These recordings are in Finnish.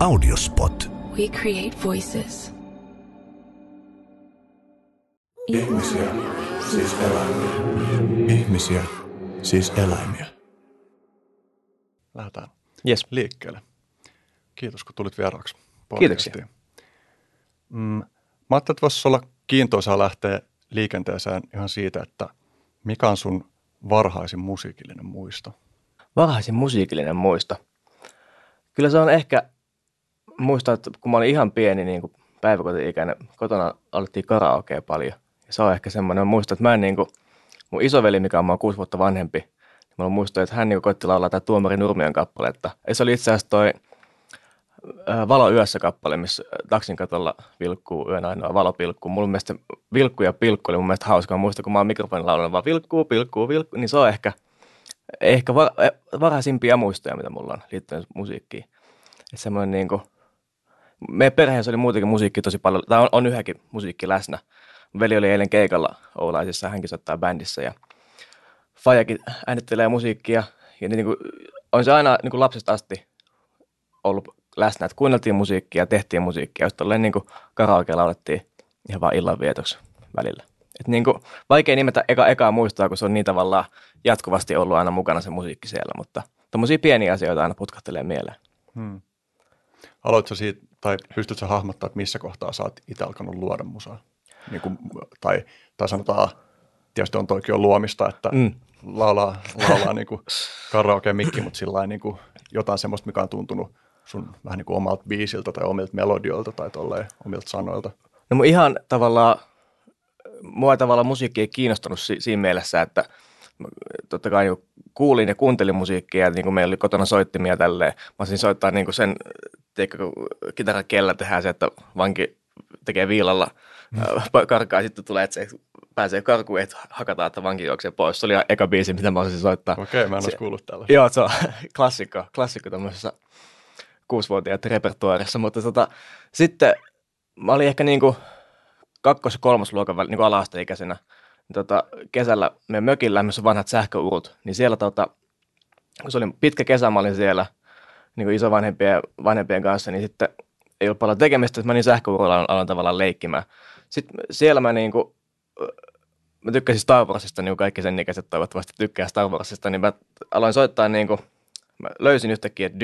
Audiospot. We create voices. Ihmisiä, siis eläimiä. Ihmisiä, siis eläimiä. Lähdetään Jes. liikkeelle. Kiitos, kun tulit vieraaksi. Kiitoksia. Mm, mä ajattelin, että voisi olla kiintoisaa lähteä liikenteeseen ihan siitä, että mikä on sun varhaisin musiikillinen muisto? Varhaisin musiikillinen muisto. Kyllä se on ehkä, muistan, että kun mä olin ihan pieni niin kuin päiväkoti-ikäinen, kotona alettiin karaokea paljon. Ja se on ehkä semmoinen, mä muistan, että mä en niin kuin, mun isoveli, mikä on mua kuusi vuotta vanhempi, niin mulla muistan, että hän niin koitti laulaa tätä Tuomari Nurmion kappaletta. Ja se oli itse asiassa toi Valo yössä kappale, missä taksin katolla vilkkuu yön ainoa valo pilkkuu. Mulla mielestä vilkku ja pilkku oli mun mielestä hauskaa. Mä muistan, kun mä oon mikrofonin laulanut vaan vilkkuu, pilkkuu, vilkkuu, niin se on ehkä, ehkä var, varhaisimpia muistoja, mitä mulla on liittyen musiikkiin. Että semmoinen niin kuin, meidän perheessä oli muutenkin musiikki tosi paljon, tai on, on yhäkin musiikki läsnä. Veli oli eilen keikalla Oulaisissa, hänkin soittaa bändissä ja Fajakin äänittelee musiikkia. Ja niin kuin, on se aina niin kuin lapsesta asti ollut läsnä, että kuunneltiin musiikkia, tehtiin musiikkia, just tolleen niin karaoke laulettiin ihan vaan illanvietoksi välillä. Et niin kuin, vaikea nimetä eka, ekaa muistaa, kun se on niin tavallaan jatkuvasti ollut aina mukana se musiikki siellä, mutta tommosia pieniä asioita aina putkahtelee mieleen. Hmm. Aloitko siitä, tai pystytkö hahmottaa, että missä kohtaa sä oot itse alkanut luoda musaa? Niin kuin, tai, tai sanotaan, tietysti on toikin on luomista, että Mm. laulaa, laulaa niin kuin karaoke mikki, mutta sillä niin kuin jotain semmoista, mikä on tuntunut sun vähän niin kuin omalta biisiltä tai omilta melodioilta tai tolleen, omilta sanoilta. No mun ihan tavallaan, mua tavallaan musiikki ei kiinnostanut si- siinä mielessä, että totta kai niin kuulin ja kuuntelin musiikkia, ja niin kuin meillä oli kotona soittimia tälleen. Mä olisin soittaa niin kuin sen, teikö, kun kitaran kellä tehdään se, että vanki tekee viilalla, mm. karkaa, ja sitten tulee, että se pääsee karkuun, että hakataan, että vanki juoksee pois. Se oli eka biisi, mitä mä olisin soittaa. Okei, mä en olisi kuullut tällä. Joo, se on klassikko, klassikko tämmöisessä kuusivuotiaat repertuaarissa, mutta tota, sitten mä olin ehkä niinku kakkos- ja kolmosluokan väl- niinku ala-asteikäisenä. Niin Tota, kesällä meidän mökillä, missä vanhat sähköurut, niin siellä tota, kun se oli pitkä kesä, mä olin siellä niin kuin isovanhempien vanhempien kanssa, niin sitten ei ollut paljon tekemistä, että mä niin sähköurulla aloin tavallaan leikkimään. Sitten siellä mä niin kuin, mä tykkäsin Star Warsista, niin kuin kaikki sen ikäiset toivottavasti tykkää Star Warsista, niin mä aloin soittaa niin kuin, mä löysin yhtäkkiä, että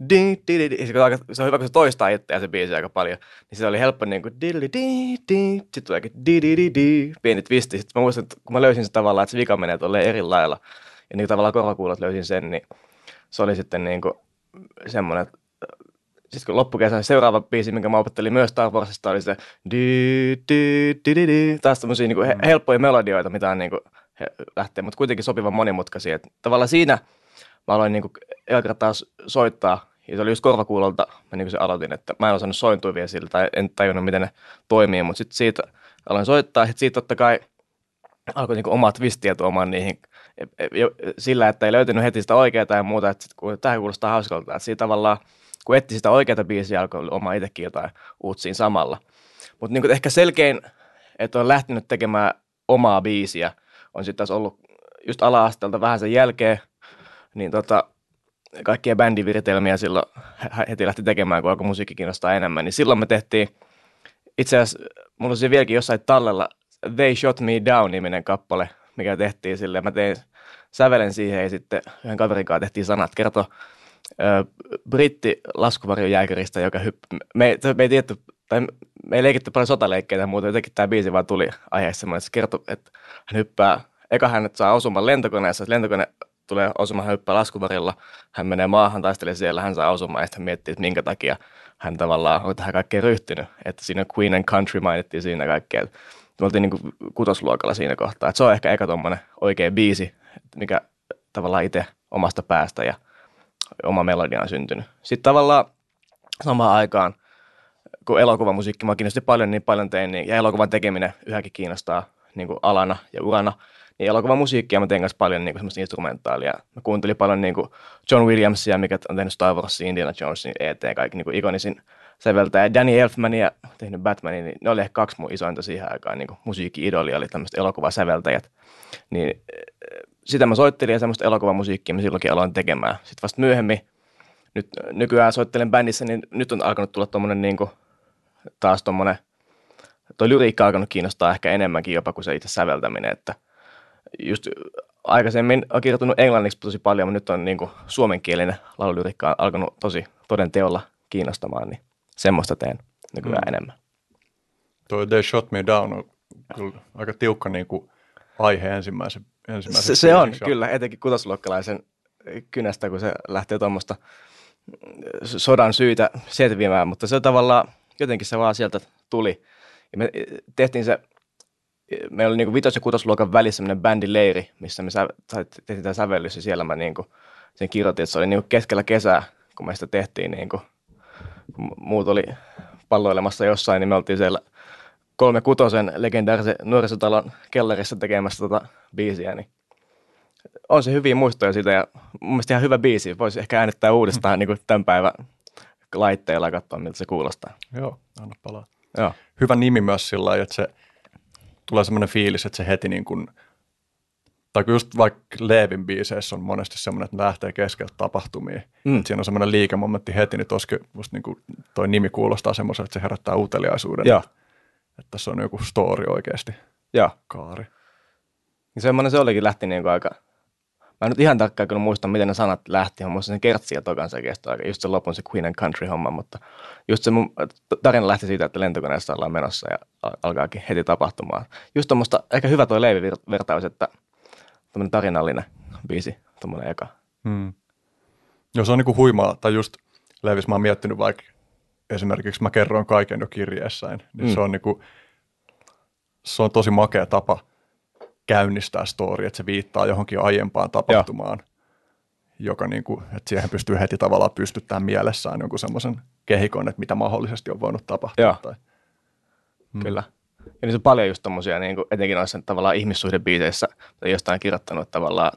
di, di, di, se, on se on hyvä, kun se toistaa itseään se biisi aika paljon. Niin se oli helppo niin kuin dilli, di, di, sitten tuleekin di, di, di, di, pieni twisti. Sitten mä muistan, että kun mä löysin sen tavallaan, että se vika menee tolleen eri lailla. Ja niin tavallaan korvakuulot löysin sen, niin se oli sitten niin kuin semmoinen, että äh, sitten kun loppukesän seuraava biisi, minkä mä opettelin myös Star Warsista, oli se di, di, di, di, di. Taas tämmöisiä niin kuin mm. helppoja melodioita, mitä on niin kuin lähtee, mutta kuitenkin sopivan monimutkaisia. Että tavallaan siinä – mä aloin niin kuin, taas soittaa, ja se oli just korvakuulolta, mä niin se aloitin, että mä en osannut sointua vielä sillä, tai en tajunnut, miten ne toimii, mutta sitten siitä aloin soittaa, ja siitä totta kai alkoi niin omat twistiä tuomaan niihin e- e- sillä, että ei löytynyt heti sitä oikeaa ja muuta, että sit, kun tähän kuulostaa hauskalta, että siinä tavallaan, kun etsi sitä oikeaa biisiä, alkoi oma itsekin jotain uutta siinä samalla. Mutta niin ehkä selkein, että on lähtenyt tekemään omaa biisiä, on sitten taas ollut just ala-asteelta vähän sen jälkeen, niin tota, kaikkia bändiviritelmiä silloin heti lähti tekemään, kun alkoi musiikki kiinnostaa enemmän, niin silloin me tehtiin, itse asiassa mulla on vieläkin jossain tallella They Shot Me Down-niminen kappale, mikä tehtiin silleen. Mä tein sävelen siihen ja sitten yhden kaverin kanssa tehtiin sanat. Kerto britti laskuvarjojääkäristä, joka hyppää. Me, me ei tietty, tai me ei leikitty paljon sotaleikkejä ja muuta, jotenkin tämä biisi vaan tuli aiheessa se kertoi, että hän hyppää, eka hän saa osuman lentokoneessa, lentokone tulee hyppää laskuvarjolla, hän menee maahan, taistelee siellä, hän saa osumaan ja sitten miettii, että minkä takia hän tavallaan on tähän kaikkeen ryhtynyt. Että siinä Queen and Country mainittiin siinä kaikkea. Me oltiin niin kuin kutosluokalla siinä kohtaa. Että se on ehkä eka tuommoinen oikea biisi, mikä tavallaan itse omasta päästä ja oma melodia on syntynyt. Sitten tavallaan samaan aikaan, kun elokuvamusiikki mä kiinnosti paljon, niin paljon tein, niin, ja elokuvan tekeminen yhäkin kiinnostaa niin kuin alana ja urana, niin elokuvan musiikkia mä tein kanssa paljon niin semmoista instrumentaalia. Mä kuuntelin paljon niin kuin John Williamsia, mikä on tehnyt Star Warsin, Indiana Jonesin, ET, kaikki niin kuin ikonisin säveltäjä. Danny Elfmania, tehnyt Batmanin, niin ne oli ehkä kaksi mun isointa siihen aikaan niin musiikki-idoli, oli tämmöiset elokuvasäveltäjät. Niin eh, sitä mä soittelin ja semmoista elokuvamusiikkia mä silloinkin aloin tekemään. Sitten vasta myöhemmin nyt nykyään soittelen bändissä, niin nyt on alkanut tulla tuommoinen niin kuin, taas tuommoinen, toi lyriikka alkanut kiinnostaa ehkä enemmänkin jopa kuin se itse säveltäminen, että just aikaisemmin on kirjoittanut englanniksi tosi paljon, mutta nyt on niin kuin suomenkielinen laululyriikka alkanut tosi toden teolla kiinnostamaan, niin semmoista teen nykyään mm. enemmän. Toi They Shot Me Down on kyllä aika tiukka niin kuin aihe ensimmäisen, ensimmäisen Se, se on kyllä, etenkin kutosluokkalaisen kynästä, kun se lähtee tuommoista sodan syytä selviämään, mutta se tavallaan, jotenkin se vaan sieltä tuli. Ja me tehtiin se, meillä oli niin vitos- ja kutosluokan välissä semmoinen bändileiri, missä me sä, tehtiin tämä sävellys ja siellä mä niin kuin, sen kirjoitin, että se oli niin kuin keskellä kesää, kun me sitä tehtiin, niin kuin, kun muut oli palloilemassa jossain, niin me oltiin siellä kolme kutosen legendaarisen nuorisotalon kellarissa tekemässä tota biisiä, niin on se hyviä muistoja siitä ja mun mielestä ihan hyvä biisi. Voisi ehkä äänettää uudestaan niin kuin tämän päivän laitteilla ja katsoa, miltä se kuulostaa. Joo, anna palaa. Joo. Hyvä nimi myös sillä lailla, että se tulee semmoinen fiilis, että se heti niin kuin, tai just vaikka Leevin biiseissä on monesti semmoinen, että lähtee keskeltä tapahtumia. Mm. Että siinä on semmoinen liikemomentti heti, niin toski musta niin kuin toi nimi kuulostaa semmoisen, että se herättää uteliaisuuden. Joo. Että tässä on joku story oikeasti, Joo. kaari. Ja semmoinen se olikin lähti niin kuin aika, mä en nyt ihan tarkkaan kyllä muista, miten ne sanat lähti, on muista sen kertsi ja tokan se kestoi aika, just se lopun se Queen and Country homma, mutta just se mun tarina lähti siitä, että lentokoneessa ollaan menossa ja alkaakin heti tapahtumaan. Just tuommoista, ehkä hyvä toi Leivi-vertaus, että tämmöinen tarinallinen biisi, tuommoinen eka. Hmm. Joo, se on niin kuin huimaa, tai just Leivis mä oon miettinyt vaikka esimerkiksi mä kerroin kaiken jo kirjeessäin, niin mm. se on niin kuin, se on tosi makea tapa käynnistää story, että se viittaa johonkin aiempaan tapahtumaan, Joo. joka niin kuin, että siihen pystyy heti tavallaan pystyttämään mielessään jonkun semmoisen kehikon, että mitä mahdollisesti on voinut tapahtua. Joo. Tai, mm. Kyllä. Ja niin se on paljon just tommosia, niin kuin etenkin noissa tavallaan ihmissuhdebiiseissä, tai jostain kirjoittanut, tavallaan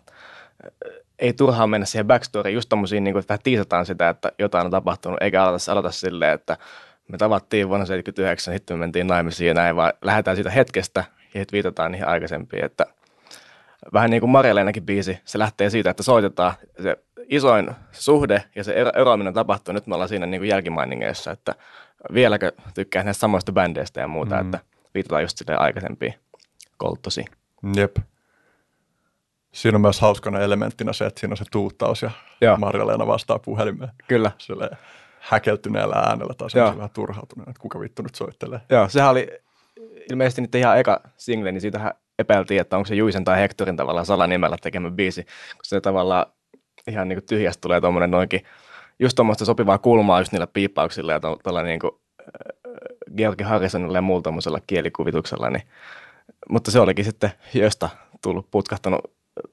ei turhaan mennä siihen backstoryin, just tommosiin, niin kuin, että vähän tiisataan sitä, että jotain on tapahtunut, eikä aloita, aloita silleen, että me tavattiin vuonna 1979, sitten me mentiin naimisiin ja näin, vaan lähdetään siitä hetkestä ja sitten viitataan niihin aikaisempiin, että vähän niin kuin Marjaleenakin biisi, se lähtee siitä, että soitetaan se isoin suhde ja se eroaminen tapahtuu, nyt me ollaan siinä niin kuin jälkimainingeissa, että vieläkö tykkää näistä samoista bändeistä ja muuta, mm. että viitataan just sille aikaisempiin kolttosi. Jep. Siinä on myös hauskana elementtinä se, että siinä on se tuuttaus ja Joo. Marja-Leena vastaa puhelimeen. Kyllä. Silleen häkeltyneellä äänellä tai se vähän turhautunut, että kuka vittu nyt soittelee. Joo, sehän oli ilmeisesti nyt ihan eka single, niin siitähän epäiltiin, että onko se Juisen tai Hectorin tavallaan salanimellä tekemä biisi, kun se tavallaan ihan niin kuin tyhjästä tulee tuommoinen noinkin, just tuommoista sopivaa kulmaa just niillä piippauksilla ja tuolla niin kuin äh, Georgi Harrisonilla ja muulla tuommoisella kielikuvituksella, niin, mutta se olikin sitten josta tullut putkahtanut äh,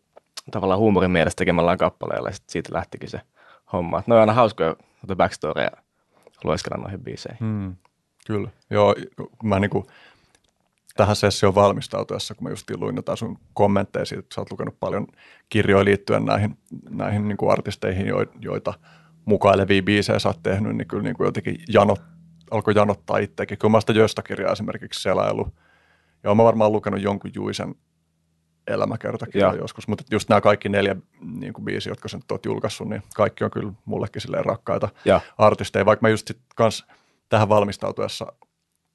tavallaan huumorin mielestä tekemällään kappaleella ja sitten siitä lähtikin se homma. Ne on aina hauskoja backstoryja lueskella noihin biiseihin. Hmm, kyllä. Joo, mä niinku, tähän sessioon valmistautuessa, kun mä just luin jotain sun kommentteja siitä, että sä oot lukenut paljon kirjoja liittyen näihin, näihin niin kuin artisteihin, joita mukailevia biisejä sä oot tehnyt, niin kyllä niin kuin jotenkin janot, alkoi janottaa itsekin. Kyllä mä sitä Jöstä-kirjaa esimerkiksi selailu. Ja olen varmaan lukenut jonkun Juisen elämäkertakirjaa joskus, mutta just nämä kaikki neljä niin kuin biisiä, jotka sä nyt oot julkaissut, niin kaikki on kyllä mullekin silleen rakkaita ja. artisteja, vaikka mä just sit kans tähän valmistautuessa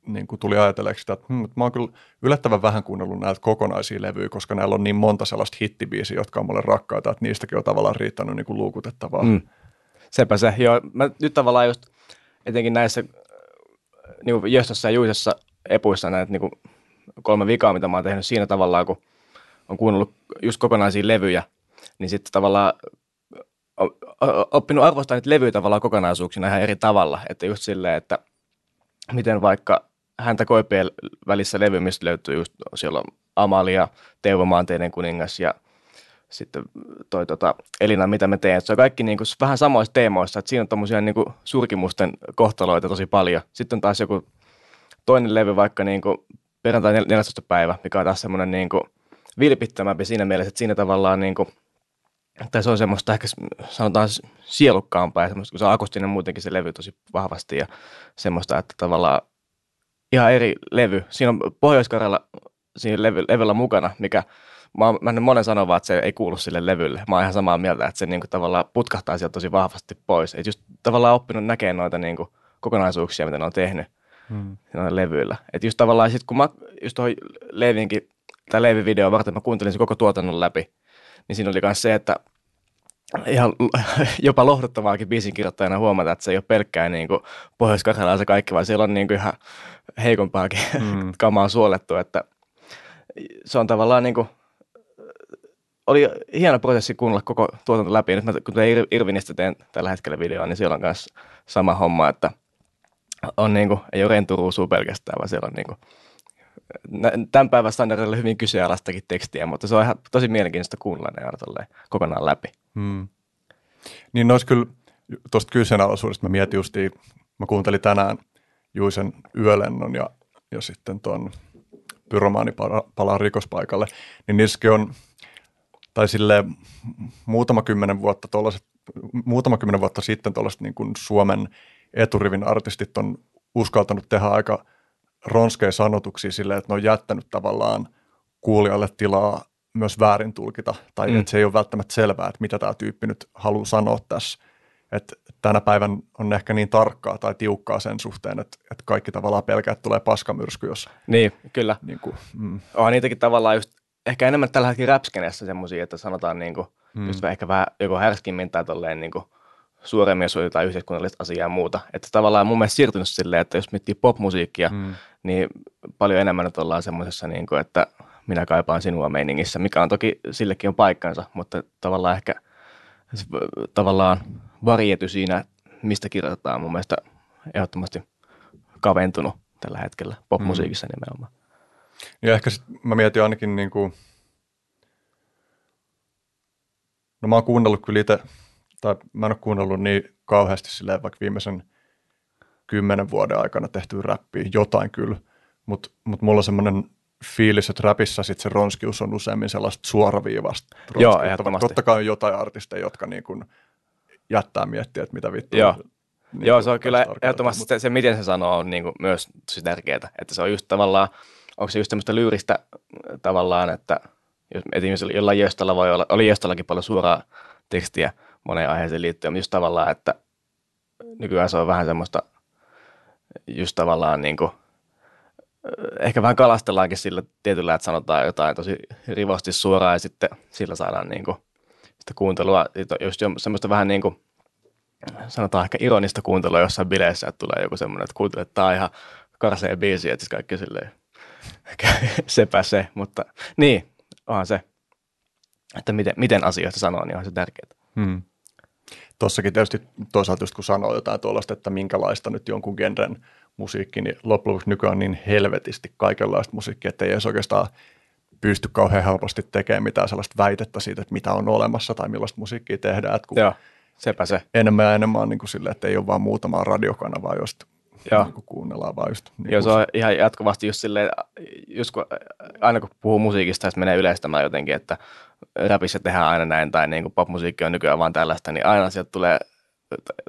niin kuin tuli ajatelleeksi sitä, että hmm, mä oon kyllä yllättävän vähän kuunnellut näitä kokonaisia levyjä, koska näillä on niin monta sellaista hittibiisiä, jotka on mulle rakkaita, että niistäkin on tavallaan riittänyt niin kuin luukutettavaa. Mm. Sepä se. Joo, mä nyt tavallaan just etenkin näissä niin kuin Jöstössä ja Juisessa epuissa näitä niin kuin kolme vikaa, mitä mä oon tehnyt siinä tavallaan, kun on kuunnellut just kokonaisia levyjä, niin sitten tavallaan oppinut arvostaa niitä levyjä tavallaan kokonaisuuksina ihan eri tavalla. Että just silleen, että miten vaikka häntä koipien välissä levy, mistä löytyy just siellä on Amalia, Teuvo Maanteinen kuningas ja sitten toi tota, Elina, mitä me teen. Se on kaikki niin kuin, vähän samoissa teemoissa, että siinä on tommosia niin kuin, surkimusten kohtaloita tosi paljon. Sitten on taas joku toinen levy, vaikka niin kuin, perjantai 14. päivä, mikä on taas semmoinen niin kuin, vilpittömämpi siinä mielessä, että siinä tavallaan niin kuin, tai se on semmoista ehkä sanotaan sielukkaampaa ja semmoista, kun se on akustinen muutenkin se levy tosi vahvasti ja semmoista, että tavallaan ihan eri levy. Siinä on pohjois siinä levy, levyllä mukana, mikä mä, oon- mä monen sanovat, että se ei kuulu sille levylle. Mä oon ihan samaa mieltä, että se niin kuin, tavallaan putkahtaa sieltä tosi vahvasti pois. Et just tavallaan oppinut näkemään noita niin kuin, kokonaisuuksia, mitä ne on tehnyt Hmm. noilla levyillä. Että just tavallaan sit kun mä just tuohon Leivinkin, tai Leivin video varten mä kuuntelin sen koko tuotannon läpi, niin siinä oli myös se, että ihan jopa lohduttavaakin biisin kirjoittajana huomata, että se ei ole pelkkää niin kuin pohjois se kaikki, vaan siellä on niin kuin ihan heikompaakin Mm. kamaa suolettu, että se on tavallaan niin kuin, oli hieno prosessi kuunnella koko tuotanto läpi. Nyt mä, kun teen Ir- Irvinistä teen tällä hetkellä videoa, niin siellä on myös sama homma, että on niin kuin, ei ole rentu ruusua pelkästään, vaan siellä on niin kuin, tämän päivän standardilla hyvin kyseenalaistakin tekstiä, mutta se on ihan tosi mielenkiintoista kuunnella ne aina kokonaan läpi. Mm. Niin nois kyllä, tuosta kyseenalaisuudesta mä mietin justiin, mä kuuntelin tänään Juisen yölennon ja, ja sitten tuon pyromaani palaa, rikospaikalle, niin niissäkin on, tai sille muutama kymmenen vuotta tollaset, muutama kymmenen vuotta sitten tuollaiset niin Suomen eturivin artistit on uskaltanut tehdä aika ronskeja sanotuksia silleen, että ne on jättänyt tavallaan kuulijalle tilaa myös väärin tulkita, tai Mm. että se ei ole välttämättä selvää, että mitä tämä tyyppi nyt haluaa sanoa tässä. Että tänä päivän on ehkä niin tarkkaa tai tiukkaa sen suhteen, että, että kaikki tavallaan pelkää, että tulee paskamyrsky, jos Niin, kyllä. niin kuin, mm, Onhan niitäkin tavallaan just, ehkä enemmän tällä hetkellä räpskeneessä semmoisia, että sanotaan niinku, mm. Mm. just ehkä vähän joko härskimmin tai tolleen niinku suoremmin, jos on jotain yhteiskunnallista asiaa ja muuta. Että tavallaan mun mielestä siirtynyt silleen, että jos miettii popmusiikkia, mm. Niin paljon enemmän nyt ollaan semmoisessa, niinku, että minä kaipaan sinua meiningissä, mikä on toki sillekin on paikkansa, mutta tavallaan ehkä tavallaan variety siinä, mistä kirjoitetaan mun mielestä ehdottomasti kaventunut tällä hetkellä popmusiikissa mm. nimenomaan. Ja ehkä sit mä mietin ainakin niin kuin, no mä oon kuunnellut kyllä itse, tai mä en ole kuunnellut niin kauheasti silleen vaikka viimeisen kymmenen vuoden aikana tehtyä räppiä, jotain kyllä, mutta mut mulla on semmoinen fiilis, että räpissä sit se ronskius on useammin sellaista suoraviivasta. Joo, ehdottomasti. Totta kai on jotain artisteja, jotka niin kuin jättää miettiä, että mitä vittua. Joo. niin Joo, se on kyllä ehdottomasti mutta- se, se, miten se sanoo, on niin kuin myös tosi tärkeää. Että se on just tavallaan, onko se just tämmöistä lyyristä äh, tavallaan, että jos esimerkiksi jollain Jöstöllä voi olla, oli Jöstölläkin paljon suoraa tekstiä moneen aiheeseen liittyen, mutta just tavallaan, että nykyään se on vähän semmoista just tavallaan niin kuin, ehkä vähän kalastellaankin sillä tietyllä, että sanotaan jotain tosi rivosti suoraan ja sitten sillä saadaan niin kuin, sitä kuuntelua, just semmoista vähän niin kuin, sanotaan ehkä ironista kuuntelua jossain bileissä, että tulee joku semmoinen, että kuuntelee, että tämä on ihan karsea biisi, että siis kaikki silleen, sepä se, mutta niin, onhan se, että miten, miten asioista sanoo, niin on se tärkeää. Hmm. Tossakin tietysti toisaalta just kun sanoo jotain tuollaista, että minkälaista nyt jonkun genren musiikki, niin loppujen lopuksi nykyään on niin helvetisti kaikenlaista musiikkia, että ei edes oikeastaan pysty kauhean helposti tekemään mitään sellaista väitettä siitä, että mitä on olemassa tai millaista musiikkia tehdään. Että kun Joo, sepä se. enemmän ja enemmän on niin kuin silleen, että ei ole vaan muutamaa radiokanavaa, josta Joo. niin kuunnellaan vaan just. Niin Joo, se on ihan jatkuvasti just silleen, just kun, aina kun puhuu musiikista, sitten menee yleistämään jotenkin, että rapissa tehdään aina näin, tai niin kuin popmusiikki on nykyään vaan tällaista, niin aina sieltä tulee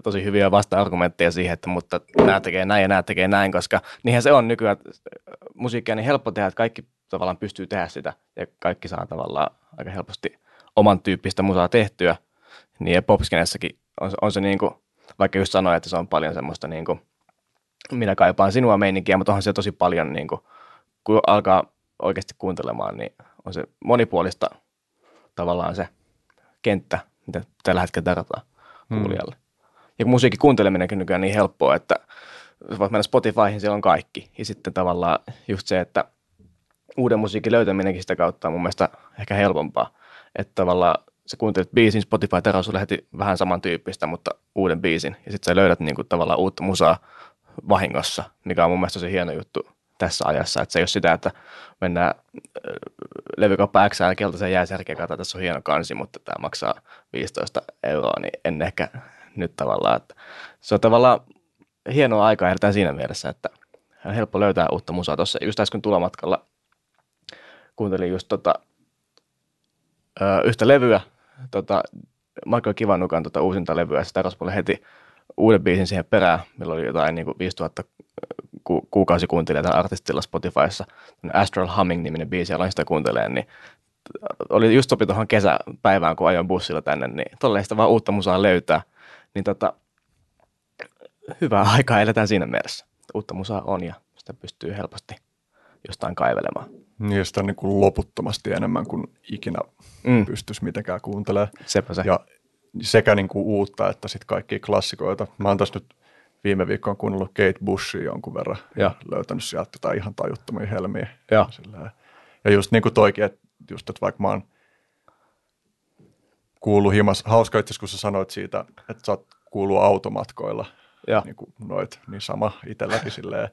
tosi hyviä vasta-argumentteja siihen, että mutta nämä tekee näin ja nämä tekee näin, koska niinhän se on nykyään, musiikkia on niin helppo tehdä, että kaikki tavallaan pystyy tehdä sitä, ja kaikki saa tavallaan aika helposti oman tyyppistä musaa tehtyä, niin ja popskenessäkin on, se- on se niin kuin, vaikka just sanoin, että se on paljon semmoista niin kuin, minä kaipaan sinua meininkiä, mutta onhan se tosi paljon, niin kuin, kun alkaa oikeasti kuuntelemaan, niin on se monipuolista tavallaan se kenttä, mitä tällä hetkellä tarjotaan kuulijalle. Ja kun musiikin kuunteleminenkin nykyään niin helppoa, että voit mennä Spotifyhin, siellä on kaikki. Ja sitten tavallaan just se, että uuden musiikin löytäminenkin sitä kautta on mun mielestä ehkä helpompaa. Että tavallaan sä kuuntelet biisin, Spotify tarjoaa sulle heti vähän samantyyppistä, mutta uuden biisin. Ja sitten sä löydät niinku tavallaan uutta musaa vahingossa, mikä on mun mielestä tosi hieno juttu tässä ajassa. Että se ei ole sitä, että mennään äh, levykauppa X ja keltaisen jääsärkeen katsotaan, tässä on hieno kansi, mutta tämä maksaa 15 euroa, niin en ehkä nyt tavallaan. Että se on tavallaan hienoa aikaa ehditään siinä mielessä, että on helppo löytää uutta musaa. Tuossa just äsken tulomatkalla kuuntelin just tota, yhtä levyä, tota, Michael Kivanukan tota, uusinta levyä, se tarjosi mulle heti uuden biisin siihen perään, millä oli jotain niin kuin 5000 ku, kuukausikuuntelijaa tämän artistilla Spotifyssa, Astral Humming-niminen biisi, aloin sitä kuuntelemaan, niin äh, oli just sopi tuohon kesäpäivään, kun ajoin bussilla tänne, niin tolleen vaan uutta musaa löytää. Niin tota, hyvää aikaa eletään siinä mielessä. Uutta musaa on ja sitä pystyy helposti jostain kaivelemaan. Niin, sitä on niin kuin loputtomasti enemmän kuin ikinä mm. pystyisi mitenkään kuuntelemaan. Sepä se. Ja sekä niin kuin uutta että sitten kaikkia klassikoita. Mä oon tässä nyt viime viikkoon kuunnellut Kate Bushia jonkun verran ja, ja löytänyt sieltä jotain ihan tajuttomia helmiä. Ja, ja just niin kuin toikin, että, just, että vaikka mä oon kuullut himas, hauska itse kun sä sanoit siitä, että sä oot kuullut automatkoilla, ja. niin kuin noit, niin sama itselläkin silleen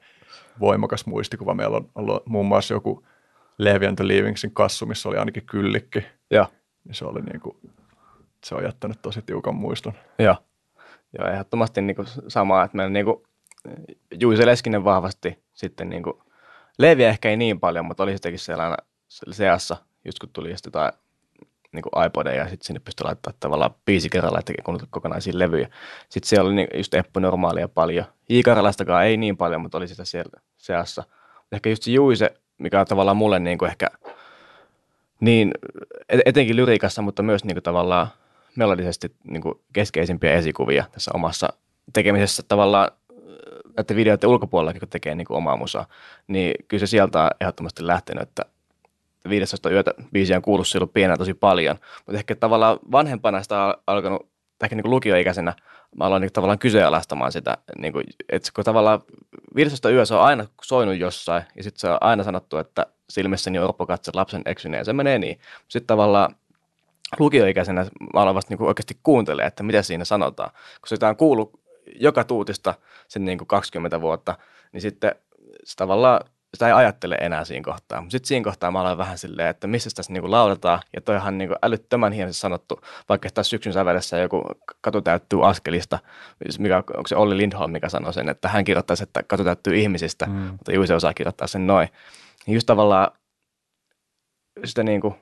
voimakas muistikuva. Meillä on ollut muun muassa joku Levi and the Leavingsin kassu, missä oli ainakin kyllikki. Ja. Niin se oli niin kuin, se on jättänyt tosi tiukan muiston. Joo. Joo, ehdottomasti niin kuin samaa, että meillä niin kuin Juise Leskinen vahvasti sitten niin kuin, Leeviä ehkä ei niin paljon, mutta oli sittenkin sellainen seassa, just kun tuli sitten jotain niin kuin ja sitten sinne pystyi laittamaan tavallaan biisi kerralla, että kuunnella kokonaisia levyjä. Sitten siellä oli niin, just Eppu Normaalia paljon. J. Ei niin paljon, mutta oli sitä siellä seassa. Ehkä just se Juise, mikä on tavallaan mulle niin kuin ehkä niin, etenkin lyriikassa, mutta myös niin kuin tavallaan melodisesti niin kuin keskeisimpiä esikuvia tässä omassa tekemisessä tavallaan näiden videoiden ulkopuolellakin, kun tekee niin kuin omaa musaa, niin kyllä se sieltä on ehdottomasti lähtenyt, että 15 yötä biisiä on kuullut silloin pienää tosi paljon, mutta ehkä tavallaan vanhempana sitä on alkanut, ehkä niin kuin lukioikäisenä, mä aloin niin tavallaan kyseenalaistamaan sitä, niin kuin, että kun tavallaan 15 yö se on aina soinut jossain, ja sitten se on aina sanottu, että silmissäni on katse lapsen eksyneen, ja se menee niin. Sitten tavallaan lukioikäisenä mä aloin vasta niin oikeasti kuuntelemaan, että mitä siinä sanotaan. Kun sitä on kuullut joka tuutista sen niin kuin 20 vuotta, niin sitten se tavallaan sitä ei ajattele enää siinä kohtaa. Mutta sitten siinä kohtaa mä aloin vähän silleen, että missä tässä niinku lauletaan. Ja toihan niinku älyttömän hienosti sanottu, vaikka tässä syksyn sävelessä joku katu täyttyy askelista, mikä, onko se Olli Lindholm, mikä sanoi sen, että hän kirjoittaisi, että katu täyttyy ihmisistä, mm. mutta Juise osaa kirjoittaa sen noin. Niin just tavallaan sitä niinku,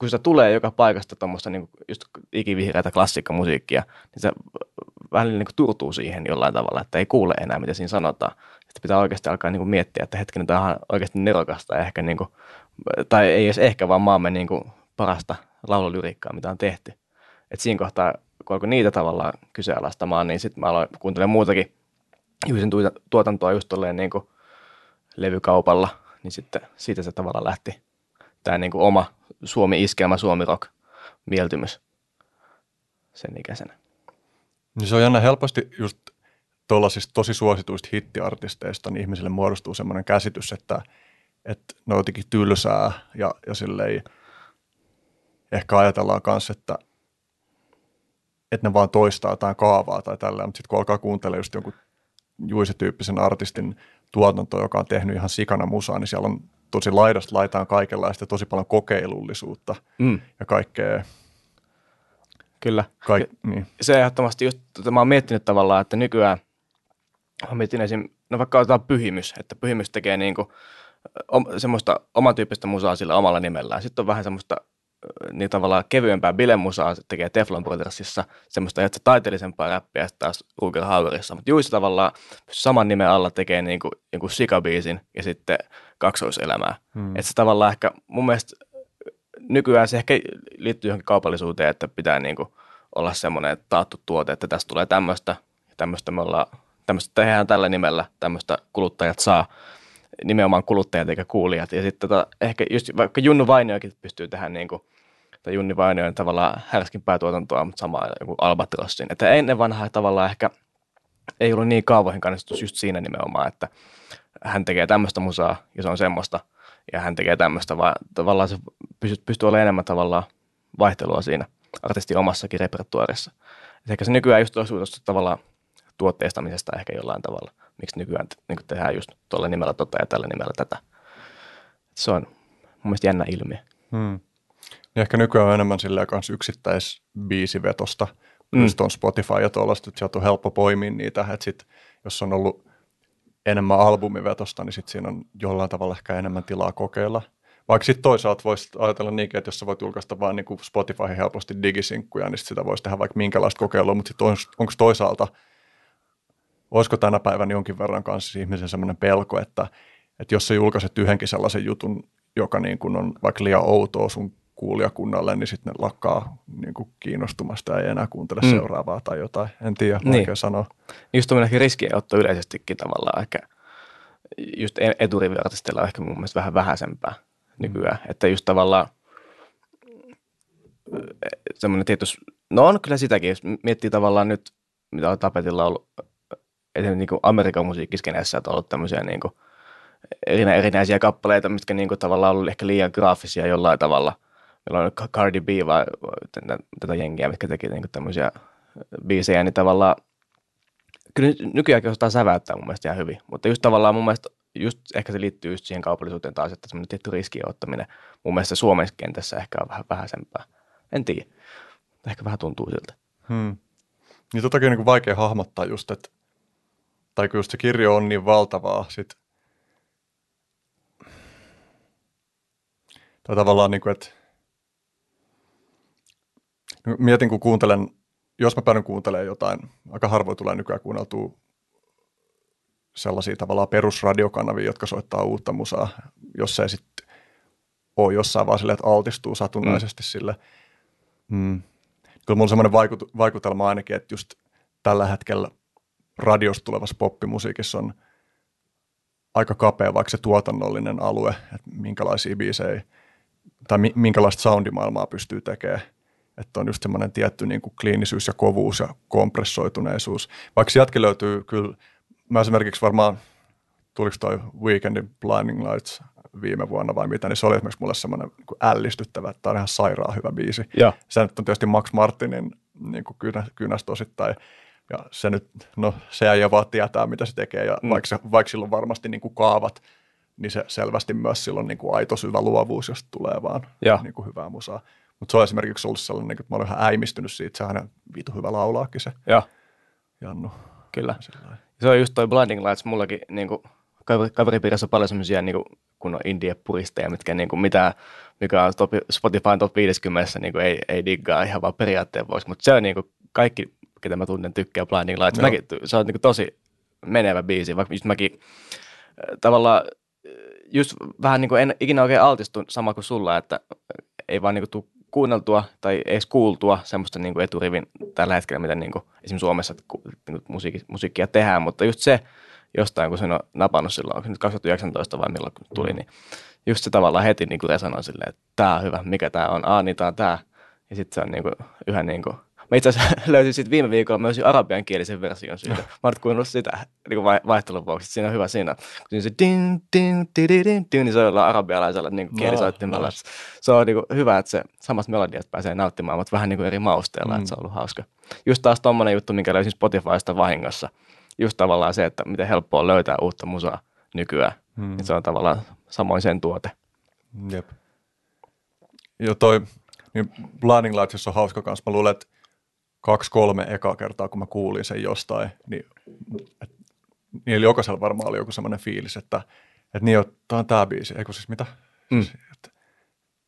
kun sitä tulee joka paikasta tuommoista niin just ikivihreätä klassikkomusiikkia, niin se vähän niin kuin turtuu siihen jollain tavalla, että ei kuule enää, mitä siinä sanotaan. Sitten pitää oikeasti alkaa niin kuin miettiä, että hetkinen, tämä on oikeasti nerokasta, ehkä niin kuin, tai ei edes ehkä, vaan maamme niin kuin parasta laululyriikkaa, mitä on tehty. Et siinä kohtaa, kun alkoi niitä tavallaan kyseenalaistamaan, niin sitten mä aloin kuuntelemaan muutakin Juisin tuotantoa just tolleen niin kuin levykaupalla, niin sitten siitä se tavallaan lähti tämä niin kuin oma Suomi-iskelmä, Suomi-rock mieltymys sen ikäisenä. Niin se on jännä helposti just tuollaisista tosi suosituista hittiartisteista, niin ihmisille muodostuu semmoinen käsitys, että, että ne on jotenkin tylsää ja, ja silleen ehkä ajatellaan myös, että, että ne vaan toistaa jotain kaavaa tai tällä, mutta sitten kun alkaa kuuntelemaan just jonkun Juise-tyyppisen artistin tuotanto, joka on tehnyt ihan sikana musaa, niin siellä on tosi laidasta laitaan kaikenlaista tosi paljon kokeilullisuutta mm. ja kaikkea. Kyllä. Kaik, niin. Se ehdottomasti just, että mä oon miettinyt tavallaan, että nykyään, mä mietin esim, no vaikka otetaan pyhimys, että pyhimys tekee niinku, semmoista oman tyyppistä musaa sillä omalla nimellään. Sitten on vähän semmoista niin tavallaan kevyempää bilemusaa se tekee Teflon Brothersissa, semmoista että taiteellisempaa räppiä taas Ruger Hauerissa. Mutta Juisi tavallaan saman nimen alla tekee niin kuin, jonkun sikabiisin ja sitten kaksoiselämää. Hmm. Että se tavallaan ehkä mun mielestä nykyään se ehkä liittyy johonkin kaupallisuuteen, että pitää niin kuin olla semmoinen taattu tuote, että tästä tulee tämmöistä ja tämmöistä me ollaan, tämmöistä tehdään tällä nimellä, tämmöistä kuluttajat saa nimenomaan kuluttajat eikä kuulijat. Ja sitten tota, ehkä just vaikka Junnu Vainiokin pystyy tehdä niin kuin, tai Junni Vainioin tavallaan härskimpää tuotantoa, mutta samaa joku Albatrossin. Että ennen vanhaa tavallaan ehkä ei ollut niin kaavoihin kannustus just siinä nimenomaan, että hän tekee tämmöistä musaa ja se on semmoista ja hän tekee tämmöistä, vaan tavallaan se pystyy, pystyy olemaan enemmän tavallaan vaihtelua siinä artistin omassakin repertuarissa. Et ehkä se nykyään just tavallaan tuotteistamisesta ehkä jollain tavalla miksi nykyään niin tehdään just tuolla nimellä tota ja tällä nimellä tätä. Se on mun mielestä jännä ilmiö. Hmm. Niin ehkä nykyään on enemmän silleen kans yksittäisbiisivetosta, mm. just on Spotify ja tuollaista, että sieltä on helppo poimia niitä, että sit, jos on ollut enemmän albumivetosta, niin sitten siinä on jollain tavalla ehkä enemmän tilaa kokeilla. Vaikka sitten toisaalta voisi ajatella niinkin, että jos sä voit julkaista vain niin Spotify helposti digisinkkuja, niin sit sitä voisi tehdä vaikka minkälaista kokeilua, mutta sitten onko toisaalta – olisiko tänä päivänä jonkin verran kanssa ihmisen semmoinen pelko, että, että jos sä julkaiset yhdenkin sellaisen jutun, joka niin kuin on vaikka liian outoa sun kuulijakunnalle, niin sitten ne lakkaa niin kuin kiinnostumasta ja ei enää kuuntele Mm. seuraavaa tai jotain. En tiedä, Niin. vaikea sanoa. Just tuommoinen riskienotto yleisestikin tavallaan ehkä just e- eturiviartisteilla on ehkä mun mielestä vähän vähäisempää nykyään. Että just tavallaan semmoinen tietysti, no on kyllä sitäkin, jos miettii tavallaan nyt, mitä on tapetilla ollut etenkin niin kuin Amerikan musiikkiskeneessä, että on ollut tämmöisiä niin kuin erinä, erinäisiä kappaleita, mitkä niin kuin tavallaan ollut ehkä liian graafisia jollain tavalla. Meillä on Cardi B vai tätä, tätä jengiä, mitkä teki niin kuin tämmöisiä biisejä, niin tavallaan kyllä nykyäänkin osataan säväyttää mun mielestä ihan hyvin, mutta just tavallaan mun mielestä just ehkä se liittyy just siihen kaupallisuuteen taas, että semmoinen tietty riskien ottaminen mun mielestä Suomen kentässä ehkä on vähän vähäisempää. En tiedä. Ehkä vähän tuntuu siltä. Hmm. Niin totakin on niin vaikea hahmottaa just, että tai kun just se kirjo on niin valtavaa, sit, tai tavallaan niin kuin, että No, mietin kun kuuntelen, jos mä päädyn kuuntelemaan jotain, aika harvoin tulee nykyään kuunneltua sellaisia tavallaan perusradiokanavia, jotka soittaa uutta musaa, jos ei sitten ole jossain vaan silleen, että altistuu satunnaisesti mm. sille. Mm. Kyllä mulla on semmoinen vaikut- vaikutelma ainakin, että just tällä hetkellä radiosta tulevassa poppimusiikissa on aika kapea vaikka se tuotannollinen alue, että minkälaisia biisejä tai mi- minkälaista soundimaailmaa pystyy tekemään. Että on just semmoinen tietty niin kuin kliinisyys ja kovuus ja kompressoituneisuus. Vaikka sieltäkin löytyy kyllä, mä esimerkiksi varmaan, tuliko toi Weekendin Blinding Lights viime vuonna vai mitä, niin se oli esimerkiksi mulle semmoinen niin kuin ällistyttävä, että tämä on ihan sairaan hyvä biisi. Joo. Se nyt on tietysti Max Martinin niin kuin kynä, kynästä osittain, ja se nyt, no se ei vaan tietää, mitä se tekee, ja mm. vaikka, vaikka sillä on varmasti niin kuin kaavat, niin se selvästi myös silloin niin kuin aito syvä luovuus, jos tulee vaan Joo. niin kuin hyvää musaa. Mutta se on esimerkiksi ollut sellainen, että mä olen ihan äimistynyt siitä, sehän on vitu hyvä laulaakin se Joo, Jannu. kyllä. Sillain. Se on just toi Blinding Lights mullakin niin kuin, kaveri- kaveripiirissä on paljon semmoisia niin kun on indie-puristeja, mitkä niin kuin, mitä, mikä on top, Spotify top 50, niin kuin, ei, ei diggaa ihan vaan periaatteen vuoksi, mutta se on niin kuin, kaikki, ketä mä tunnen, tykkää Blinding Lights. Joo. Mäkin, se on niin tosi menevä biisi, vaikka just mäkin äh, tavallaan äh, just vähän niin kuin en ikinä oikein altistu sama kuin sulla, että ei vaan niin kuin, tuu kuunneltua tai edes kuultua semmoista niin kuin eturivin tällä hetkellä, mitä niin kuin, esimerkiksi Suomessa niin kuin musiikki, musiikkia tehdään, mutta just se jostain, kun sen on napannut silloin, onko se nyt 2019 vai milloin kun tuli, niin just se tavallaan heti niin kuin resonoi silleen, että tämä on hyvä, mikä tämä on, aa niin tämä on tämä, ja sitten se on niin kuin, yhä niin kuin, Mä itse asiassa löysin sitten viime viikolla myös arabiankielisen version siitä. Mä oon kuunnellut sitä niin vaihtelun vuoksi. Siinä on hyvä siinä. Kun siinä se din, din, din, din, din, din, niin se on arabialaisella niin kielisoittimella. nice. Se on niin kuin hyvä, että se samasta melodiasta pääsee nauttimaan, mutta vähän niin kuin eri mausteella, mm. että se on ollut hauska. Just taas tommonen juttu, minkä löysin Spotifysta vahingossa. Just tavallaan se, että miten helppoa löytää uutta musaa nykyään. Mm. Niin se on tavallaan samoin sen tuote. Jep. Jo toi, niin Blinding Lights on hauska kanssa. Mä luulen, että kaksi-kolme ekaa kertaa, kun mä kuulin sen jostain, niin et, niillä jokaisella varmaan oli joku semmoinen fiilis, että, että niin, tämä on tämä biisi, eikö siis mitä? Mm. Siis, että,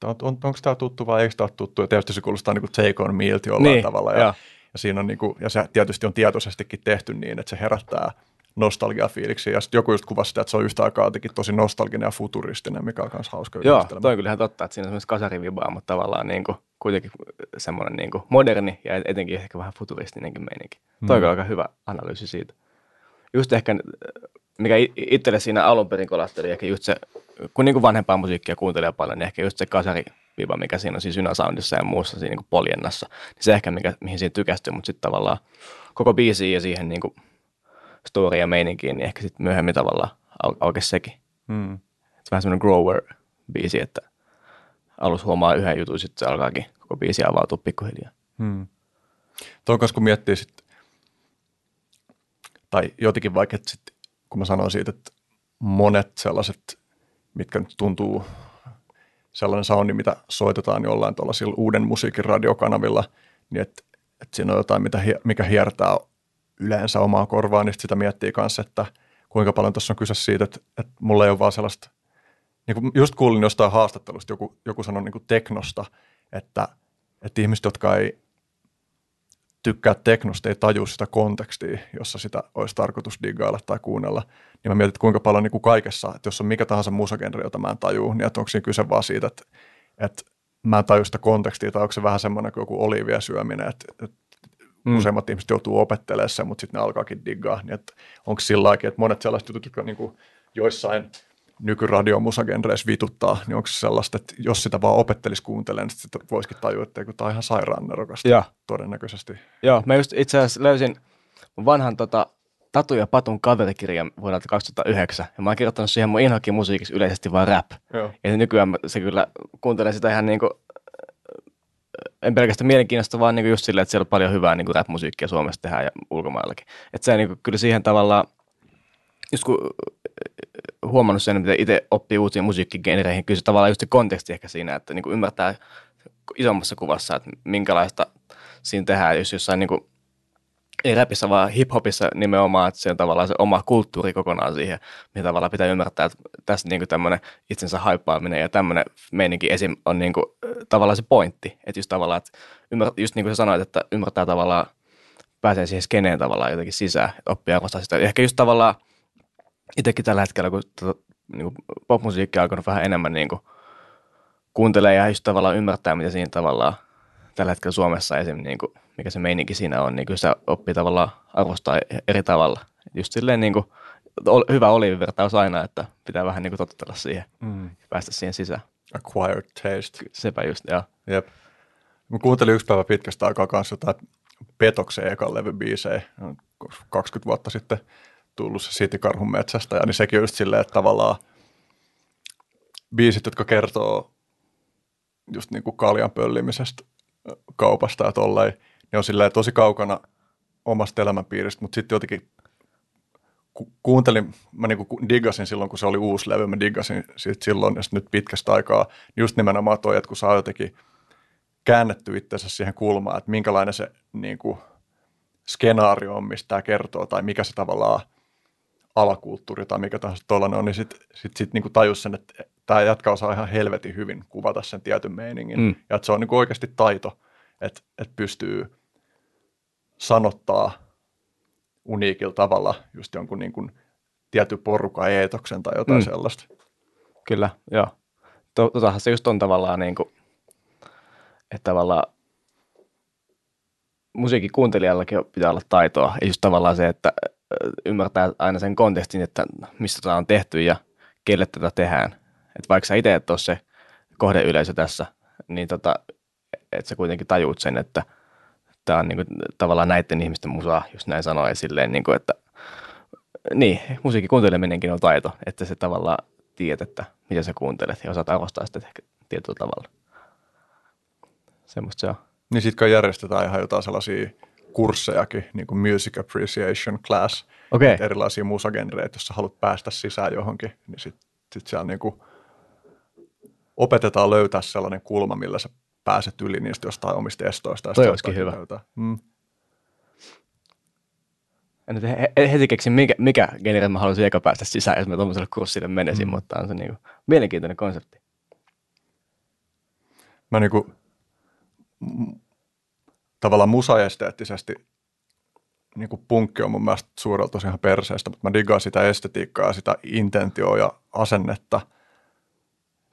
tää on, on, onko tämä tuttu vai eikö tämä ole tuttu? Ja tietysti se kuulostaa niin kuin Take On Meiltä jollain Niin, tavalla. Ja, joo. ja, siinä on niin kuin, ja se tietysti on tietoisestikin tehty niin, että se herättää nostalgiafiiliksi. Ja sitten joku just kuvasi sitä, että se on yhtä aikaa jotenkin tosi nostalginen ja futuristinen, mikä on myös hauska Joo, yhdistelmä. toi on kyllä ihan totta, että siinä on semmoista kasarivibaa, mutta tavallaan niin kuin, kuitenkin semmoinen niin kuin moderni ja etenkin ehkä vähän futuristinenkin meininki. Mm. Toi on kyllä aika hyvä analyysi siitä. Just ehkä, mikä itselle siinä alun perin kolasteli, ehkä just se, kun niin kuin vanhempaa musiikkia kuuntelee paljon, niin ehkä just se kasariviba, mikä siinä on siinä Synasoundissa ja muussa siinä niin kuin poljennassa, niin se ehkä, mikä, mihin siinä tykästyy, mutta sitten tavallaan koko biisiin ja siihen niin kuin story ja meininkiin, niin ehkä sitten myöhemmin tavallaan au- aukesi sekin Mm. se vähän semmoinen grower-biisi, että alus huomaa yhden jutun, sitten se alkaakin koko biisi avautua pikkuhiljaa. Hmm. Tuon kanssa kun miettii sit, tai jotenkin vaikka, että sit, kun mä sanoin siitä, että monet sellaiset, mitkä nyt tuntuu sellainen soundi, mitä soitetaan jollain tuollaisilla uuden musiikin radiokanavilla, niin että, että siinä on jotain, mitä, mikä hiertää yleensä omaa korvaa, niin sit sitä miettii kanssa, että kuinka paljon tuossa on kyse siitä, että, että mulla ei ole vaan sellaista, niin kuin just kuulin jostain haastattelusta, joku, joku sanoi niin kuin teknosta, että, että ihmiset, jotka ei tykkää teknosta, ei tajua sitä kontekstia, jossa sitä olisi tarkoitus diggailla tai kuunnella. Niin mä mietin, että kuinka paljon niin kuin kaikessa, että jos on mikä tahansa musagenre, jota mä en tajuu, niin että onko siinä kyse vaan siitä, että, että mä en taju sitä kontekstia, tai onko se vähän semmoinen kuin joku olivia syöminen, että, että mm. useimmat ihmiset joutuu opettelemaan sen, mutta sitten ne alkaakin diggaa, niin että onko sillä lailla, että monet sellaiset jutut, jotka niin kuin joissain nykyradiomusagenreissä vituttaa, niin onko se sellaista, että jos sitä vaan opettelisi kuuntelemaan, niin sitten voisikin tajua, että tämä on ihan sairaan nerokasta Ja. todennäköisesti. Joo, mä just itse asiassa löysin vanhan tota, Tatu ja Patun kaverikirjan vuodelta 2009, ja mä oon kirjoittanut siihen mun inhokin musiikiksi yleisesti vaan rap. Joo. Ja nykyään se kyllä kuuntelee sitä ihan niinku, en pelkästään mielenkiinnosta, vaan niinku just silleen, että siellä on paljon hyvää niinku rap-musiikkia Suomessa tehdään ja ulkomaillakin. Että se niinku, kyllä siihen tavallaan, just kun äh, huomannut sen, mitä itse oppii uusiin musiikkigenereihin, kyllä se tavallaan just se konteksti ehkä siinä, että niinku ymmärtää isommassa kuvassa, että minkälaista siinä tehdään, jos jossain niinku, ei rapissa, vaan hiphopissa nimenomaan, että se on tavallaan se oma kulttuuri kokonaan siihen, mitä tavallaan pitää ymmärtää, että tässä niinku tämmöinen itsensä haippaaminen ja tämmöinen meininki esim. on niinku, äh, tavallaan se pointti, että just tavallaan, että ymmär, just niin kuin sä sanoit, että ymmärtää tavallaan, pääsee siihen skeneen tavallaan jotenkin sisään, että oppii arvostaa sitä. Ehkä just tavallaan itsekin tällä hetkellä, kun tota, niin kuin popmusiikki on alkanut vähän enemmän niin kuin kuuntelee ja just tavallaan ymmärtää, mitä siinä tavallaan tällä hetkellä Suomessa esim. Niin kuin, mikä se meininki siinä on, niin kyllä se oppii tavallaan arvostaa eri tavalla. Just silleen niin kuin, hyvä oliivivertaus aina, että pitää vähän niin kuin totutella siihen Mm. ja päästä siihen sisään. Acquired taste. Sepä just, joo. Jep. Mä kuuntelin yksi päivä pitkästä aikaa kanssa jotain Petoksen ekan levybiisejä, 20 vuotta sitten tullut se City Karhun metsästä, ja niin sekin on just silleen, että tavallaan biisit, jotka kertoo just niin kuin kaljan pöllimisestä kaupasta ja tolleen, ne on silleen tosi kaukana omasta elämänpiiristä, mutta sitten jotenkin ku, kuuntelin, mä niinku ku- diggasin silloin, kun se oli uusi levy, mä diggasin siitä silloin ja sit nyt pitkästä aikaa, niin just nimenomaan toi, että kun saa jotenkin käännetty itsensä siihen kulmaan, että minkälainen se niin kuin, skenaario on, mistä tämä kertoo, tai mikä se tavallaan alakulttuuri tai mikä tahansa tuollainen on, niin sitten sit, sit, niin tajus sen, että tämä jätkä osaa ihan helvetin hyvin kuvata sen tietyn meiningin. Mm. Ja että se on niin oikeasti taito, että, että pystyy sanottaa uniikilla tavalla just jonkun niin kuin tietyn porukan eetoksen tai jotain Mm. sellaista. Kyllä, joo. To, totahan se just on tavallaan niin kuin, että tavallaan musiikin kuuntelijallakin pitää olla taitoa. Ja just tavallaan se, että ymmärtää aina sen kontekstin, että mistä tämä on tehty ja kelle tätä tehdään. Että vaikka sä itse et ole se kohdeyleisö tässä, niin tota, että sä kuitenkin tajuut sen, että tämä on niinku tavallaan näiden ihmisten musaa, just näin sanoa, ja silleen, niinku, että niin, musiikin kuunteleminenkin on taito, että se tavallaan tiedät, että mitä sä kuuntelet ja osaat arvostaa sitä ehkä tietyllä tavalla. Semmoista se on. Niin kai järjestetään ihan jotain sellaisia kurssejakin, niin kuin Music Appreciation Class, että erilaisia musagenreitä, jos haluat päästä sisään johonkin, niin sitten sit siellä niin kuin opetetaan löytää sellainen kulma, millä sä pääset yli niistä jostain omista estoista. Toi olisikin hyvä. Löytää. Mm. En nyt he- he- heti keksin, mikä, mikä genre mä haluaisin eka päästä sisään, jos mä tuommoiselle kurssille menisin, mm. mutta on se niinku mielenkiintoinen konsepti. Mä niin kuin, tavallaan musaesteettisesti niin kuin punkki on mun mielestä suurelta osin ihan perseestä, mutta mä digaan sitä estetiikkaa ja sitä intentioa ja asennetta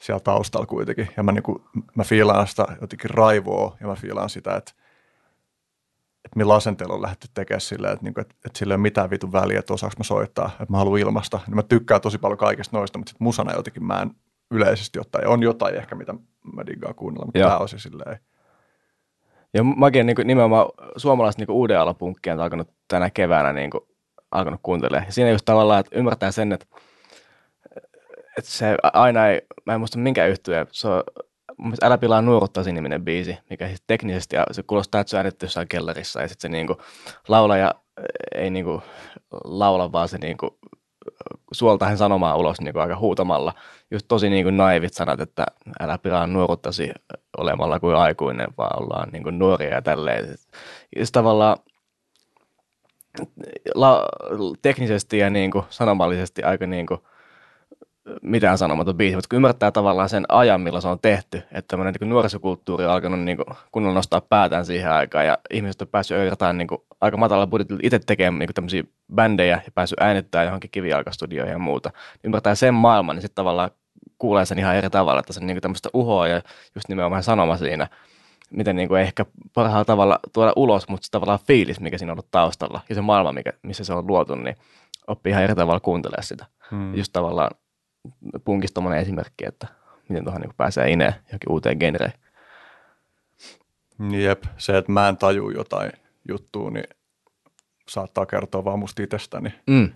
siellä taustalla kuitenkin. Ja mä, niin kuin, mä fiilaan sitä jotenkin raivoa ja mä fiilaan sitä, että, että millä asenteella on lähdetty tekemään silleen, että, niin kuin, että, että sillä ei ole mitään vitun väliä, että osaanko mä soittaa, että mä haluan ilmasta. Niin mä tykkään tosi paljon kaikista noista, mutta sitten musana jotenkin mä en yleisesti ottaen. On jotain ehkä, mitä mä diggaan kuunnella, mutta Joo. pääosin silleen. Ja mäkin niin nimenomaan suomalaiset niin uuden alan punkkia on alkanut tänä keväänä niin alkanut kuuntelemaan. Ja siinä just tavallaan, että ymmärtää sen, että, että se aina ei, mä en muista minkä yhtyä, se on mun Älä pilaa nuoruttasi niminen biisi, mikä siis teknisesti, se kuulostaa, että se on äänitetty jossain kellarissa, ja sitten se niinku, laulaja ei niinku, laula, vaan se niinku, suoltaa hän sanomaan ulos niinku, aika huutamalla. Just tosi niinku, naivit sanat, että älä pilaa nuoruttasi olemalla kuin aikuinen, vaan ollaan niinku, nuoria ja tälleen. Ja sit tavallaan la, teknisesti ja niinku, sanomallisesti aika niinku, mitään sanomaton biisi, mutta kun ymmärtää tavallaan sen ajan, millä se on tehty, että tämmöinen niin nuorisokulttuuri on alkanut niin kuin, kunnolla nostaa päätään siihen aikaan ja ihmiset on päässyt jotain niin kuin, aika matalalla budjetilla itse tekemään niin tämmöisiä bändejä ja päässyt äänittämään johonkin kivijalkastudioihin ja muuta. Ymmärtää sen maailman, niin sitten tavallaan kuulee sen ihan eri tavalla, että se on niin tämmöistä uhoa ja just nimenomaan sanoma siinä, miten niin kuin ehkä parhaalla tavalla tuoda ulos, mutta se tavallaan fiilis, mikä siinä on ollut taustalla ja se maailma, mikä, missä se on luotu, niin oppii ihan eri tavalla kuuntelemaan sitä. Hmm. Just tavallaan punkista esimerkki, että miten tuohon niin pääsee ineen johonkin uuteen genreen. Jep, se, että mä en taju jotain juttua, niin saattaa kertoa vaan musta itsestäni, mm.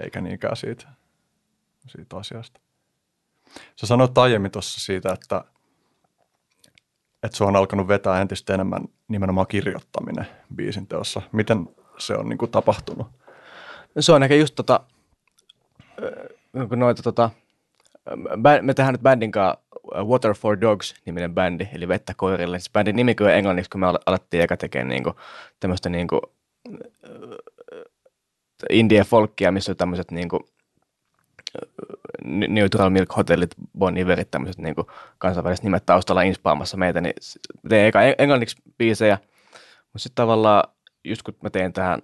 eikä niinkään siitä, siitä asiasta. Sä sanoit aiemmin tuossa siitä, että, että se on alkanut vetää entistä enemmän nimenomaan kirjoittaminen biisin teossa. Miten se on niin kuin tapahtunut? Se on ehkä just tota, noita tota, me tehdään nyt bändin kanssa Water for Dogs-niminen bändi, eli vettä koirille. Se bändin nimi kyllä englanniksi, kun me alettiin eka tekemään niinku, tämmöistä niinku, indie folkia, missä on tämmöiset niinku, Neutral Milk Hotellit, Bon Iverit, tämmöiset niinku kansainväliset nimet taustalla inspaamassa meitä, niin teen eka englanniksi biisejä, mutta sitten tavallaan just kun mä teen tähän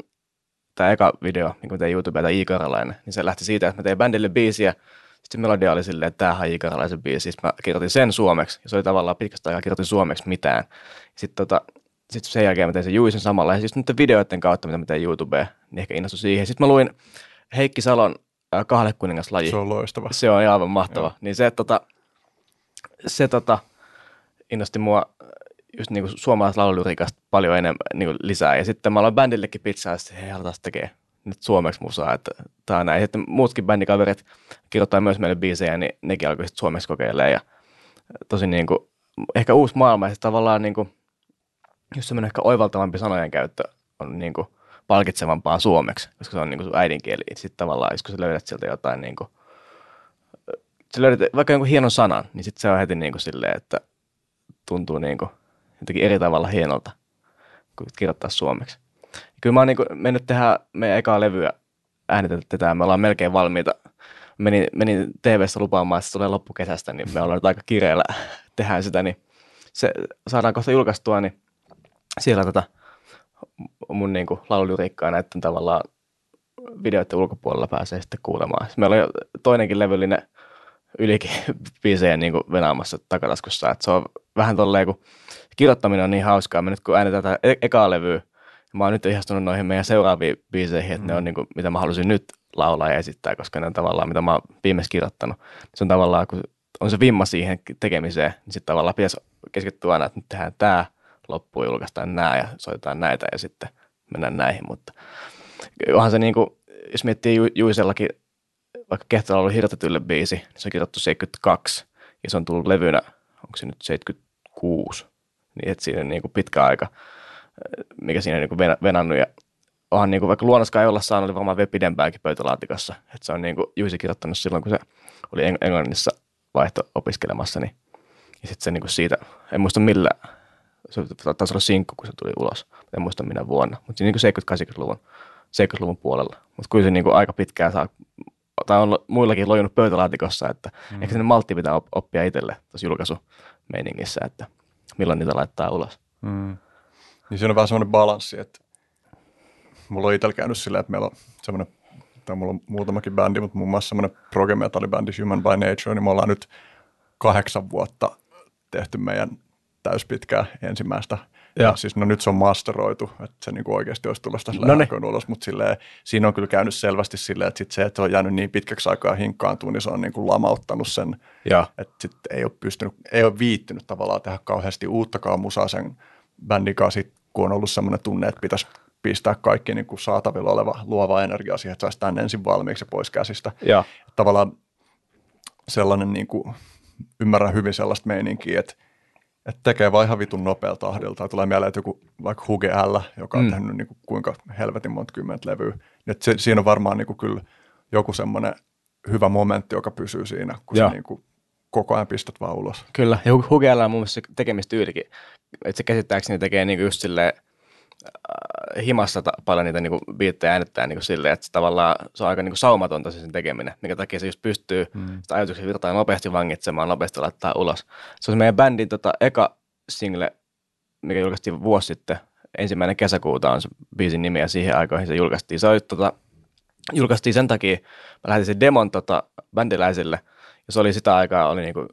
tämä eka video, niin kun tein YouTubea, tämä Iikaralainen, niin se lähti siitä, että mä tein bändille biisiä, sitten melodia oli silleen, että tämähän on Iikaralaisen biisi, sitten mä kirjoitin sen suomeksi, ja se oli tavallaan pitkästä aikaa kirjoitin suomeksi mitään. Sitten tota, sitten sen jälkeen mä tein sen Juisen samalla, ja siis nyt videoiden kautta, mitä mä tein YouTubeen, niin ehkä innostui siihen. Sitten mä luin Heikki Salon äh, kahdelle kuningaslaji. Se on loistava. Se on aivan mahtava. Joo. Niin se, tota, se tota, innosti mua just niin suomalaislaulurikasta paljon enemmän niin kuin lisää. Ja sitten mä aloin bändillekin pizzaa, ja sitten hei, aletaan tekee nyt suomeksi musaa, että tää näin. Sitten muutkin bändikaverit kirjoittaa myös meille biisejä, niin nekin alkoi sitten suomeksi kokeilemaan. Ja tosi niin kuin, ehkä uusi maailma, ja tavallaan niin kuin, just semmoinen ehkä oivaltavampi sanojen käyttö on niin kuin palkitsevampaa suomeksi, koska se on niin kuin äidinkieli. Sitten tavallaan, jos sä löydät sieltä jotain niin kuin, sä löydät vaikka jonkun hienon sanan, niin sitten se on heti niin kuin silleen, että tuntuu niin kuin jotenkin eri tavalla hienolta kuin kirjoittaa suomeksi. Ja kyllä mä oon niin kuin mennyt tehdä meidän ekaa levyä äänitetään, me ollaan melkein valmiita. Menin, menin TV-ssä lupaamaan, että se tulee loppukesästä, niin me ollaan nyt aika kireellä tehdään sitä, niin se saadaan kohta julkaistua, niin siellä tätä mun niin kuin laululyriikkaa näiden tavallaan videoiden ulkopuolella pääsee sitten kuulemaan. Meillä on jo toinenkin levyllinen ylikin biisejä niin venaamassa takataskussa, että se on vähän tolleen, kun kirjoittaminen on niin hauskaa. Me nyt kun äänetään tätä e- ekaa levyä, mä oon nyt ihastunut noihin meidän seuraaviin biiseihin, että mm. ne on niin kuin, mitä mä halusin nyt laulaa ja esittää, koska ne on tavallaan, mitä mä oon viimeksi kirjoittanut. Se on tavallaan, kun on se vimma siihen tekemiseen, niin sitten tavallaan pitäisi keskittyä aina, että nyt tehdään tämä, loppuun julkaistaan nämä ja soitetaan näitä ja sitten mennään näihin, mutta onhan se niin kuin, jos miettii Ju- Juisellakin, vaikka Kehtola oli Hirtatylle biisi, niin se on kirjoittu 72 ja se on tullut levynä, onko se nyt 76, niin että siinä niin kuin pitkä aika, mikä siinä niin kuin venannut ja onhan niin kuin, vaikka luonnoskaan ei olla saanut, oli varmaan vielä pidempäänkin pöytälaatikossa, että se on niin kuin Juisi kirjoittanut silloin, kun se oli Englannissa vaihto opiskelemassa, niin ja sitten se niin kuin siitä, en muista millä se taisi olla sinkku, kun se tuli ulos. En muista minä vuonna, mutta niin 70-80-luvun 70-luvun puolella. Mutta kyllä se niin kuin aika pitkään saa, tai on muillakin lojunut pöytälaatikossa, että mm. ehkä sinne maltti pitää oppia itselle tuossa julkaisumeiningissä, että milloin niitä laittaa ulos. Mm. Niin siinä on vähän semmoinen balanssi, että mulla on itsellä käynyt silleen, että meillä on semmoinen, tai mulla on muutamakin bändi, mutta muun muassa semmoinen proge bändi Human by Nature, niin me ollaan nyt kahdeksan vuotta tehty meidän täyspitkää ensimmäistä. Ja. siis no nyt se on masteroitu, että se niinku oikeasti olisi tulossa tässä no ulos, mutta silleen, siinä on kyllä käynyt selvästi silleen, että sit se, että se on jäänyt niin pitkäksi aikaa hinkkaantua, niin se on niinku lamauttanut sen, ja. että sit ei ole pystynyt, ei ole viittynyt tavallaan tehdä kauheasti uuttakaan musaa sen bändin kanssa, kun on ollut semmoinen tunne, että pitäisi pistää kaikki niin kuin saatavilla oleva luova energia siihen, että saisi tämän ensin valmiiksi ja pois käsistä. Ja. Tavallaan sellainen, niin kuin, ymmärrän hyvin sellaista meininkiä, että että tekee vaan ihan vitun nopealta tahdilta. Tulee mieleen, että joku vaikka Huge L, joka on mm. tehnyt niin kuin, kuinka helvetin monta kymmentä levyä. Että se, siinä on varmaan niin kuin, kyllä joku semmoinen hyvä momentti, joka pysyy siinä, kun Joo. sä niin kuin, koko ajan pistät vaan ulos. Kyllä, ja Huge L on mun mielestä se tekemistyylikin. Että se käsittääkseni tekee niin kuin just silleen, himassa ta- paljon niitä niinku biittejä äänettää niinku silleen, että se tavallaan se on aika niinku saumatonta se sen tekeminen, minkä takia se just pystyy mm. sitä ajatuksen virtaa nopeasti vangitsemaan, nopeasti laittaa ulos. Se on meidän bändin tota, eka single, mikä julkaistiin vuosi sitten, ensimmäinen kesäkuuta on se biisin nimi ja siihen aikoihin se julkaistiin. Se oli, tota, julkaistiin sen takia, mä lähetin sen demon tota, bändiläisille Ja se oli sitä aikaa, oli niin kuin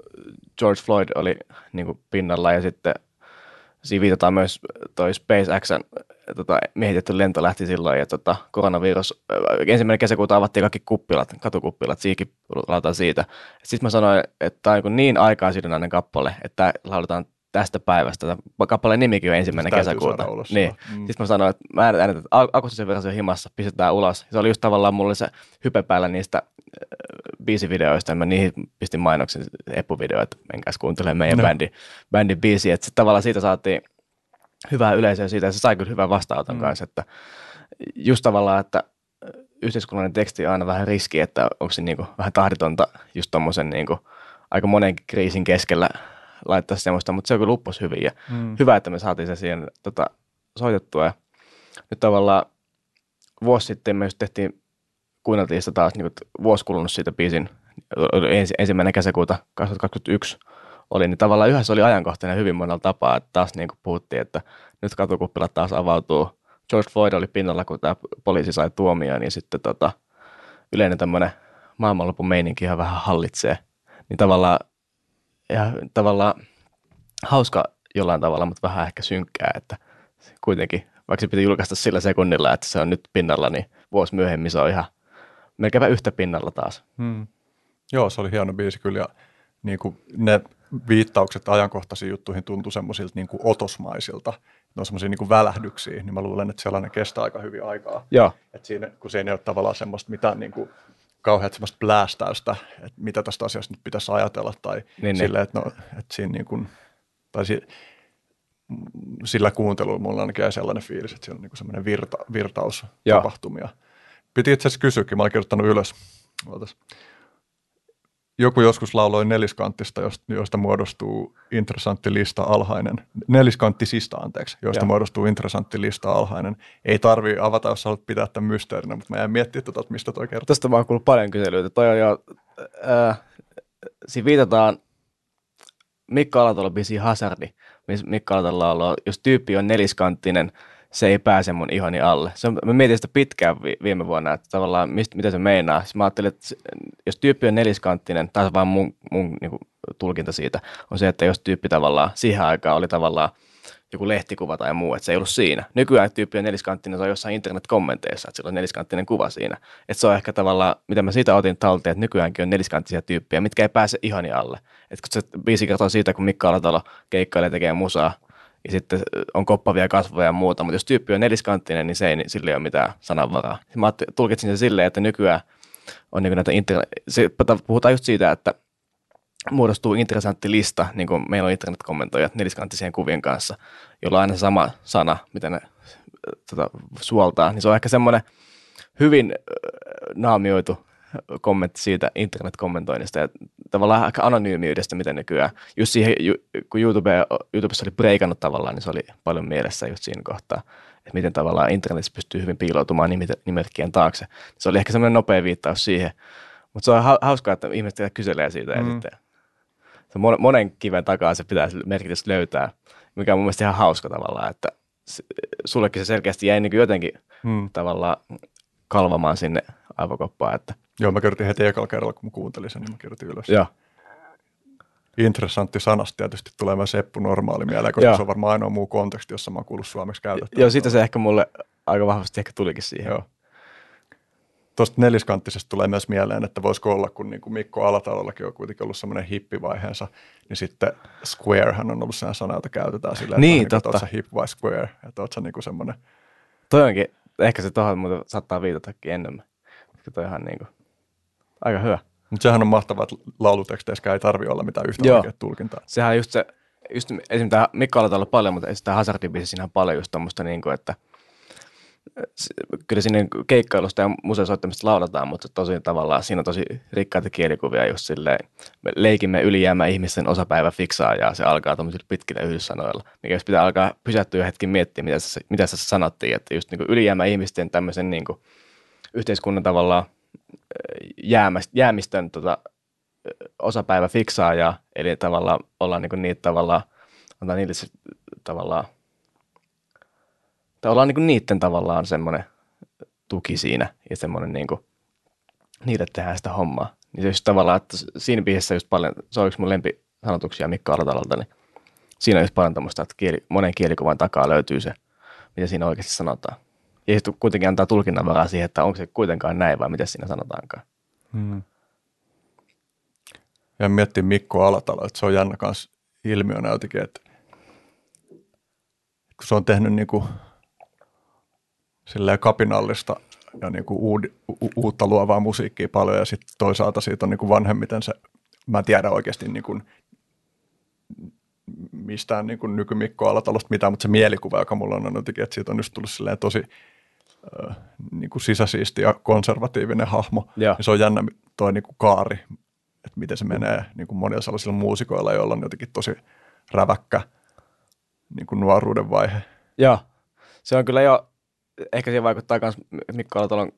George Floyd oli niin kuin pinnalla ja sitten siinä viitataan myös toi SpaceXn tota, miehitetty lento lähti silloin ja tota, koronavirus, äh, ensimmäinen kesäkuuta avattiin kaikki kuppilat, katukuppilat, siikin lauletaan siitä. Sitten mä sanoin, että tämä on niin, niin aikaa sidonnainen kappale, että lauletaan tästä päivästä. Kappaleen nimikin on ensimmäinen Täytyy kesäkuuta. ulos, Niin. Mm. Sitten mä sanoin, että mä äänetän, että ak- akustisen versio himassa, pistetään ulos. Se oli just tavallaan mulle se hype päällä niistä äh, biisivideoista, ja mä niihin pistin mainoksen epuvideoita, menkääs kuuntelemaan meidän No. bändin, bändin biisiä. Että tavallaan siitä saatiin hyvää yleisöä siitä, ja se sai kyllä hyvän vastaanoton mm. kanssa, että just tavallaan, että yhteiskunnallinen teksti on aina vähän riski, että onko se niinku vähän tahditonta just tommosen niinku aika monen kriisin keskellä laittaa semmoista, mutta se on kyllä uppos hyvin ja mm. hyvä, että me saatiin se siihen tota, soitettua. Ja nyt tavallaan vuosi sitten me just tehtiin, kuunneltiin sitä taas niin vuosi kulunut siitä biisin, ensi, ensimmäinen kesäkuuta 2021 oli, niin tavallaan yhdessä oli ajankohtainen hyvin monella tapaa, että taas niin kuin puhuttiin, että nyt katukuppilat taas avautuu. George Floyd oli pinnalla, kun tämä poliisi sai tuomioon, niin sitten tota, yleinen tämmöinen maailmanlopun meininki ihan vähän hallitsee. Niin tavallaan, ja tavallaan hauska jollain tavalla, mutta vähän ehkä synkkää, että kuitenkin, vaikka se piti julkaista sillä sekunnilla, että se on nyt pinnalla, niin vuosi myöhemmin se on ihan melkeinpä yhtä pinnalla taas. Hmm. Joo, se oli hieno biisi kyllä ja niin kuin ne viittaukset ajankohtaisiin juttuihin tuntui semmoisilta niin kuin otosmaisilta. Ne on semmoisia niin kuin välähdyksiä, niin mä luulen, että sellainen kestää aika hyvin aikaa. Joo, Et siinä, kun siinä ei ole tavallaan semmoista mitään niin kuin kauheat semmoista blästäystä, että mitä tästä asiasta nyt pitäisi ajatella tai Niin, niin, niin. silleen, että, no, että siinä niin kuin, tai si, sillä kuuntelulla mulla ainakin jäi sellainen fiilis, että siellä on niin semmoinen virta, virtaus Joo. tapahtumia. Piti itse asiassa kysyäkin, mä olin kirjoittanut ylös. Ootas. Joku joskus lauloi neliskanttista, josta, josta muodostuu interessantti lista alhainen. Neliskanttisista, anteeksi, josta Joo. muodostuu interessantti lista alhainen. Ei tarvi avata, jos haluat pitää tämän mysteerinä, mutta mä jäin miettimään, että mistä toi kertoo. Tästä mä oon kuullut paljon kyselyitä. Toi on jo, äh, siinä viitataan Mikko Alatalo biisi Hazardi, missä Mikko Alatalo laulaa, jos tyyppi on neliskanttinen, se ei pääse mun ihoni alle. Se on, mä mietin sitä pitkään vi- viime vuonna, että tavallaan mistä, mitä se meinaa. Sitten mä ajattelin, että jos tyyppi on neliskanttinen, tai vaan mun, mun niin tulkinta siitä, on se, että jos tyyppi tavallaan siihen aikaan oli tavallaan joku lehtikuva tai muu, että se ei ollut siinä. Nykyään tyyppi on neliskanttinen, se on jossain internet-kommenteissa, että sillä on neliskanttinen kuva siinä. Että se on ehkä tavallaan, mitä mä siitä otin talteen, että nykyäänkin on neliskanttisia tyyppejä, mitkä ei pääse ihoni alle. Että kun se biisi kertoo siitä, kun Mikko Alatalo keikkailee tekee musaa, ja sitten on koppavia kasvoja ja muuta, mutta jos tyyppi on neliskanttinen, niin se ei, sillä ei ole mitään sananvaraa. Mä tulkitsin sen silleen, että nykyään on niin näitä internet, se, puhutaan just siitä, että muodostuu interessantti lista, niin kuin meillä on internetkommentoijat neliskanttisen kuvien kanssa, jolla on aina sama sana, mitä ne tota, suoltaa, niin se on ehkä semmoinen hyvin naamioitu kommentti siitä internetkommentoinnista ja tavallaan aika anonyymiydestä, miten nykyään, just siihen, kun YouTube, YouTubessa oli breikannut tavallaan, niin se oli paljon mielessä just siinä kohtaa, että miten tavallaan internetissä pystyy hyvin piiloutumaan nimerkkien taakse. Se oli ehkä semmoinen nopea viittaus siihen, mutta se on hau- hauskaa, että ihmiset kyselee siitä ja Mm. sitten se mon- monen kiven takaa se pitää merkitys löytää, mikä on mun mielestä ihan hauska tavallaan, että sullekin se selkeästi jäi niin jotenkin Hmm. tavallaan kalvamaan sinne aivokoppaan, että Joo, mä kirjoitin heti ekalla kerralla, kun mä kuuntelin sen, niin mä kirjoitin ylös. joo, Interessantti sanasta tietysti tulee myös Eppu normaali mieleen, koska Joo. se on varmaan ainoa muu konteksti, jossa mä oon kuullut suomeksi käytettävä. joo, siitä se ehkä mulle aika vahvasti ehkä tulikin siihen. Joo. Tuosta neliskanttisesta tulee myös mieleen, että voisiko olla, kun niin kuin Mikko Alatalollakin on kuitenkin ollut semmoinen hippivaiheensa, niin sitten squarehän on ollut sellainen sana, jota käytetään silleen, Niin, että, totta. että sä hip vai square, että oot sä niin kuin semmoinen, Toi onkin, ehkä se tuohon muuten saattaa viitatakin enemmän. Koska toi ihan niin kuin, aika hyvä. mutta sehän on mahtavaa, että lauluteksteissä ei tarvi olla mitään yhtä Joo. oikeaa tulkintaa. Sehän on just se, just esimerkiksi tämä Mikko Alatalo paljon, mutta tämä Hazardin biisi, siinä on paljon just tommoista niin kuin, että kyllä sinne keikkailusta ja museosoittamista lauletaan, mutta tosi tavallaan siinä on tosi rikkaita kielikuvia just silleen, me leikimme ylijäämä ihmisten osapäivä fiksaa ja se alkaa tämmöisillä pitkillä yhdyssanoilla, mikä jos pitää alkaa pysähtyä hetki miettiä, mitä se, mitä se sanottiin, että just niin ylijäämä ihmisten tämmöisen niin kuin yhteiskunnan tavallaan jäämäst, jäämistön tota, osapäivä fiksaajaa, eli tavallaan ollaan niin niitä tavallaan, antaa niille se tavallaan, tai ollaan niin niiden tavallaan semmoinen tuki siinä ja semmoinen niin kuin, niille tehdään sitä hommaa. Niin se just tavallaan, että siinä biisissä just paljon, se on yksi mun lempisanotuksia Mikko Alatalolta, niin siinä on just paljon tämmöistä, että kieli, monen kielikuvan takaa löytyy se, mitä siinä oikeasti sanotaan. Ja sitten kuitenkin antaa tulkinnan varaa siihen, että onko se kuitenkaan näin vai mitä siinä sanotaankaan. Hmm. Ja miettii Mikko Alatalo, että se on jännä kanssa ilmiönä jotenkin, että kun se on tehnyt niin kuin silleen kapinallista ja niin kuin uud, u, uutta luovaa musiikkia paljon ja sitten toisaalta siitä on niin kuin vanhemmiten se, mä en tiedä oikeasti niin kuin mistään niin kuin nykymikko Alatalosta mitään, mutta se mielikuva, joka mulla on, on jotenkin, että siitä on just tullut tosi niin kuin sisäsiisti ja konservatiivinen hahmo. Ja. Ja se on jännä toi niin kuin kaari, että miten se menee niin kuin monilla sellaisilla muusikoilla, joilla on jotenkin tosi räväkkä niin kuin nuoruuden vaihe. Joo, se on kyllä jo, ehkä siihen vaikuttaa myös Mikko Alatalon,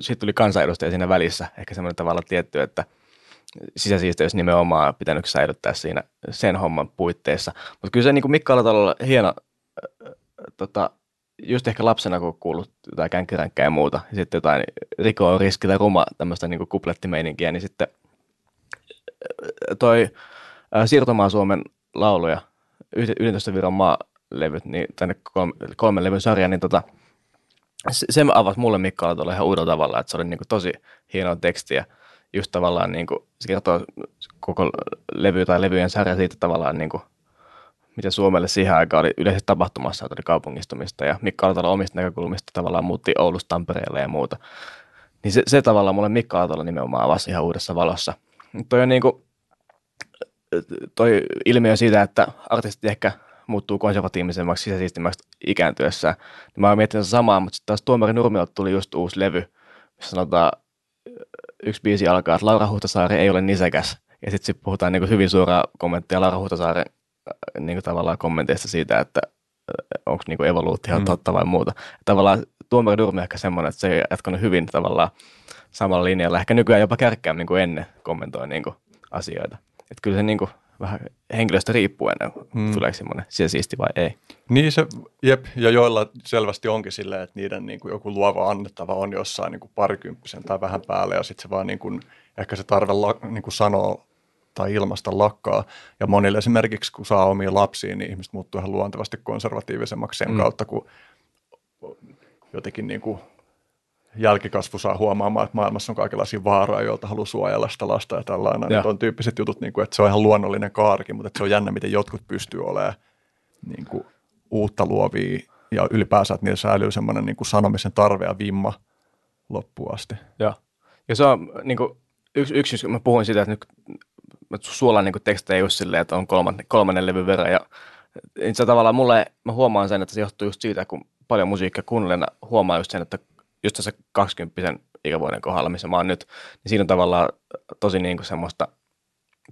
siitä tuli kansanedustaja siinä välissä, ehkä semmoinen tavalla tietty, että sisäsiisteys nimenomaan pitänyt säilyttää siinä sen homman puitteissa. Mutta kyllä se niin kuin Mikko Alatalolla hieno, äh, tota, just ehkä lapsena kun kuullut jotain känkkiränkkää ja muuta, ja sitten jotain Riko on riski tai ruma tämmöistä niin kuplettimeininkiä, niin sitten toi äh, Siirtomaa Suomen lauluja, 11 Viron maalevyt, niin tänne kolme, kolmen levyn sarja, niin tota, se, se avasi mulle Mikko Alatolle ihan uudella tavalla, että se oli niin kuin tosi hienoa tekstiä. Just tavallaan niin kuin, se kertoo koko levy tai levyjen sarja siitä tavallaan niin kuin, mitä Suomelle siihen aikaan oli yleisesti tapahtumassa, oli kaupungistumista ja Mikko Alatalo omista näkökulmista tavallaan muutti Oulusta Tampereelle ja muuta. Niin se, se tavallaan mulle Mikko Alatalo nimenomaan avasi ihan uudessa valossa. Toi on niin kuin, toi ilmiö siitä, että artisti ehkä muuttuu konservatiivisemmaksi, sisäsiistimmäksi ikääntyessään. Niin mä oon miettinyt samaa, mutta sitten taas Tuomari Nurmiolta tuli just uusi levy, missä sanotaan, yksi biisi alkaa, että Laura Huhtasaari ei ole nisekäs. Ja sitten sit puhutaan niin hyvin suoraa kommenttia Laura Huhtasaaren äh, niin tavallaan kommenteista siitä, että onko niin evoluutio mm. totta vai muuta. Tavallaan Tuomari Nurmi on ehkä semmoinen, että se ei jatkanut hyvin tavallaan samalla linjalla. Ehkä nykyään jopa kärkkäämmin kuin ennen kommentoi niin asioita. Että kyllä se niin kuin vähän henkilöstä riippuen, mm. tuleeko semmoinen sisäsiisti vai ei. Niin se, jep, ja joilla selvästi onkin silleen, että niiden niin kuin joku luova annettava on jossain niin kuin parikymppisen tai vähän päälle, ja sitten se vaan niin kuin, ehkä se tarve la, niin kuin sanoa tai ilmasta lakkaa. Ja monille esimerkiksi, kun saa omia lapsia, niin ihmiset muuttuu ihan luontevasti konservatiivisemmaksi sen mm. kautta, kun jotenkin niin kuin jälkikasvu saa huomaamaan, että maailmassa on kaikenlaisia vaaroja, joilta haluaa suojella sitä lasta ja tällainen. Ja. On tyyppiset jutut, niin kuin, että se on ihan luonnollinen kaarikin, mutta että se on jännä, miten jotkut pystyy olemaan niin kuin, uutta luovia ja ylipäänsä, että niillä säilyy semmoinen niin kuin sanomisen tarve ja vimma loppuun asti. Joo. Ja se on niin kuin, yksi, yksi, mä puhuin siitä, että nyt suolan niin tekstejä ole silleen, että on kolmannen, kolmannen levy verran. Ja se tavallaan mulle, mä huomaan sen, että se johtuu just siitä, kun paljon musiikkia kuunnellen huomaa just sen, että just tässä 20 ikävuoden kohdalla, missä mä oon nyt, niin siinä on tavallaan tosi niin kuin semmoista,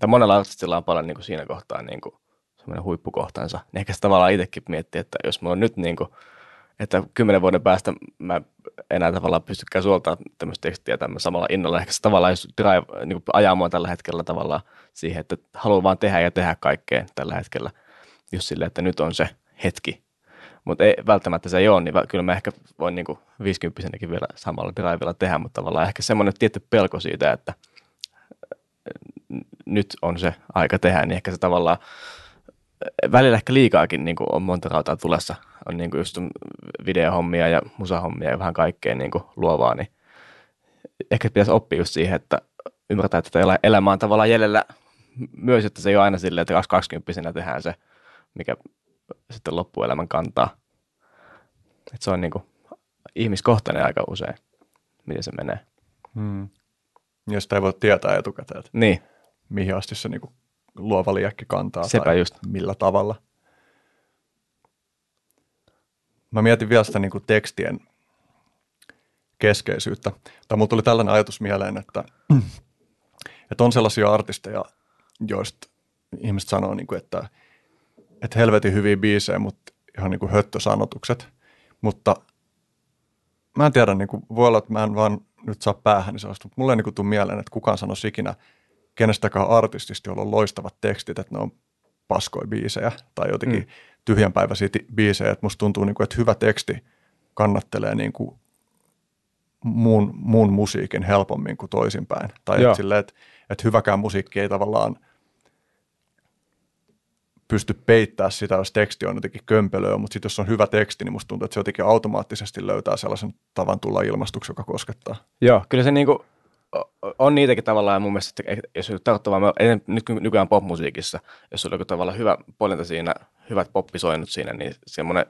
tai monella artistilla on paljon niin kuin siinä kohtaa niin kuin semmoinen huippukohtansa. Niin ehkä se tavallaan itsekin miettii, että jos mulla on nyt niin kuin, että kymmenen vuoden päästä mä enää tavallaan pystykään suoltaa tämmöistä tekstiä tämmöistä samalla innolla. Ehkä se tavallaan jos drive, niin ajaa mua tällä hetkellä tavallaan siihen, että haluan vaan tehdä ja tehdä kaikkea tällä hetkellä. Just silleen, että nyt on se hetki, mutta ei, välttämättä se ei ole, niin kyllä mä ehkä voin niin 50 vielä samalla drivella tehdä, mutta tavallaan ehkä semmoinen tietty pelko siitä, että nyt on se aika tehdä, niin ehkä se tavallaan välillä ehkä liikaakin niin kuin on monta rautaa tulessa. On niin kuin just videohommia ja musahommia ja vähän kaikkea niin kuin luovaa, niin ehkä pitäisi oppia just siihen, että ymmärtää, että elämä on tavallaan jäljellä myös, että se ei ole aina silleen, että 20 tehdään se, mikä sitten loppuelämän kantaa. Et se on niin kuin ihmiskohtainen aika usein, miten se menee. Hmm. Ja sitä ei voi tietää etukäteen, että niin. mihin asti se niin kuin luova liekki kantaa Sepä tai just. millä tavalla. Mä mietin vielä sitä niin kuin tekstien keskeisyyttä. Tai mulla tuli tällainen ajatus mieleen, että, että on sellaisia artisteja, joista ihmiset sanoo, niin kuin, että – että helvetin hyviä biisejä, mutta ihan niin kuin höttösanotukset. Mutta mä en tiedä, niin kuin, voi olla, että mä en vaan nyt saa päähän niin sellaista, mutta mulle ei niin tule mieleen, että kukaan sanoisi ikinä kenestäkään artistista, jolla on loistavat tekstit, että ne on paskoja biisejä tai jotenkin mm. Tyhjänpäiväisiä biisejä. Että musta tuntuu, niin kuin, että hyvä teksti kannattelee niin kuin muun, muun musiikin helpommin kuin toisinpäin. Tai että silleen, että, että hyväkään musiikki ei tavallaan pysty peittää sitä, jos teksti on jotenkin kömpelöä, mutta sitten jos on hyvä teksti, niin musta tuntuu, että se jotenkin automaattisesti löytää sellaisen tavan tulla ilmastuksi, joka koskettaa. Joo, kyllä se niinku, on niitäkin tavallaan mun mielestä, että jos tarkoittaa vaan, nyt nykyään popmusiikissa, jos on joku tavallaan hyvä polinta siinä, hyvät poppisoinnut siinä, niin semmoinen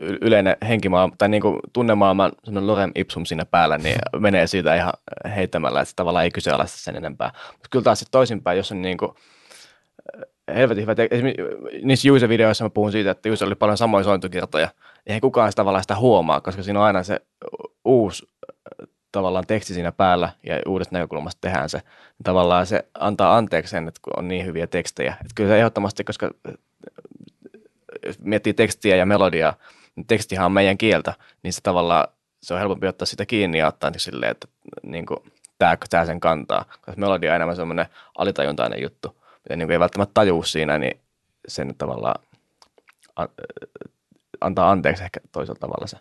yleinen henkimaailma, tai niinku tunnemaailman semmoinen lorem ipsum siinä päällä, niin menee siitä ihan heittämällä, että tavallaan ei kyseenalaista sen enempää. Mutta kyllä taas sitten toisinpäin, jos on niinku, helvetin hyvä. Esimerkiksi niissä Juise-videoissa mä puhun siitä, että Juise oli paljon samoja sointukertoja. Eihän kukaan sitä tavallaan sitä huomaa, koska siinä on aina se uusi tavallaan teksti siinä päällä ja uudesta näkökulmasta tehdään se. Tavallaan se antaa anteeksi sen, että on niin hyviä tekstejä. Että kyllä se ehdottomasti, koska miettii tekstiä ja melodiaa, niin tekstihan on meidän kieltä, niin se tavallaan se on helpompi ottaa sitä kiinni ja ottaa niin silleen, että niin kuin, tämä, tämä sen kantaa. Koska melodia on enemmän semmoinen alitajuntainen juttu, mitä niin kuin ei välttämättä tajuu siinä, niin sen tavallaan antaa anteeksi ehkä toisella tavalla se,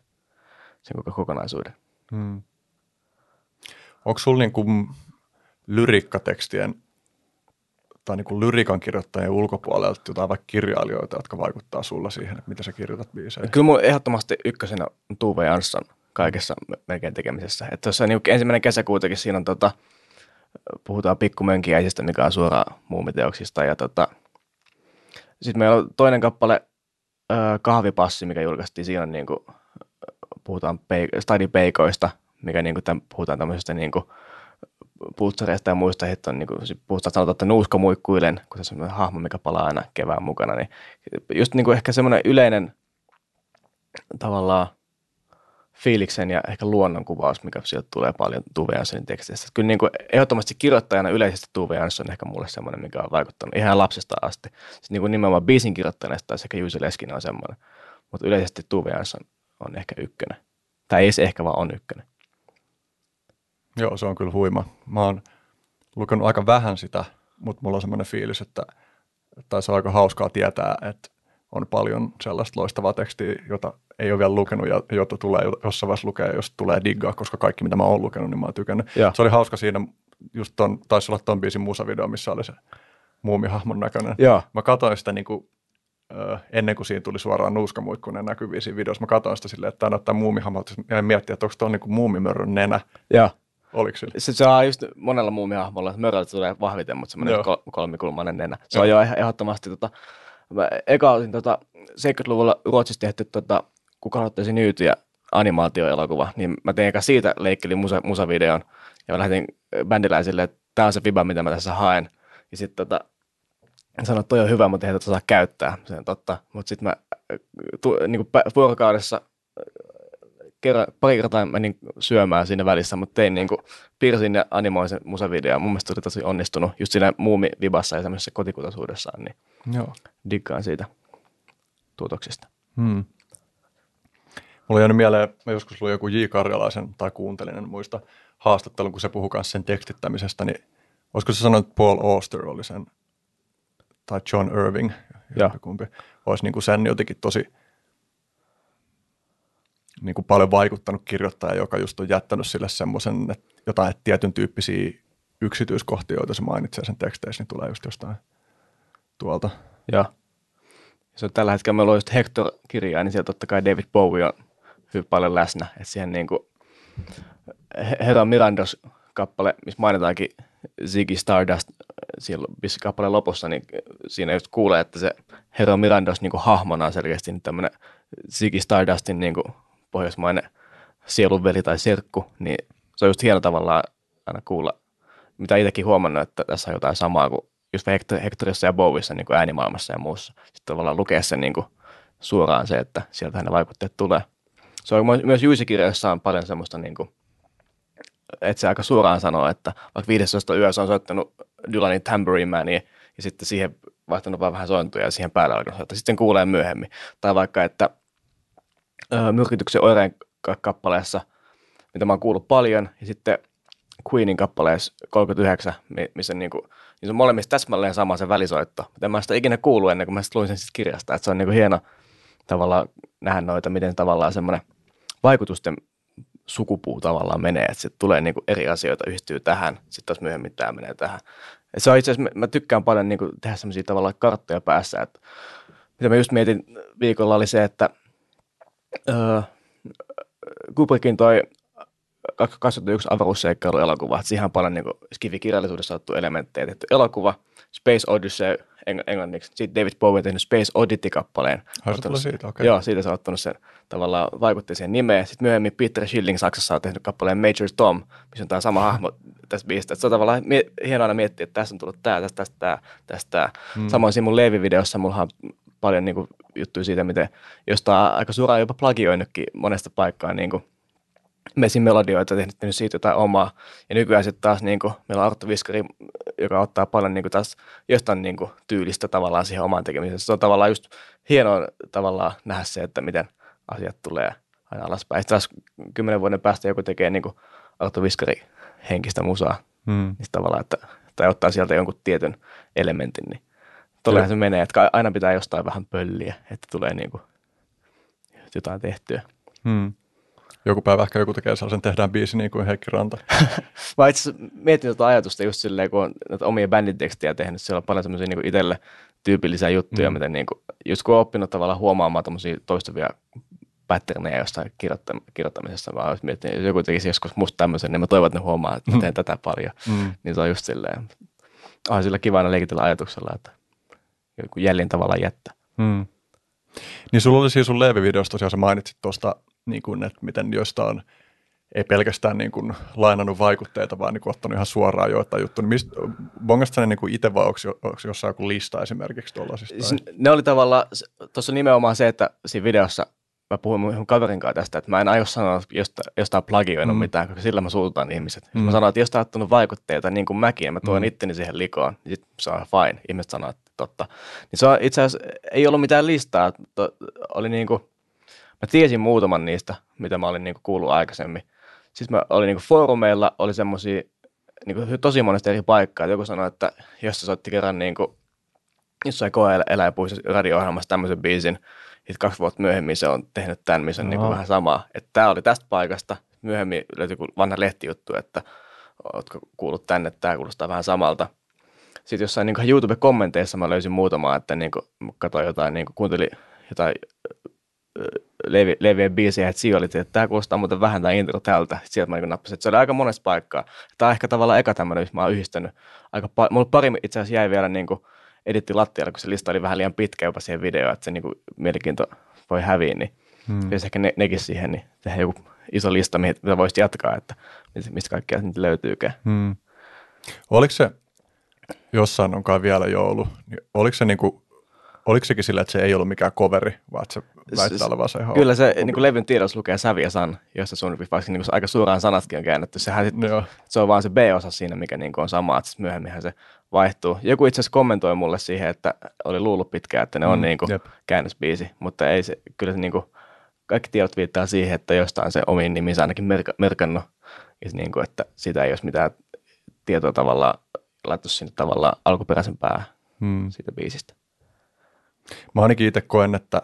sen koko kokonaisuuden. Hmm. Onko sulla niinku lyrikkatekstien tai niinku lyrikan kirjoittajien ulkopuolelta jotain vaikka kirjailijoita, jotka vaikuttaa sulla siihen, että mitä sä kirjoitat biiseihin? Kyllä mun ehdottomasti ykkösenä on Tuve Jansson kaikessa me- melkein tekemisessä. Että tuossa niin ensimmäinen kesäkuutakin siinä on tota, puhutaan pikkumönkiäisistä, mikä on suoraan muumiteoksista. Ja tota, sitten meillä on toinen kappale Kahvipassi, mikä julkaistiin. Siinä niin kuin, puhutaan peik- stadipeikoista, mikä niin kuin, tämän, puhutaan tämmöisestä niin kuin, putsareista ja muista, että on, niin kuin, puhutaan sanotaan, että nuuska muikkuilen, kun se on semmoinen hahmo, mikä palaa aina kevään mukana, niin just niin kuin ehkä semmoinen yleinen tavallaan fiiliksen ja ehkä luonnonkuvaus, mikä sieltä tulee paljon Tuve Janssonin teksteistä. Kyllä niin kuin ehdottomasti kirjoittajana yleisesti Tuve Jansson on ehkä mulle semmoinen, mikä on vaikuttanut ihan lapsesta asti. Sitten niin kuin nimenomaan biisin kirjoittajana tai sekä Juice Leskinen on semmoinen. Mutta yleisesti Tuve Jansson on ehkä ykkönen. Tai ei se ehkä vaan on ykkönen. Joo, se on kyllä huima. Mä oon lukenut aika vähän sitä, mutta mulla on semmoinen fiilis, että tai se on aika hauskaa tietää, että on paljon sellaista loistavaa tekstiä, jota ei ole vielä lukenut ja jota tulee jossain vaiheessa lukea, jos tulee diggaa, koska kaikki mitä mä oon lukenut, niin mä oon tykännyt. Joo. Se oli hauska siinä, just ton, taisi olla ton biisin musavideo, missä oli se muumihahmon näköinen. Joo. Mä katsoin sitä niin kuin, ennen kuin siinä tuli suoraan nuuskamuikkunen näkyviin siinä videossa. Mä katsoin sitä silleen, että tämä näyttää muumihahmolta. Ja miettiä, että onko tuo niin muumimörrön nenä. Joo. Oliko sillä? Se, se on just monella muumihahmolla, että möröltä tulee vahviten, mutta semmoinen Joo. kol- kolmikulmainen nenä. Se on jo eh- ehdottomasti, tota, mä eka olin tota, 70-luvulla Ruotsissa tehty, tota, kuka aloittaisi nyytyjä animaatioelokuva, niin mä tein eka siitä leikkelin musa, musavideon, ja mä lähdin bändiläisille, että tämä on se viba, mitä mä tässä haen. Ja sitten tota, sanoin, että toi on hyvä, mutta ei tätä saa käyttää. Se on totta. Mutta sitten mä äh, tu, niin vuorokaudessa kerran, pari kertaa menin syömään siinä välissä, mutta tein niin kuin, piirsin ja animoin sen musavideon. Mun mielestä se oli tosi onnistunut just siinä muumivibassa ja semmoisessa kotikutaisuudessaan, niin Joo. diggaan siitä tuotoksesta. Hmm. Mulla on jäänyt mieleen, mä joskus luin joku J. Karjalaisen tai kuuntelin, en muista haastattelun, kun se puhui myös sen tekstittämisestä, niin olisiko se sanonut, että Paul Auster oli sen, tai John Irving, kumpi, olisi niin kuin sen jotenkin tosi niin kuin paljon vaikuttanut kirjoittaja, joka just on jättänyt sille semmoisen, että jotain tietyn tyyppisiä yksityiskohtia, joita se mainitsee sen teksteissä, niin tulee just jostain tuolta. Joo. Se on tällä hetkellä, meillä on just Hector-kirjaa, niin siellä totta kai David Bowie on hyvin paljon läsnä. Että siihen niin kuin Herra Mirandos kappale, missä mainitaankin Ziggy Stardust siellä missä kappaleen lopussa, niin siinä just kuulee, että se Herra Mirandos niin kuin hahmona on selkeästi nyt tämmöinen Ziggy Stardustin niin kuin pohjoismainen sielunveli tai serkku, niin se on just hieno tavallaan aina kuulla, mitä itsekin huomannut, että tässä on jotain samaa kuin just Hector, Hectorissa ja Bowissa niin kuin äänimaailmassa ja muussa. Sitten tavallaan lukea sen niin kuin suoraan se, että sieltä ne vaikutteet tulee. Se on myös Juisikirjoissa on paljon semmoista, niin kuin, että se aika suoraan sanoo, että vaikka 15 yössä on soittanut Dylanin Tambourine Mania ja sitten siihen vaihtanut vaan vähän sointuja ja siihen päälle alkanut soittaa. Sitten kuulee myöhemmin. Tai vaikka, että Myrkytyksen oireen ka- kappaleessa, mitä mä oon kuullut paljon, ja sitten Queenin kappaleessa 39, mi- missä niinku, niin se on molemmissa täsmälleen sama se välisoitto. Mutta en mä sitä ikinä kuullut ennen kuin mä luin sen siitä kirjasta. Että se on niinku hieno tavallaan nähdä noita, miten tavallaan semmoinen vaikutusten sukupuu tavallaan menee, että sitten tulee niin kuin eri asioita yhdistyy tähän, sitten taas myöhemmin tämä menee tähän. Ja se on itse asiassa, mä tykkään paljon niin kuin tehdä semmoisia tavallaan karttoja päässä, että mitä mä just mietin viikolla oli se, että öö, Kubrickin toi 2001 avaruusseikkailuelokuva, että siihen on paljon niin skifikirjallisuudessa otettu elementtejä tehty elokuva, Space Odyssey eng- englanniksi, sitten David Bowie on tehnyt Space Oddity-kappaleen. Ai, se tulee siitä, okei. Joo, siitä se on ottanut sen tavallaan vaikutti siihen nimeen. Sitten myöhemmin Peter Schilling Saksassa on tehnyt kappaleen Major Tom, missä on tämä sama hahmo tässä biisissä. Se on tavallaan mie- hienoa aina miettiä, että tässä on tullut tämä, tästä, tästä, tämä, tästä, tämä. Hmm. Samoin siinä mun Leevi-videossa mulla on paljon niin kuin, juttuja siitä, miten jostain aika suoraan jopa plagioinutkin monesta paikkaa niin kuin, Mesin melodioita, tehnyt, tehnyt siitä jotain omaa. Ja nykyään sitten taas niin kuin, meillä on Arttu Viskari, joka ottaa paljon niin kuin, taas jostain niin kuin, tyylistä tavallaan siihen omaan tekemiseen. Se on tavallaan just hienoa tavallaan nähdä se, että miten asiat tulee aina alaspäin. Sitten taas kymmenen vuoden päästä joku tekee niin kuin Arttu Viskari henkistä musaa. Hmm. Niin tavallaan, että, tai ottaa sieltä jonkun tietyn elementin, niin tolleen se menee, että aina pitää jostain vähän pölliä, että tulee niin kuin jotain tehtyä. Hmm. Joku päivä ehkä joku tekee sellaisen, tehdään biisi niin kuin Heikki Ranta. Mä itse mietin tuota ajatusta just silleen, kun on näitä omia bänditekstejä tehnyt, siellä on paljon semmoisia niin itselle tyypillisiä juttuja, mm. miten niin kuin, just kun on oppinut tavallaan huomaamaan tämmöisiä toistuvia patterneja jossain kirjoittam- kirjoittamisessa, mä olisin miettinyt, jos joku tekisi joskus musta tämmöisen, niin mä toivon, että ne huomaa, että mä teen tätä paljon. Mm. Niin se on just silleen, on sillä kiva aina leikitellä ajatuksella, että joku jäljin tavallaan jättää. Hmm. Niin sulla oli siis sun Leevi-videosta tosiaan, sä mainitsit tuosta, niin kuin, että miten joista on ei pelkästään niin kuin lainannut vaikutteita, vaan niin kuin ottanut ihan suoraan joitain juttuja. Niin Bongasta ne niin itse vai onko, onko jossain joku lista esimerkiksi tuollaisista? Siis ne oli tavallaan, tuossa nimenomaan se, että siinä videossa mä puhuin mun kaverin kanssa tästä, että mä en aio sanoa jostain, jostain plagioinut mm. mitään, koska sillä mä suututan ihmiset. Mm. Mä sanoin, että jos tää on ottanut vaikutteita niin kuin mäkin, ja mä tuon mm. itteni siihen likoon, niin sit se on fine. Ihmiset sanoo, että totta. Niin se on itse asiassa, ei ollut mitään listaa. To, oli niin kuin, mä tiesin muutaman niistä, mitä mä olin niin kuin kuullut aikaisemmin. Sitten mä olin niin kuin foorumeilla, oli semmoisia niin kuin tosi monesta eri paikkaa. Joku sanoi, että jos se soitti kerran niin kuin, jossain koe-eläinpuissa radio-ohjelmassa tämmöisen biisin, sitten kaksi vuotta myöhemmin se on tehnyt tämän, missä on no. niin vähän samaa. Että tämä oli tästä paikasta. Myöhemmin löytyi vanha lehtijuttu, että oletko kuullut tänne, että tämä kuulostaa vähän samalta. Sitten jossain niin YouTube-kommenteissa mä löysin muutamaa, että niin kuin, katsoin jotain, niin kuin, kuuntelin jotain levi, leviä biisiä, että siinä oli, että tämä kuulostaa muuten vähän tämä intro tältä. Sieltä mä niin nappasin, että se oli aika monesta paikkaa. Tämä on ehkä tavallaan eka tämmöinen, missä mä oon yhdistänyt aika paljon. Mulla pari itse asiassa jäi vielä niin kuin, editti lattialle, kun se lista oli vähän liian pitkä jopa siihen videoon, että se niin kuin, mielenkiinto voi häviä, niin hmm. jos ehkä ne, nekin siihen, niin tehdään joku iso lista, mitä voisi jatkaa, että mistä kaikkea niitä löytyykään. Hmm. Oliko se, jossain onkaan vielä joulu, niin oliko se niinku Oliko sekin sillä, että se ei ollut mikään coveri, vaan että se väittää olevan se ihan Kyllä se niin kuin levyn tiedossa lukee Sävi ja San, jossa sun vaikka niin kuin aika suoraan sanatkin on käännetty. Sehän sit, no. se on vaan se B-osa siinä, mikä niin kuin on sama, että myöhemminhän se vaihtuu. Joku itse asiassa kommentoi mulle siihen, että oli luullut pitkään, että ne on mm, niin kuin käännösbiisi, mutta ei se, kyllä se niin kuin, kaikki tiedot viittaa siihen, että jostain se omiin niminsä ainakin merk- merkannut, niin kuin, että sitä ei olisi mitään tietoa tavallaan laittu sinne tavallaan alkuperäisen päähän hmm. siitä biisistä. Mä ainakin itse koen, että,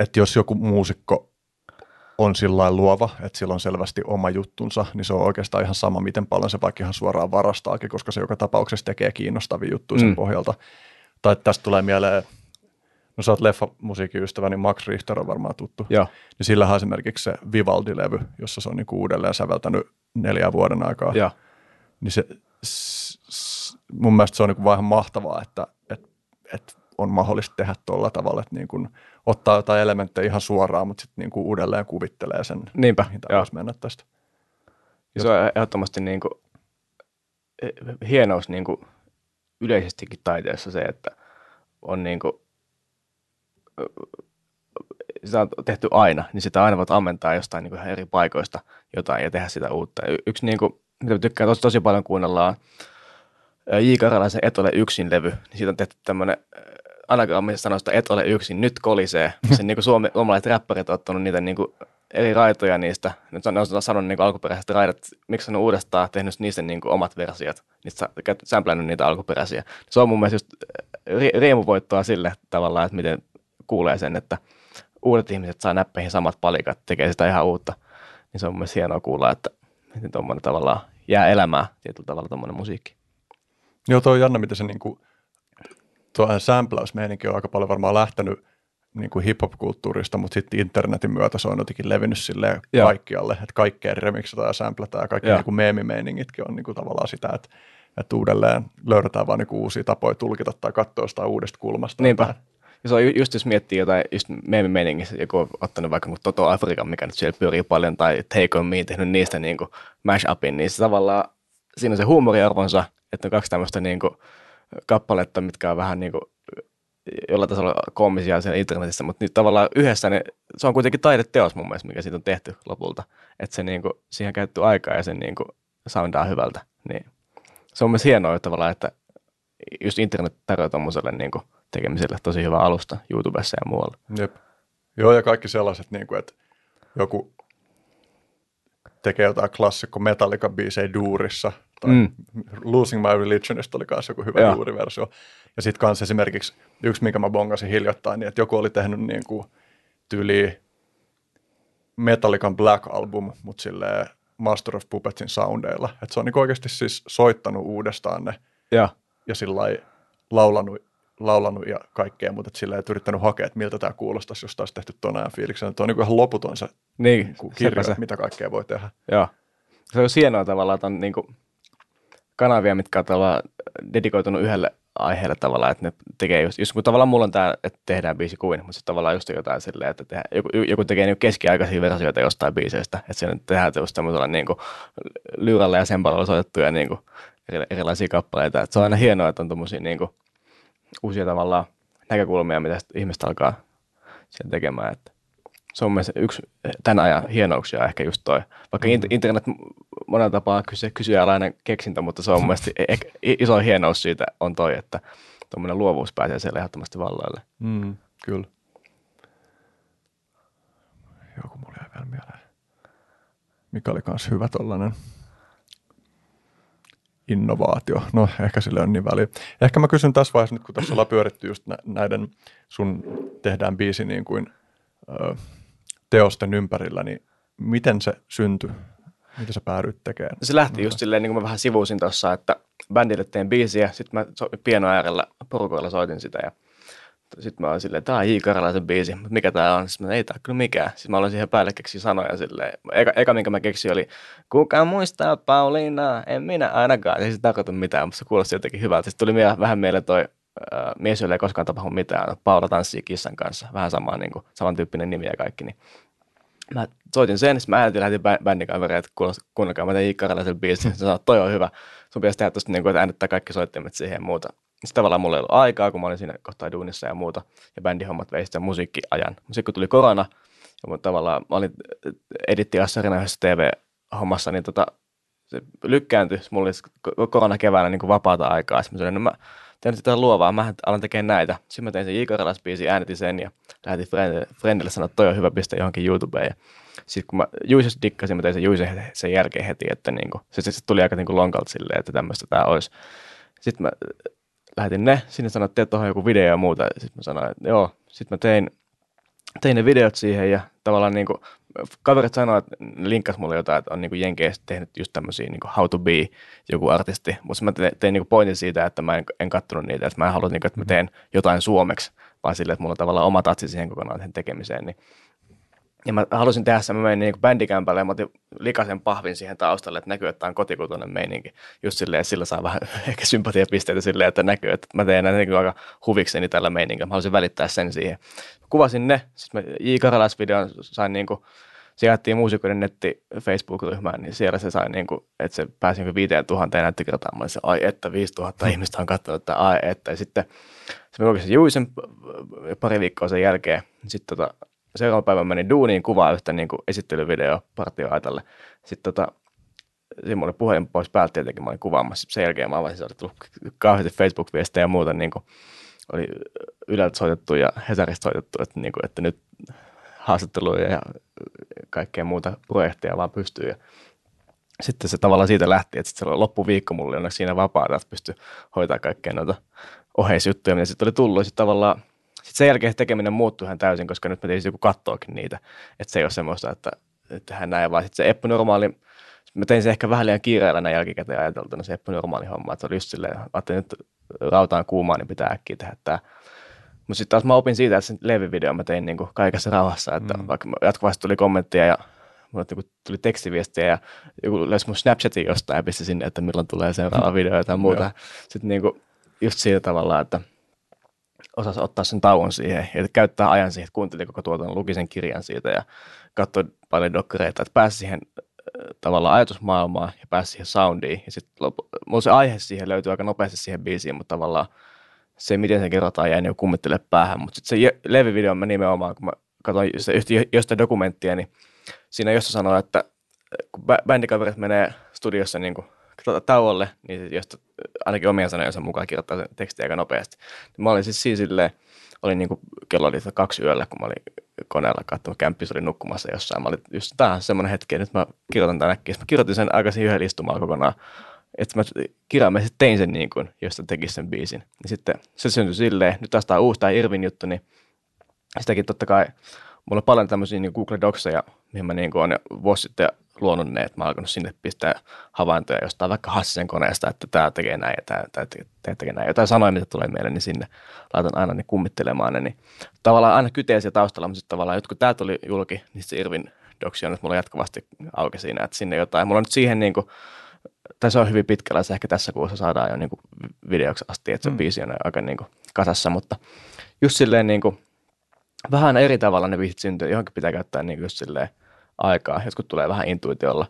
että jos joku muusikko on sillä luova, että sillä on selvästi oma juttunsa, niin se on oikeastaan ihan sama, miten paljon se vaikka ihan suoraan varastaakin, koska se joka tapauksessa tekee kiinnostavia juttuja sen mm. pohjalta. Tai tästä tulee mieleen, no sä oot leffamusiikin ystävä, niin Max Richter on varmaan tuttu. Joo. Niin sillähän esimerkiksi se Vivaldi-levy, jossa se on niinku uudelleen säveltänyt neljä vuoden aikaa. Joo. Niin se, mun mielestä se on niinku vähän mahtavaa, että et, et on mahdollista tehdä tuolla tavalla, että niin kuin ottaa jotain elementtejä ihan suoraan, mutta sitten niin kuin uudelleen kuvittelee sen, Niinpä, mihin tämä mennä tästä. Ja se on ehdottomasti niin kuin, hienous niin kuin yleisestikin taiteessa se, että on niin kuin, sitä on tehty aina, niin sitä aina voit ammentaa jostain niin kuin eri paikoista jotain ja tehdä sitä uutta. Yksi, niin kuin, mitä tykkään tosi, tosi paljon kuunnellaan, J. Karalaisen Et ole yksin levy, niin siitä on tehty tämmöinen anagrammisesta sanoista et ole yksin, nyt kolisee. Sen niin suome, suomalaiset räppärit on ottanut niitä niin kuin eri raitoja niistä. Nyt ne on sanonut niin alkuperäiset raidat, miksi on uudestaan tehnyt niistä niin kuin omat versiot, niistä sämplännyt niitä alkuperäisiä. Se on mun mielestä just riemuvoittoa sille tavallaan, että miten kuulee sen, että uudet ihmiset saa näppeihin samat palikat, tekee sitä ihan uutta. niin se on mun mielestä hienoa kuulla, että miten tuommoinen tavallaan jää elämään tietyllä tavalla tuommoinen musiikki. Joo, tuo on jännä, miten se niinku, tuo sampläysmeininki on aika paljon varmaan lähtenyt niin kuin hip-hop-kulttuurista, mutta sitten internetin myötä se on jotenkin levinnyt silleen Joo. kaikkialle, että kaikkea remixataan ja samplätään ja kaikki Joo. niin kuin meemimeiningitkin on niin kuin tavallaan sitä, että, että uudelleen löydetään vaan niin kuin uusia tapoja tulkita tai katsoa jostain uudesta kulmasta. Niinpä. jotain. Ja se on ju- just jos miettii jotain just meemimeiningissä, joku on ottanut vaikka Toto Afrikan, mikä nyt siellä pyörii paljon, tai Me, tehnyt niistä niin kuin mash-upin, niin se tavallaan, siinä on se huumoriarvonsa, että on kaksi tämmöistä niin kuin kappaletta, mitkä on vähän niin kuin jollain tasolla koomisia siellä internetissä, mutta nyt tavallaan yhdessä ne, se on kuitenkin taideteos mun mielestä, mikä siitä on tehty lopulta. Että se niin kuin, siihen käytetty aikaa ja se niin kuin soundaa hyvältä. Niin. Se on myös hienoa että tavallaan, että just internet tarjoaa tuommoiselle niin kuin tekemiselle tosi hyvä alusta YouTubessa ja muualla. Jep. Joo, ja kaikki sellaiset, niin kuin, että joku tekee jotain klassikko Metallica-biisejä duurissa, tai Mm. Losing My Religionista oli myös joku hyvä Joo. duuriversio. Ja sitten kanssa esimerkiksi yksi, mikä mä bongasin hiljattain, niin että joku oli tehnyt niin kuin tyyli Metallican Black Album, mutta silleen Master of Puppetsin soundeilla. Että se on niin oikeasti siis soittanut uudestaan ne Ja, ja sillä laulanut, laulanut ja kaikkea, mutta sillä ei yrittänyt hakea, että miltä tämä kuulostaisi, jos taas tehty ton ajan fiiliksen. Että on niin ihan loputon se niin, niin kirjo, se. mitä kaikkea voi tehdä. Joo. Se on hienoa tavallaan, että on niin kuin kanavia, mitkä on tavallaan dedikoitunut yhdelle aiheelle tavallaan, että ne tekee just, just kun tavallaan mulla on tämä, että tehdään biisi kuin, mutta sitten tavallaan just jotain silleen, että tehdään, joku, joku tekee niin keskiaikaisia versioita jostain biiseistä, että siinä tehdään just tämmöisellä niin kuin lyyralla ja sempalalla soitettuja niin kuin erilaisia kappaleita. Että se on aina hienoa, että on tommosia niin kuin uusia tavallaan näkökulmia, mitä ihmiset alkaa siellä tekemään. Että se on mielestäni yksi tämän ajan hienouksia ehkä just toi. Vaikka mm. internet monella tapaa kysy, kyseenalainen keksintö, mutta se on mun mielestä ehkä iso hienous siitä on toi, että tuommoinen luovuus pääsee siellä ehdottomasti valloille. Mm, kyllä. Joku mulla jäi vielä mieleen. Mikä oli kans hyvä tollanen innovaatio. No ehkä sille on niin väliä. Ehkä mä kysyn tässä vaiheessa nyt, kun tässä ollaan pyöritty just nä- näiden sun tehdään biisi niin kuin ö, teosten ympärillä, niin miten se syntyi? Miten sä päädyit tekemään? Se lähti just silleen, niin kuin mä vähän sivuusin tuossa, että bändille tein biisiä, sitten mä pieno äärellä porukoilla soitin sitä ja sitten mä olin silleen, tää on J. Biisi, mutta mikä tää on? Sitten mä, ei tää kyllä mikään. Sitten mä olin siihen päälle keksiä sanoja silleen. Eka, eka minkä mä keksin oli, kuka muistaa Pauliina, en minä ainakaan. Ei se tarkoita mitään, mutta se kuulosti jotenkin hyvältä. Sitten tuli mie- vähän mieleen toi äh, mies, jolle ei koskaan tapahdu mitään. Paula tanssii kissan kanssa. Vähän sama, niin kuin, samantyyppinen nimi ja kaikki. Niin mä soitin sen, sitten mä äänetin, lähetin bä- bändin kavereille, että kuunnelkaa, mä tein J. Biisin. Se sanoi, toi on hyvä. Sun pitäisi tehdä tosta, niin kuin, että äänettää kaikki soittimet siihen ja muuta. Sitten tavallaan mulla ei ollut aikaa, kun mä olin siinä kohtaa duunissa ja muuta, ja bändihommat vei sitten musiikkiajan. Sitten kun tuli korona, ja mun tavallaan mä olin edittiassarina yhdessä TV-hommassa, niin tota, se lykkääntyi. Mulla oli ko- korona keväänä niin kuin vapaata aikaa. Sitten mä sanoin, no mä nyt jotain luovaa, mä alan tekemään näitä. Sitten mä tein sen J. Karalas-biisin, äänitin sen ja lähetin friendille, sanoa, että toi on hyvä piste johonkin YouTubeen. Ja sitten kun mä Juisesta dikkasin, mä tein sen Juisen sen jälkeen heti, että niinku, se, se, se, tuli aika niinku lonkalta silleen, että tämmöistä tämä olisi. Sitten mä lähetin ne, sinne sanoin, että tuohon joku video ja muuta. Sitten mä sanoin, että joo. Sitten mä tein, tein ne videot siihen ja tavallaan niinku, kaverit sanoivat, että linkkas mulle jotain, että on niinku Jenkeissä tehnyt just tämmöisiä niinku how to be joku artisti. Mutta mä tein, tein niinku pointin siitä, että mä en, en kattonut niitä, että mä en halua, niinku, että mä teen jotain suomeksi, vaan silleen, että mulla on tavallaan oma tatsi siihen kokonaan siihen tekemiseen. Niin ja mä halusin tehdä sen, mä menin niin bändikämpälle ja mä otin likaisen pahvin siihen taustalle, että näkyy, että tämä on kotikutoinen meininki. Just silleen, sillä saa vähän ehkä sympatiapisteitä silleen, että näkyy, että mä teen näitä niin aika huvikseni tällä meiningillä. Mä halusin välittää sen siihen. Kuvasin ne, sitten mä J. Karalas-videon sain niin kuin, se jaettiin muusikoiden netti Facebook-ryhmään, niin siellä se sai, niin kuin, että se pääsi niin 5000 näyttökertaan. Mä olin se, ai että 5000 ihmistä on katsonut, että ai että. Ja sitten se me se Juisen pari viikkoa sen jälkeen. Sitten tota, seuraavan päivän menin duuniin kuvaa yhtä niin kuin esittelyvideo partioaitalle. Sitten tota, siinä oli puhelin pois päältä tietenkin, mä olin kuvaamassa. Sen jälkeen mä avasin, se oli tullut kauheasti Facebook-viestejä ja muuta, niin kuin oli Yleltä soitettu ja Hesarista soitettu, että, niin kuin, että nyt haastatteluja ja kaikkea muuta projekteja vaan pystyy. Ja sitten se tavallaan siitä lähti, että sitten se loppuviikko mulla oli onneksi siinä vapaata, että pystyi hoitaa kaikkea noita oheisjuttuja, mitä sitten oli tullut. Sitten tavallaan sen jälkeen se tekeminen muuttui ihan täysin, koska nyt mä teisin joku kattookin niitä. Että se ei ole semmoista, että tehdään näin, vaan sitten se Eppu Normaali, mä tein se ehkä vähän liian kiireellä näin jälkikäteen ajateltuna se Eppu Normaali homma, että se oli just silleen, että nyt rautaan kuumaa, niin pitää äkkiä tehdä tämä. Mutta sitten taas mä opin siitä, että sen levivideo mä tein niinku kaikessa rauhassa, että mm. vaikka jatkuvasti tuli kommentteja ja mulle niinku tuli tekstiviestiä ja joku löysi mun Snapchatin jostain ja pisti sinne, että milloin tulee seuraava video tai muuta. Sitten niinku just siitä tavalla, että osasi ottaa sen tauon siihen ja käyttää ajan siihen, että kuunteli koko tuotannon, luki sen kirjan siitä ja katsoi paljon dokkareita, että pääsi siihen äh, tavallaan ajatusmaailmaan ja pääsi siihen soundiin. Ja sitten mulla se aihe siihen löytyy aika nopeasti siihen biisiin, mutta tavallaan se, miten se kerrotaan, jäi niin kummittele päähän. Mutta sitten se levivideo mä nimenomaan, kun mä katsoin jostain dokumenttia, niin siinä jossa sanoo, että äh, kun bändikaverit menee studiossa niin kuin tauolle, niin josta ainakin omia sanojensa mukaan kirjoittaa sen tekstiä aika nopeasti. Mä olin siis siis silleen, oli niin kuin, kello oli kaksi yöllä, kun mä olin koneella katsomassa, kämppis oli nukkumassa jossain. Mä olin just tähän semmoinen hetki, että nyt mä kirjoitan tämän äkkiä. Mä kirjoitin sen aikaisin yhden istumalla kokonaan. Että mä kirjaimellisesti tein sen niin kuin, josta tekisin sen biisin. Ja sitten se syntyi silleen, nyt taas tämä uusi tämä Irvin juttu, niin sitäkin totta kai, mulla on paljon tämmöisiä niin Google Docsia, mihin mä niin kuin olen vuosi sitten luonut ne, että mä alkanut sinne pistää havaintoja jostain vaikka Hassisen koneesta, että tämä tekee näin ja tämä, tämä, tämä tekee näin. Jotain sanoja, mitä tulee mieleen, niin sinne laitan aina ne kummittelemaan ne. Niin tavallaan aina kytee siellä taustalla, mutta sitten tavallaan, kun tämä tuli julki, niin se Irvin doksi on, että mulla jatkuvasti auki siinä, että sinne jotain. Mulla on nyt siihen niin kuin, tai se on hyvin pitkällä, se ehkä tässä kuussa saadaan jo niin kuin videoksi asti, että se mm. biisi on aika niin kuin kasassa, mutta just silleen niin kuin, vähän eri tavalla ne biisit syntyy, johonkin pitää käyttää niin kuin just silleen aikaa. Jotkut tulee vähän intuitiolla.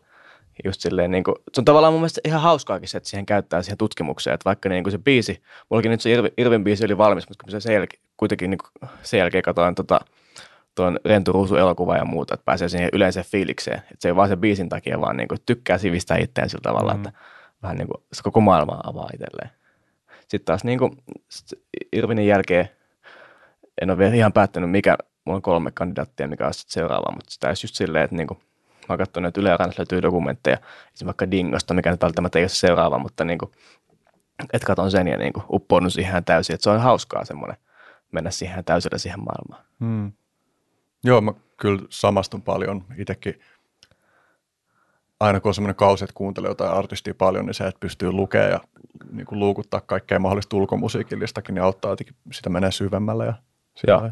Just silleen, niin kuin, se on tavallaan mun mielestä ihan hauskaakin se, että siihen käyttää siihen tutkimukseen, että vaikka niin kuin se biisi, mullakin nyt se Irvin, Irvin biisi oli valmis, mutta kun se sen jälkeen, kuitenkin niin kuin, sen jälkeen katsoin tota, tuon Rentu Ruusu elokuva ja muuta, että pääsee siihen yleiseen fiilikseen. Että se ei vaan sen biisin takia, vaan niin kuin, tykkää sivistää itseään sillä tavalla, mm. että vähän niin kuin, se koko maailma avaa itselleen. Sitten taas niin kuin, Irvinin jälkeen en ole vielä ihan päättänyt, mikä mulla on kolme kandidaattia, mikä on sitten seuraava, mutta sitä just silleen, että niinku, mä oon katsonut, että Yle löytyy dokumentteja, esimerkiksi vaikka Dingosta, mikä nyt välttämättä ei ole se seuraava, mutta niinku, että katon sen ja niinku, uppoudun siihen täysin, että se on hauskaa semmoinen mennä siihen täysillä siihen maailmaan. Hmm. Joo, mä kyllä samastun paljon itsekin. Aina kun on semmoinen kausi, että kuuntelee jotain artistia paljon, niin se, että pystyy lukemaan ja niin kuin luukuttaa kaikkea mahdollista ulkomusiikillistakin, niin auttaa jotenkin sitä menee syvemmälle. Ja Joo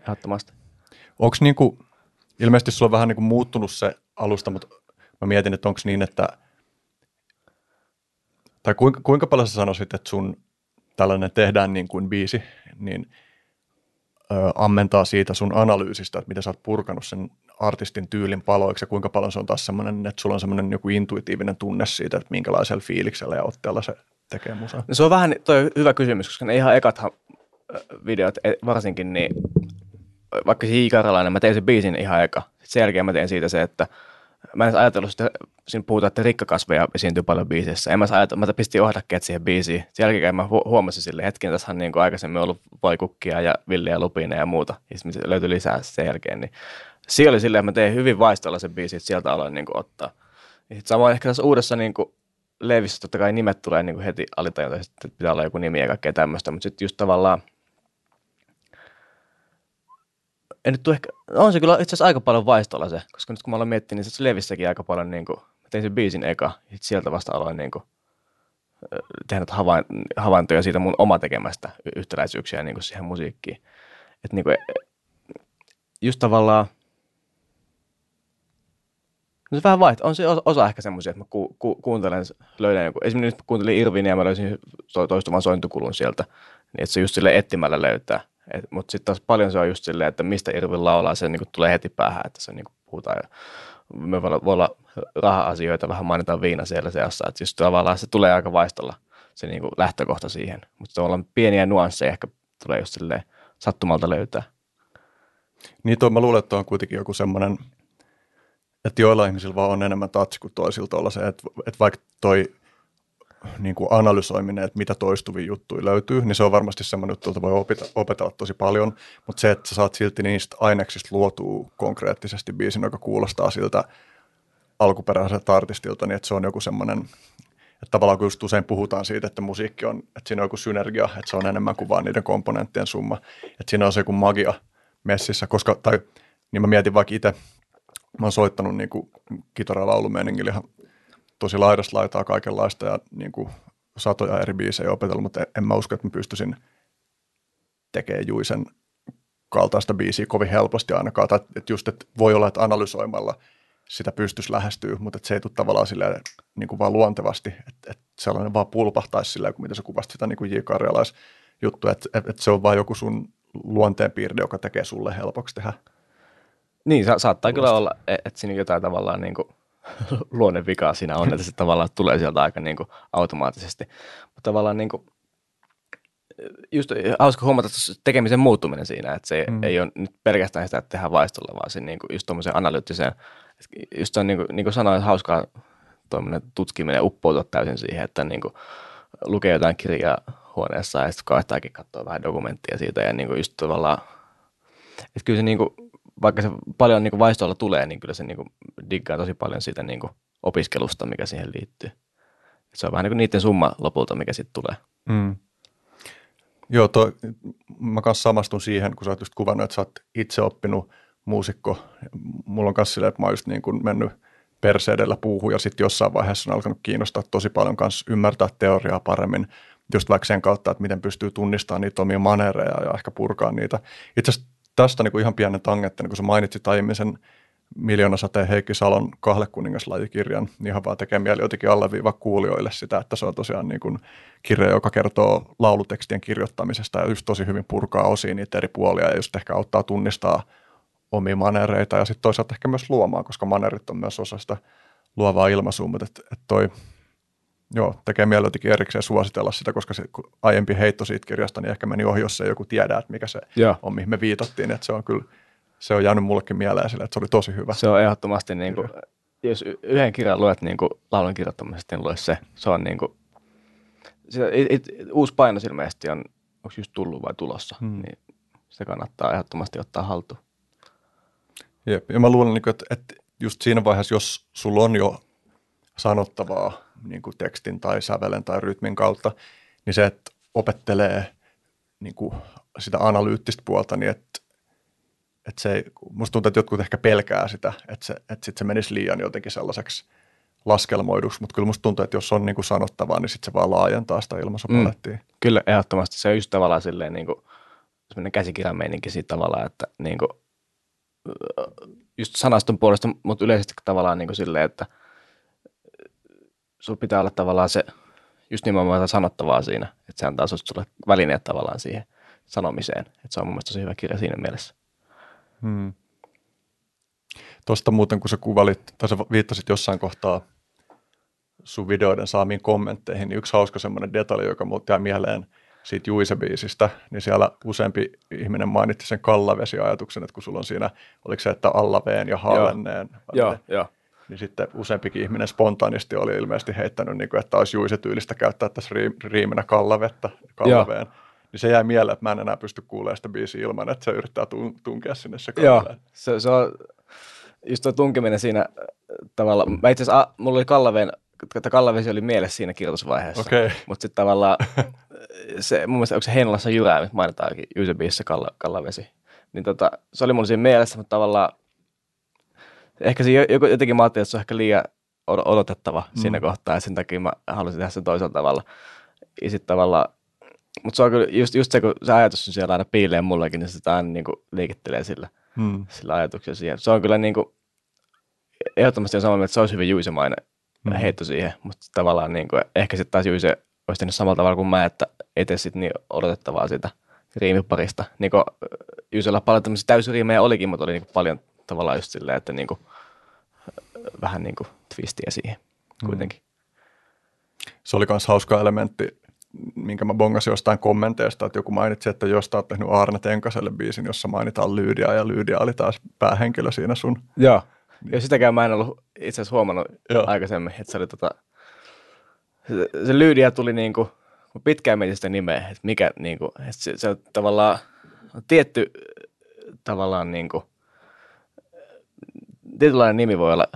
ehdottomasti. Onko niin kuin, ilmeisesti sulla on vähän niin kuin muuttunut se alusta, mutta mä mietin, että onko niin, että tai kuinka, kuinka paljon sä sanoisit, että sun tällainen tehdään niin kuin biisi, niin ö, ammentaa siitä sun analyysistä, että miten sä oot purkanut sen artistin tyylin paloiksi ja kuinka paljon se on taas semmoinen, että sulla on semmoinen joku intuitiivinen tunne siitä, että minkälaisella fiiliksellä ja otteella se tekee musaa. No se on vähän toi hyvä kysymys, koska ne ihan ekat videot e, varsinkin, niin vaikka Hiikaralainen, mä tein sen biisin ihan eka. Sitten sen jälkeen mä tein siitä se, että mä en edes ajatellut sitä, siinä puhutaan, että rikkakasveja esiintyy paljon biisissä. En mä ajatellut, mä pistin ohdakkeet siihen biisiin. Sen jälkeen mä huomasin sille hetken, tässä on niin kuin aikaisemmin ollut vaikukkia ja villiä lupine ja muuta. Ja sitten löytyi lisää sen jälkeen. Niin siinä oli silleen, että mä tein hyvin vaistolla sen biisin, että sieltä aloin niin kuin ottaa. Ja sitten samoin ehkä tässä uudessa niin kuin Levissä totta kai nimet tulee niin kuin heti alitajuntaisesti, että pitää olla joku nimi ja kaikkea tämmöistä, mutta sitten just tavallaan en nyt ehkä, on se kyllä itse asiassa aika paljon vaistolla se, koska nyt kun mä aloin miettinyt, niin se Levissäkin aika paljon, niin kuin, mä tein sen biisin eka, ja sieltä vasta aloin niin kuin, tehdä havaintoja siitä mun oma tekemästä yhtäläisyyksiä niin kuin siihen musiikkiin. Että niin kuin, just tavallaan, No se vähän vaihtaa. On se osa ehkä semmoisia, että mä ku, ku, kuuntelen, löydän joku. Esimerkiksi nyt kuuntelin Irvin ja mä löysin toistuvan sointukulun sieltä. Niin että se just sille etsimällä löytää. Mutta sitten taas paljon se on just silleen, että mistä Irvin laulaa, se niinku tulee heti päähän, että se niinku puhutaan. Me voi olla raha-asioita, vähän mainitaan viina siellä seassa, että just tavallaan se tulee aika vaistolla se niinku lähtökohta siihen. Mutta tavallaan pieniä nuansseja ehkä tulee just silleen sattumalta löytää. Niin toi, mä luulen, että on kuitenkin joku semmoinen, että joilla ihmisillä vaan on enemmän touch kuin toisilla se, että, että vaikka toi niin kuin analysoiminen, että mitä toistuvia juttuja löytyy, niin se on varmasti semmoinen juttu, jota voi opeta, opetella tosi paljon, mutta se, että sä saat silti niistä aineksista luotua konkreettisesti biisin, joka kuulostaa siltä alkuperäiseltä artistilta, niin että se on joku semmoinen, että tavallaan kun just usein puhutaan siitä, että musiikki on, että siinä on joku synergia, että se on enemmän kuin vain niiden komponenttien summa, että siinä on se joku magia messissä, koska, tai niin mä mietin vaikka itse mä oon soittanut niin kitaralaulumeiningillä ihan tosi laidasta laitaa kaikenlaista ja niin kuin satoja eri biisejä opetellut, mutta en, mä usko, että mä pystyisin tekemään Juisen kaltaista biisiä kovin helposti ainakaan. Tai että just, että voi olla, että analysoimalla sitä pystyisi lähestyä, mutta että se ei tule tavallaan silleen, niin kuin vaan luontevasti, että, että sellainen vaan pulpahtaisi silleen, kuin mitä sä kuvasit sitä niin kuin J. Karjalais juttu, että, että se on vaan joku sun luonteenpiirre, joka tekee sulle helpoksi tehdä. Niin, sa- saattaa kyllä olla, e-, että siinä jotain tavallaan niin kuin luonnevikaa siinä on, että se tavallaan tulee sieltä aika niin kuin automaattisesti. Mutta tavallaan niin kuin, just hauska huomata tekemisen muuttuminen siinä, että se mm. ei ole nyt pelkästään sitä, että tehdään vaistolla, vaan se niin kuin just tuommoisen analyyttiseen, just on niin kuin, niin kuin sanoin, hauskaa tuommoinen tutkiminen uppoutua täysin siihen, että niin kuin lukee jotain kirjaa huoneessa ja sitten kaihtaakin katsoa vähän dokumenttia siitä ja niin kuin just tavallaan, että kyllä se niin kuin, vaikka se paljon niin kuin vaistoilla tulee, niin kyllä se niin kuin diggaa tosi paljon siitä niin kuin opiskelusta, mikä siihen liittyy. Se on vähän niin kuin niiden summa lopulta, mikä sitten tulee. Mm. Joo, toi, mä kanssa samastun siihen, kun sä oot just kuvannut, että sä oot itse oppinut muusikko. Mulla on kanssa silleen, että mä oon just niin kuin mennyt perseedellä puuhun ja sitten jossain vaiheessa on alkanut kiinnostaa tosi paljon kanssa ymmärtää teoriaa paremmin just vaikka sen kautta, että miten pystyy tunnistamaan niitä omia manereja ja ehkä purkaa niitä. Itse asiassa tästä niin kuin ihan pienen tangetten, niin kun sä mainitsit aiemmin sen miljoonasateen Heikki Salon kahlekuningaslajikirjan, niin ihan vaan tekee mieli jotenkin alleviiva kuulijoille sitä, että se on tosiaan niin kuin kirja, joka kertoo laulutekstien kirjoittamisesta ja just tosi hyvin purkaa osiin niitä eri puolia ja just ehkä auttaa tunnistaa omia manereita ja sitten toisaalta ehkä myös luomaan, koska manerit on myös osa sitä luovaa ilmaisua, mutta että et toi Joo, tekee mieli jotenkin erikseen suositella sitä, koska se aiempi heitto siitä kirjasta, niin ehkä meni ohi, jos ei joku tiedä, että mikä se Joo. on, mihin me viitattiin. Että se on kyllä, se on jäänyt mullekin mieleen sille, että se oli tosi hyvä. Se on ehdottomasti, niin kuin, jos yhden kirjan luet niin kuin laulun kirjoittamisesta, niin lue se. Se on niin kuin, se, it, it, uusi painos ilmeisesti on, onko just tullut vai tulossa, hmm. niin se kannattaa ehdottomasti ottaa haltuun. Jep, ja mä luulen, niin että, että just siinä vaiheessa, jos sulla on jo sanottavaa niin kuin tekstin tai sävelen tai rytmin kautta, niin se, että opettelee niin kuin sitä analyyttistä puolta, niin että, että se ei, musta tuntuu, että jotkut ehkä pelkää sitä, että se, että sit se menisi liian jotenkin sellaiseksi laskelmoiduksi, mutta kyllä musta tuntuu, että jos on niin kuin sanottavaa, niin sitten se vaan laajentaa sitä ilmaisupalettia. Mm, kyllä, ehdottomasti. Se on just tavallaan silleen niin kuin, käsikirjan meininki siitä tavallaan, että niin kuin, just sanaston puolesta, mutta yleisesti tavallaan niin kuin silleen, että – sulla pitää olla tavallaan se just nimenomaan sanottavaa siinä, että se antaa sulle välineet tavallaan siihen sanomiseen. Että se on mun mielestä tosi hyvä kirja siinä mielessä. Hmm. Tuosta muuten, kun sä kuvalit, tai sä viittasit jossain kohtaa sun videoiden saamiin kommentteihin, niin yksi hauska semmoinen detalji, joka mulle jäi mieleen siitä Juise-biisistä, niin siellä useampi ihminen mainitsi sen kallavesi-ajatuksen, että kun sulla on siinä, oliko se, että allaveen ja haavenneen. Joo, joo niin sitten useampikin ihminen spontaanisti oli ilmeisesti heittänyt, niin kuin, että olisi juisetyylistä käyttää tässä riiminä kallavettä, kallaveen. Niin se jäi mieleen, että mä en enää pysty kuulemaan sitä biisiä ilman, että se yrittää tun- tunkea sinne se kallaveen. Joo, se, se on just tuo tunkeminen siinä äh, tavalla. Mä itse asiassa, mulla oli kallaveen, että kallavesi oli mielessä siinä kirjoitusvaiheessa. Okay. Mutta sitten tavallaan se, mun mielestä onko se Heinolassa Jyrää, mainitaankin Juise kalla, kallavesi. Niin tota, se oli mulla siinä mielessä, mutta tavallaan ehkä se jotenkin mä ajattelin, että se on ehkä liian odotettava mm. siinä kohtaa, ja sen takia mä halusin tehdä sen toisella tavalla. Ja sitten tavallaan, mutta se on kyllä just, just se, kun se ajatus on siellä aina piilee mullekin, niin sitä aina niin kuin liikittelee sillä, mm. sillä ajatuksella siihen. Se on kyllä niin kuin, ehdottomasti on samaa että se olisi hyvin juisemainen mm. heitto siihen, mutta tavallaan niin kuin, ehkä sitten taas Juise olisi tehnyt samalla tavalla kuin mä, että ei tee sitten niin odotettavaa siitä riimiparista. Niin kuin Juisella paljon tämmöisiä täysriimejä olikin, mutta oli niin kuin paljon tavallaan just silleen, että niin kuin, vähän niin kuin twistiä siihen mm. kuitenkin. Se oli myös hauska elementti, minkä mä bongasin jostain kommenteista, että joku mainitsi, että jostain olet tehnyt Arne Tenkaselle biisin, jossa mainitaan Lyydia, ja Lyydia oli taas päähenkilö siinä sun. Joo, ja sitäkään mä en ollut itse asiassa huomannut Joo. aikaisemmin, että se oli tota, se, se Lyydia tuli niin kuin, pitkään mietin sitä nimeä, että mikä niin kuin, että se, se on tavallaan tietty tavallaan niin kuin, tietynlainen nimi voi olla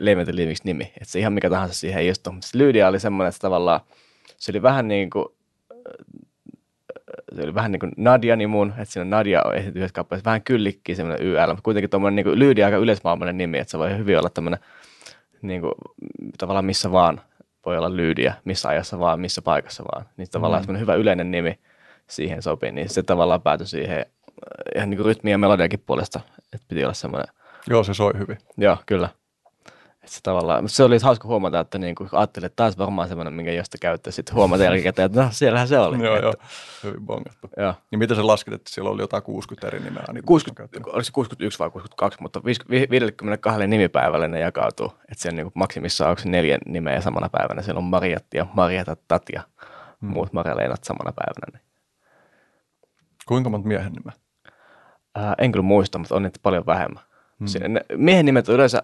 Leimeten liiviksi nimi, että se ihan mikä tahansa siihen ei istu. Mutta Lydia oli semmoinen, että tavallaan se oli vähän niin kuin, se oli vähän niin kuin Nadia Nimun, että siinä Nadia on esiintynyt yhdessä kappaleessa, vähän kyllikkiä semmoinen YL, mutta kuitenkin tuommoinen niin Lyydi aika yleismaailmainen nimi, että se voi hyvin olla tämmöinen niin kuin, tavallaan missä vaan voi olla Lyydiä, missä ajassa vaan, missä paikassa vaan. Niin tavallaan mm. semmoinen hyvä yleinen nimi siihen sopii, niin se tavallaan päätyi siihen ihan niin kuin rytmi ja melodiakin puolesta, että piti olla semmoinen. Joo, se soi hyvin. Joo, kyllä. Se, tavallaan, se oli hauska huomata, että niin kuin ajattelin, että taas varmaan semmoinen, minkä josta käyttää, sitten huomata jälkikäteen, että no siellähän se oli. joo, että, joo, hyvin bongattu. Joo. Ja miten se laskit, että siellä oli jotain 60 eri nimeä? Niin 60, oliko se 61 vai 62, mutta 52 nimipäivälle ne jakautuu. Että siellä niin maksimissa onko se neljä nimeä samana päivänä. Siellä on Mariatti ja Marietta Tatja, hmm. muut Marjaleenat samana päivänä. Niin. Kuinka monta miehen nimeä? Ää, en kyllä muista, mutta on niitä paljon vähemmän. Hmm. Siinä, ne, miehen nimet on yleensä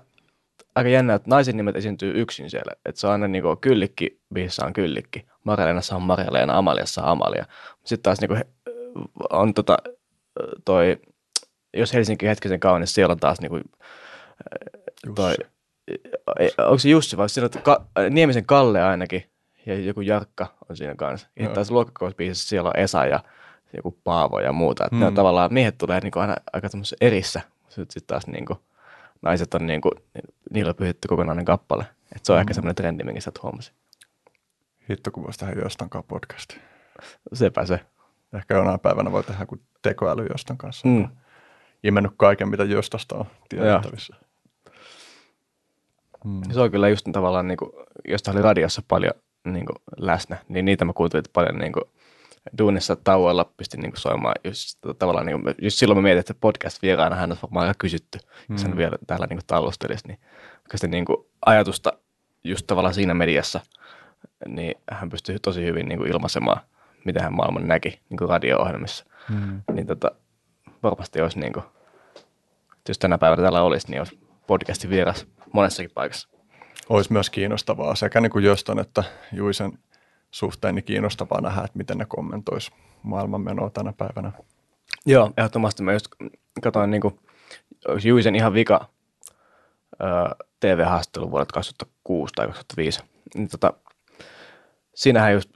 aika jännä, että naisen nimet esiintyy yksin siellä. Että se on aina niin kuin kyllikki, biisissä on kyllikki. Marjaleenassa on Marjaleena, Amaliassa on Amalia. Sitten taas niin kuin, on tota, toi, jos Helsinki hetkisen kaunis, siellä on taas niin kuin, toi, onko se Jussi vai siinä on Ka, Niemisen Kalle ainakin ja joku Jarkka on siinä kanssa. Ja taas luokkakousbiisissä siellä on Esa ja joku Paavo ja muuta. Että hmm. ne on mm. tavallaan, miehet tulee niin kuin aina aika erissä. Sitten sit taas niin kuin, naiset on niin kuin, niillä on pyhitty kokonainen kappale. Et se on mm. ehkä semmoinen trendi, minkä sä huomasin. Hitto, kun voisi tehdä jostainkaan podcasti. Sepä se. Ehkä jonain päivänä voi tehdä kuin tekoäly jostain kanssa. Mm. Imennyt kaiken, mitä jostasta on tiedettävissä. Mm. Se on kyllä just tavallaan, niin kuin, josta oli radiossa paljon niin kuin, läsnä, niin niitä mä kuuntelin paljon niin kuin, duunissa tauolla pistin niin soimaan. Just, tavallaan, niin kuin, just silloin mä mietin, että podcast-vieraana hän on varmaan aika kysytty, mm. jos hän vielä täällä niin tallustelisi. Niin, sitä niin kuin, ajatusta just tavallaan siinä mediassa, niin hän pystyy tosi hyvin niin kuin, ilmaisemaan, mitä hän maailman näki niin kuin radio-ohjelmissa. Mm. Niin tota, varmasti olisi, niin kuin, jos tänä päivänä täällä olisi, niin olisi podcastin vieras monessakin paikassa. Olisi myös kiinnostavaa sekä niin kuin Joston että Juisen – suhteen niin kiinnostavaa nähdä, että miten ne kommentoisi maailmanmenoa tänä päivänä. Joo, ehdottomasti mä just katsoin niin Juisen ihan vika TV-haastattelu vuodelta 2006 tai 2005. Niin, tota, siinähän just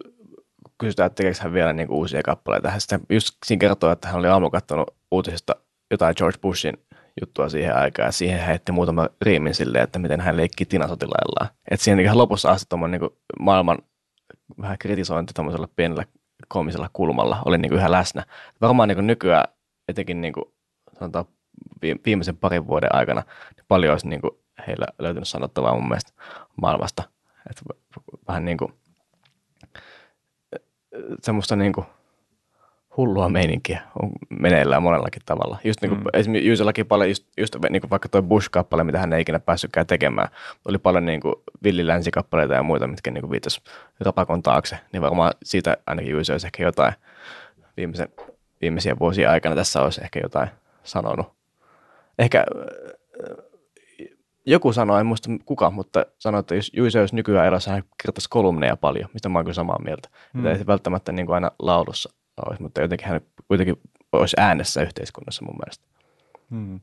kysytään, että tekeekö hän vielä niin uusia kappaleita. Sitten just siinä kertoo, että hän oli aamulla katsonut uutisista jotain George Bushin juttua siihen aikaan, ja siihen heitti muutama riimin silleen, että miten hän leikki tinasotilaillaan. Että siihen ihan lopussa asti niin maailman vähän kritisointi tämmöisellä pienellä koomisella kulmalla oli niin kuin yhä läsnä. Varmaan niin kuin nykyään, etenkin niin kuin, sanotaan viimeisen parin vuoden aikana, niin paljon olisi niin kuin heillä löytynyt sanottavaa mun mielestä maailmasta. Että vähän niin kuin, semmoista niin kuin, hullua meininkiä on meneillään monellakin tavalla. Just niin kuin, mm. esimerkiksi Juisellakin paljon, just, just niin kuin vaikka tuo Bush-kappale, mitä hän ei ikinä päässytkään tekemään, oli paljon niin kuin villilänsi-kappaleita ja muita, mitkä niin viittasi rapakon taakse, niin varmaan siitä ainakin Juise olisi ehkä jotain viimeisen, viimeisiä vuosia aikana tässä olisi ehkä jotain sanonut. Ehkä joku sanoi, en muista kuka, mutta sanoi, että jos Juise olisi nykyään elossa, hän kirjoittaisi kolumneja paljon, mistä mä oon kyllä samaa mieltä. Mm. Että ei se välttämättä niin kuin aina laulussa olisi, mutta jotenkin hän kuitenkin olisi äänessä yhteiskunnassa mun mielestä. Hmm.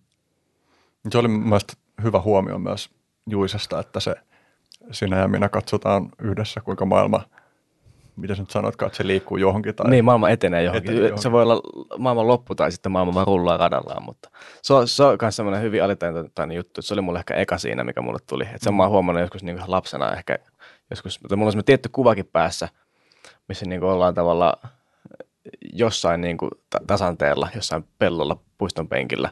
Se oli mielestäni hyvä huomio myös Juisesta, että se sinä ja minä katsotaan yhdessä, kuinka maailma, mitä sä nyt sanoitkaan, että se liikkuu johonkin. Tai niin, maailma etenee johonkin. etenee johonkin. Se voi olla maailman loppu tai sitten maailma vaan rullaa radallaan, mutta se on, se on myös semmoinen hyvin alitaintoinen juttu. Se oli mulle ehkä eka siinä, mikä mulle tuli. Että sen mä oon huomannut joskus niin lapsena ehkä, joskus, mutta mulla on semmoinen tietty kuvakin päässä, missä niin ollaan tavallaan jossain niin kuin tasanteella, jossain pellolla puiston penkillä,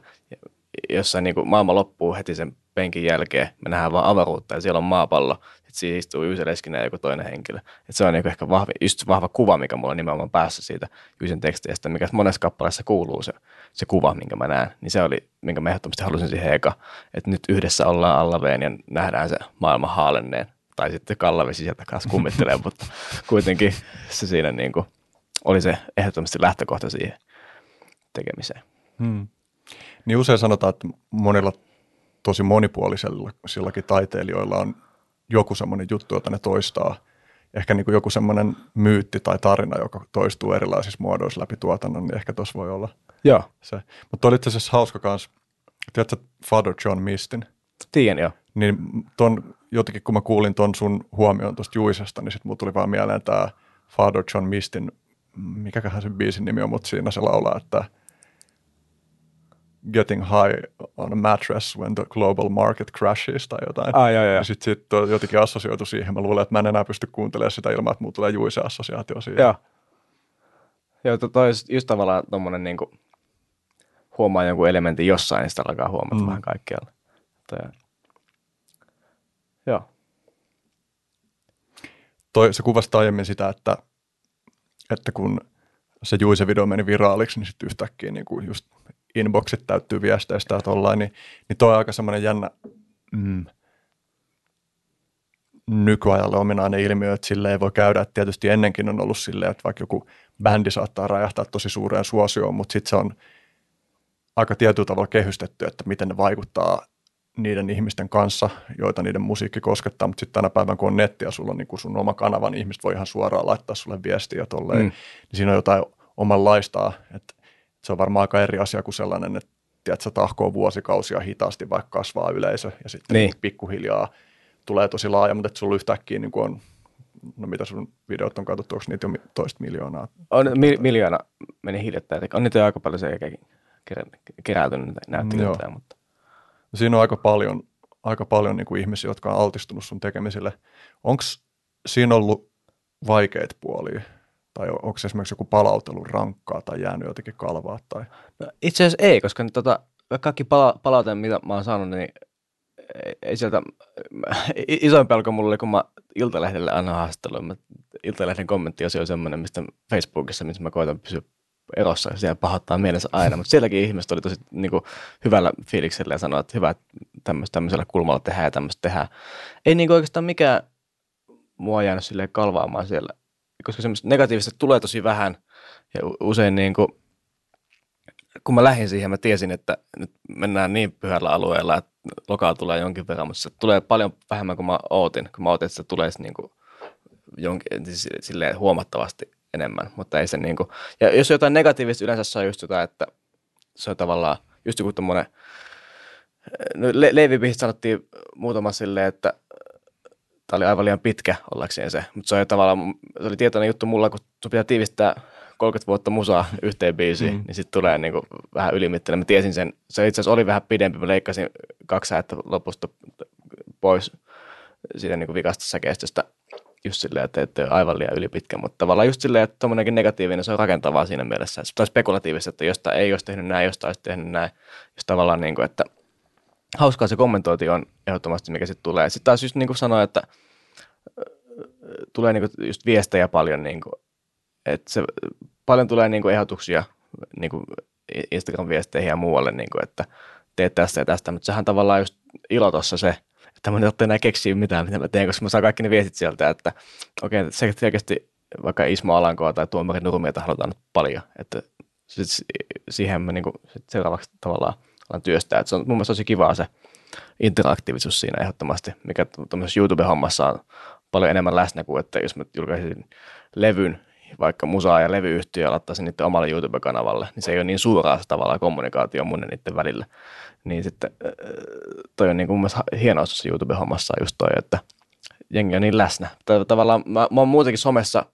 jossain niin kuin maailma loppuu heti sen penkin jälkeen, me nähdään vaan avaruutta ja siellä on maapallo, sitten siinä istuu Jyse Leskinen ja joku toinen henkilö. Et se on niin ehkä vahva, just vahva kuva, mikä mulla on nimenomaan päässä siitä Jysen teksteistä, mikä monessa kappaleessa kuuluu se, se kuva, minkä mä näen. Niin se oli, minkä mä ehdottomasti halusin siihen eka, että nyt yhdessä ollaan allaveen ja nähdään se maailma haalenneen. Tai sitten kallavesi sieltä kanssa kummittelee, mutta kuitenkin se siinä niin kuin – oli se ehdottomasti lähtökohta siihen tekemiseen. Hmm. Niin usein sanotaan, että monilla tosi monipuolisillakin taiteilijoilla on joku semmoinen juttu, jota ne toistaa. Ehkä niin kuin joku semmoinen myytti tai tarina, joka toistuu erilaisissa muodoissa läpi tuotannon, niin ehkä tuossa voi olla joo. se. Mutta oli itse asiassa hauska kanssa, tiedätkö Father John Mistin? Tiedän, joo. Niin ton, jotenkin kun mä kuulin ton sun huomioon tuosta Juisesta, niin sitten mulla tuli vaan mieleen tämä Father John Mistin mikäköhän se biisin nimi on, mutta siinä se laulaa, että getting high on a mattress when the global market crashes tai jotain. Ah, joo, joo. Ja sitten sit on jotenkin assosioitu siihen. Mä luulen, että mä en enää pysty kuuntelemaan sitä ilman, että mulla tulee juise assosiaatio siihen. Joo. Joo, to, toi just- just tavallaan tommonen niinku, huomaa jonkun elementin jossain, niin sitä alkaa huomata Mm. mm. vähän kaikkialla. Toi, joo. Toi, se kuvasi aiemmin sitä, että, että kun se Juise-video meni viraaliksi, niin sitten yhtäkkiä niin kuin just inboxit täyttyy viesteistä ja tollain, niin, niin toi on aika semmoinen jännä mm, nykyajalle ominainen ilmiö, että sille ei voi käydä. Että tietysti ennenkin on ollut silleen, että vaikka joku bändi saattaa räjähtää tosi suureen suosioon, mutta sitten se on aika tietyllä tavalla kehystetty, että miten ne vaikuttaa niiden ihmisten kanssa, joita niiden musiikki koskettaa, mutta sitten tänä päivänä, kun on netti ja sulla on niin kuin sun oma kanava, niin ihmiset voi ihan suoraan laittaa sulle viestiä tolleen, mm. Mm. niin siinä on jotain omanlaistaa, että se on varmaan aika eri asia kuin sellainen, että tiedätkö, tahkoo vuosikausia hitaasti, vaikka kasvaa yleisö ja sitten Niin. pikkuhiljaa tulee tosi laaja, mutta että sulla yhtäkkiä niin on, no mitä sun videot on katsottu, onko niitä jo toista miljoonaa? On, mi, miljoona meni hiljattain. On niitä jo aika paljon se kerä, keräytynyt näyttelijöitä, mutta Siinä on aika paljon, aika paljon niin kuin ihmisiä, jotka on altistunut sun tekemisille. Onko siinä ollut vaikeita puolia? Tai on- onko esimerkiksi joku palautelu rankkaa tai jäänyt jotenkin kalvaa? Tai... No, itse asiassa ei, koska tota, kaikki pala- palaute, mitä mä oon saanut, niin ei- sieltä, isoin pelko mulla oli, kun mä Iltalehdelle annan haastattelun. Iltalehden kommenttiosio on semmoinen, mistä Facebookissa, missä mä koitan pysyä erossa, ja siellä pahoittaa mielensä aina, mutta sielläkin ihmiset oli tosi niin kuin, hyvällä fiiliksellä ja sanoi, että hyvä, että tämmöisellä kulmalla tehdään ja tämmöistä tehdään. Ei niin kuin oikeastaan mikään mua jäänyt silleen kalvaamaan siellä, koska semmoista negatiivista tulee tosi vähän, ja usein niin kuin, kun mä lähdin siihen, mä tiesin, että nyt mennään niin pyhällä alueella, että lokaa tulee jonkin verran, mutta se tulee paljon vähemmän kuin mä ootin. Kun mä ootin, että se tulee niin kuin jonkin, siis silleen huomattavasti enemmän, mutta ei se niin kuin, ja jos on jotain negatiivista, yleensä se on just jotain, että se on tavallaan just joku tommonen, no Le- Leevi sanottiin muutama silleen, että tämä oli aivan liian pitkä ollakseen se, mutta se, oli tavallaan, se oli tietoinen juttu mulla, kun sun pitää tiivistää 30 vuotta musaa yhteen biisiin, mm. niin sitten tulee niin kuin vähän ylimitteinen. Mä tiesin sen, se itse asiassa oli vähän pidempi, mä leikkasin kaksi säettä lopusta pois siitä niin kuin vikasta säkeistöstä just silleen, että ei ole aivan liian ylipitkä, mutta tavallaan just silleen, että tuommoinenkin negatiivinen, se on rakentavaa siinä mielessä, että tai spekulatiivista, että josta ei olisi tehnyt näin, josta olisi tehnyt näin, just tavallaan niin kuin, että hauskaa se kommentointi on ehdottomasti, mikä sitten tulee. Sitten taas just niin kuin sanoin, että ö, tulee niin kuin just viestejä paljon, niin kuin, että se, paljon tulee niin kuin ehdotuksia niin kuin Instagram-viesteihin ja muualle, niin kuin, että teet tästä ja tästä, mutta sehän tavallaan just ilo tuossa se, että mä en otti enää keksiä mitään, mitä mä teen, koska mä saan kaikki ne viestit sieltä, että okei, okay, se selkeästi vaikka Ismo Alankoa tai Tuomari Nurmiota halutaan nyt paljon, että sit si- siihen mä niin kuin, sit seuraavaksi tavallaan alan työstää, että se on mun mielestä tosi kivaa se interaktiivisuus siinä ehdottomasti, mikä tuommoisessa YouTube-hommassa on paljon enemmän läsnä kuin, että jos mä julkaisin levyn, vaikka musaa ja levyyhtiö ja laittaisin niiden omalle YouTube-kanavalle, niin se ei ole niin suuraa se tavallaan kommunikaatio mun ja niiden välillä. Niin sitten äh, toi on niin kuin mun mielestä hienoa tuossa YouTube-hommassa just toi, että jengi on niin läsnä. Tavallaan mä, mä oon muutenkin somessa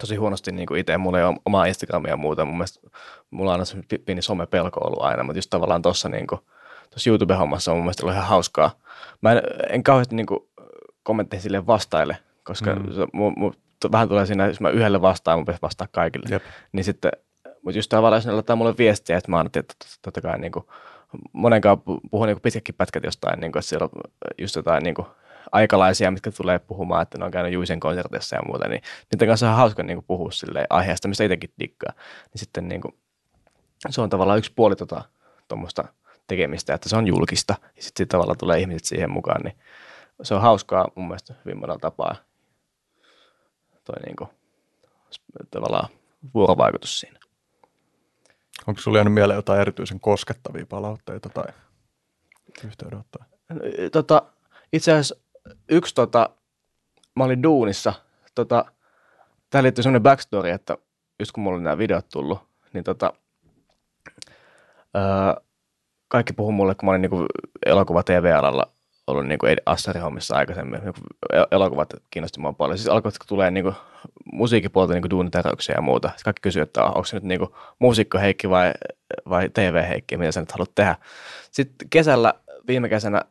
tosi huonosti niin kuin itse, mulla ei ole omaa Instagramia ja muuta, mun mielestä mulla on aina se pieni somepelko ollut aina, mutta just tavallaan tuossa niin tuossa YouTube-hommassa on mun mielestä ollut ihan hauskaa. Mä en, en kauheasti niin kuin, kommentteihin sille vastaile, koska Mm. se, mu, mu, vähän tulee siinä, jos mä yhdelle vastaan, mun pitäisi vastaa kaikille. Jep. Niin sitten, mutta just tavallaan, jos ne laittaa mulle viestiä, että mä ajattelin, että tot- totta kai niin kuin, monenkaan pu- puhun niin pitkätkin pätkät jostain, niin kuin, että siellä on just jotain niin kuin, aikalaisia, mitkä tulee puhumaan, että ne on käynyt Juisen konsertissa ja muuta, niin niiden kanssa on hauska niin kuin, puhua silleen, aiheesta, mistä itsekin dikkaa. Niin sitten niin kuin, se on tavallaan yksi puoli tota, tuommoista tekemistä, että se on julkista ja sitten tavallaan tulee ihmiset siihen mukaan, niin se on hauskaa mun mielestä hyvin monella tapaa toi niin kuin, tavallaan vuorovaikutus siinä. Onko sinulla jäänyt mieleen jotain erityisen koskettavia palautteita tai yhteydenottoja? Tota, itse asiassa yksi, tota, mä olin duunissa, tota, tähän liittyy semmoinen backstory, että just kun mulla oli nämä videot tullut, niin tota, öö, kaikki puhuu mulle, kun mä olin niinku elokuva TV-alalla ollut niin kuin Assari-hommissa aikaisemmin. Niin elokuvat kiinnosti mua paljon. Siis alkoi, kun tulee niin kuin musiikkipuolta niin duunitäröksiä ja muuta. Sitten kaikki kysyy, että onko se nyt niin kuin muusikko Heikki vai, vai TV Heikki, mitä sä nyt haluat tehdä. Sitten kesällä, viime kesänä,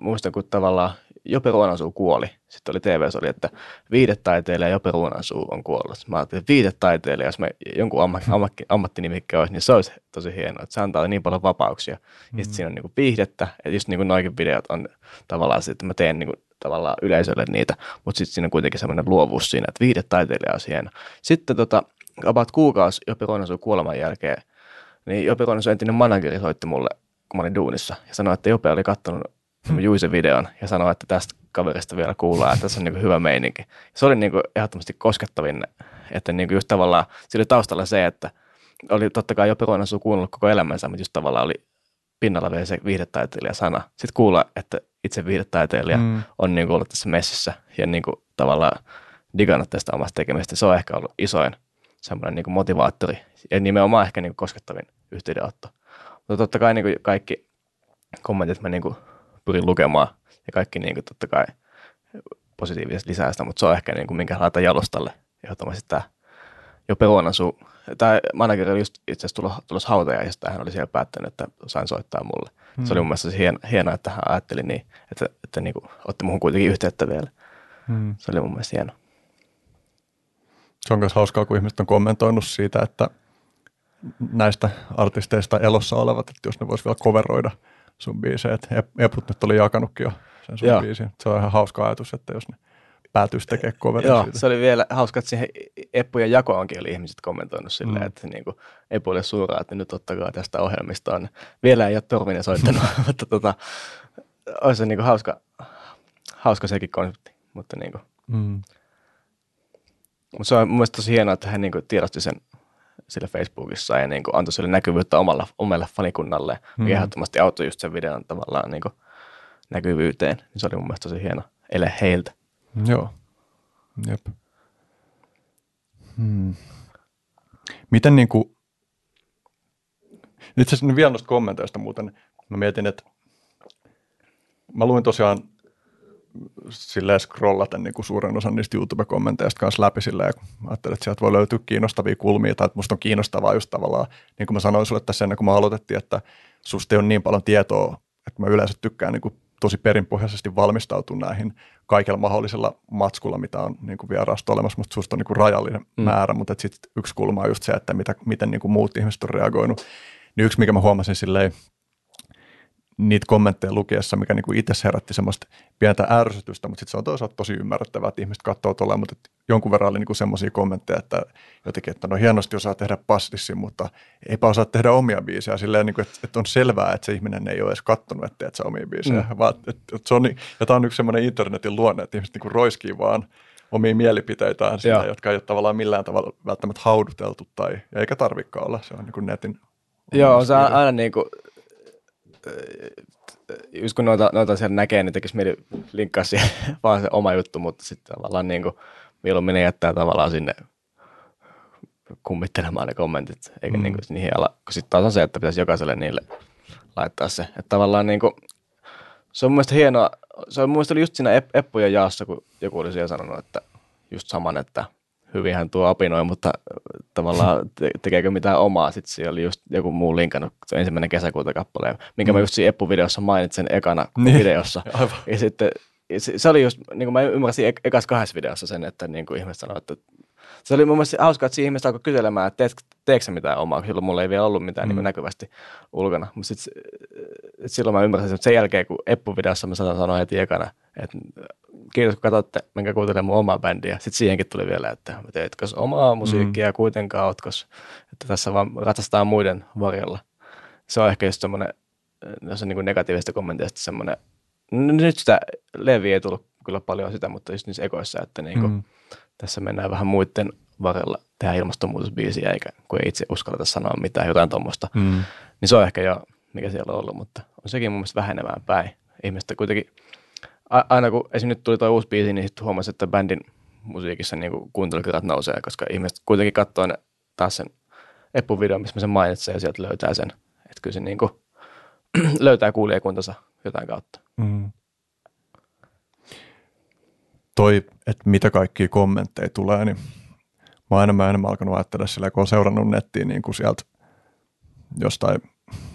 muistan kun tavallaan Jope Ruonansuu kuoli. Sitten oli tv oli, että viidetaiteilija Jope Ruonansuu on kuollut. Mä ajattelin, että viidetaiteilija, jos me jonkun ammatti, ammatti, ammattinimikkä olisi, niin se olisi tosi hienoa, että se antaa niin paljon vapauksia. Mm-hmm. Ja sitten siinä on niin viihdettä, että just niin kuin noikin videot on tavallaan se, että mä teen niin kuin, tavallaan yleisölle niitä, mutta sitten siinä on kuitenkin semmoinen luovuus siinä, että viidetaiteilija on hieno. Sitten tota, about kuukausi Jope Ruonansuu kuoleman jälkeen, niin Jope Ruonansuu entinen manageri soitti mulle, kun mä olin duunissa, ja sanoi, että Jope oli katsonut Juisen videon ja sanoi, että tästä kaverista vielä kuullaan, että tässä on niin hyvä meininki. Se oli niin ehdottomasti koskettavin, että niin just tavallaan, siinä oli taustalla se, että oli totta kai jo Peruinassu kuunnellut koko elämänsä, mutta just tavallaan oli pinnalla vielä se viihdetaiteilija sana. Sitten kuulla, että itse viihdetaiteilija mm. on niin ollut tässä messissä ja niin kuin tavallaan digannut tästä omasta tekemistä. Se on ehkä ollut isoin semmoinen niin motivaattori ja nimenomaan ehkä niin koskettavin yhteydenotto. Mutta totta kai niin kaikki kommentit mä niin pyrin lukemaan ja kaikki niin kuin, totta kai positiivisesti lisää sitä, mutta se on ehkä niin kuin, minkä laita jalustalle ehdottomasti tämä jo Peruonasu, tämä manageri oli just itse asiassa tulos, tulos hautaja ja hän oli siellä päättänyt, että sain soittaa mulle. Hmm. Se oli mun mielestä hieno, hienoa, että hän ajatteli niin, että, että niin kuin, otti muhun kuitenkin yhteyttä vielä. Hmm. Se oli mun mielestä hieno. Se on myös hauskaa, kun ihmiset on kommentoinut siitä, että näistä artisteista elossa olevat, että jos ne vois vielä coveroida – sun biisejä. että Eput nyt oli jakanutkin jo sen sun Joo. biisin. Se on ihan hauska ajatus, että jos ne päätyisi tekemään coverin Joo, siitä. se oli vielä hauska, että siihen Eppujen jakoonkin oli ihmiset kommentoinut silleen, mm. että niin kuin Epuille suuraa, että nyt ottakaa tästä ohjelmista on. Vielä ei ole Torvinen soittanut, mutta tota, olisi se niin kuin hauska, hauska sekin konsepti. Mutta niin kuin. Mm. Mutta se on mun mielestä tosi hienoa, että hän niin kuin tiedosti sen sillä Facebookissa ja niin kuin antoi sille näkyvyyttä omalla, omalle fanikunnalle, mm. mikä ehdottomasti auttoi just sen videon tavallaan niin kuin näkyvyyteen. Niin se oli mun mielestä tosi hieno ele heiltä. Joo, jep. Hmm. Miten niin kuin, itse asiassa vielä noista kommenteista muuten, mä mietin, että mä luin tosiaan silleen scrollata niin kuin suuren osan niistä YouTube-kommenteista kanssa läpi silleen, kun ajattelin, että sieltä voi löytyä kiinnostavia kulmia, tai että musta on kiinnostavaa just tavallaan, niin kuin mä sanoin sulle tässä ennen kuin mä aloitettiin, että susta ei ole niin paljon tietoa, että mä yleensä tykkään niin kuin tosi perinpohjaisesti valmistautua näihin kaikilla mahdollisilla matskulla, mitä on niin kuin vierasta olemassa, mutta susta on niin kuin rajallinen mm. määrä, mutta sitten yksi kulma on just se, että mitä, miten niin kuin muut ihmiset on reagoinut. Niin yksi, mikä mä huomasin silleen, niitä kommentteja lukiessa, mikä niinku itse herätti semmoista pientä ärsytystä, mutta sitten se on toisaalta tosi ymmärrettävää, että ihmiset katsoo tuolla, mutta jonkun verran oli niinku semmoisia kommentteja, että jotenkin, että no hienosti osaa tehdä pastissi, mutta eipä osaa tehdä omia biisejä, silleen, niinku, että, että on selvää, että se ihminen ei ole edes kattonut, että teet sä omia biisejä, mm. vaan että, että se on, ja tämä on yksi semmoinen internetin luonne, että ihmiset niinku roiskii vaan omia mielipiteitään, sitä, jotka ei ole tavallaan millään tavalla välttämättä hauduteltu tai eikä tarvikaan olla, se on niin kuin netin Joo, se on aina niin kuin, just kun noita, noita siellä näkee, niin tekisi mieli linkkaa siihen vaan se oma juttu, mutta sitten tavallaan niin kuin, mieluummin ne jättää tavallaan sinne kummittelemaan ne kommentit, eikä mm. niin kuin, niihin ala, kun sitten taas on se, että pitäisi jokaiselle niille laittaa se. Että tavallaan niin kuin, se on mun mielestä hienoa, se on mun mielestä oli just siinä Eppujen jaossa, kun joku oli siellä sanonut, että just saman, että – hyvinhän tuo apinoi, mutta tavallaan te- tekeekö mitään omaa. Sitten siellä oli just joku muu linkannut, se ensimmäinen kesäkuuta kappaleen, minkä mm. mä just siinä Eppu-videossa mainitsin ekana niin. videossa. Aivan. Ja sitten se, se oli just, niin kuin mä ymmärsin ek- ekas kahdessa videossa sen, että niin kuin ihmiset sanoivat, että se oli mun mielestä hauskaa, että siinä ihmiset alkoi kyselemään, että teet, teekö sä mitään omaa, silloin mulla ei vielä ollut mitään mm. niin näkyvästi ulkona. Mutta sit, silloin mä ymmärsin, että sen jälkeen, kun Eppu-videossa mä sanoin heti ekana, että kiitos kun katsotte, minkä kuuntelen mun omaa bändiä. Sitten siihenkin tuli vielä, että teetkö omaa musiikkia mm. kuitenkaan, ootko, että tässä vaan ratsastaa muiden varjolla. Se on ehkä just semmoinen, jos on niin negatiivista kommentista semmoinen, nyt sitä leviä ei tullut kyllä paljon sitä, mutta just niissä ekoissa, että niin kuin, mm. Tässä mennään vähän muiden varrella tehdä ilmastonmuutosbiisiä, eikä kun ei itse uskalleta sanoa mitään, jotain tuommoista. Mm. Niin se on ehkä jo, mikä siellä on ollut, mutta on sekin mun mielestä vähenemään päin. Ihmiset kuitenkin aina kun esimerkiksi nyt tuli tuo uusi biisi, niin sitten huomasin, että bändin musiikissa niin kuuntelukirjat nousee, koska ihmiset kuitenkin katsoo ne taas sen Eppu-videon, missä mä sen mainitsen, ja sieltä löytää sen. Että kyllä se niin kuin, löytää kuulijakuntansa jotain kautta. Mm. Toi, että mitä kaikkia kommentteja tulee, niin mä oon enemmän enemmän alkanut ajattella sillä, kun on seurannut nettiin niin kuin sieltä jostain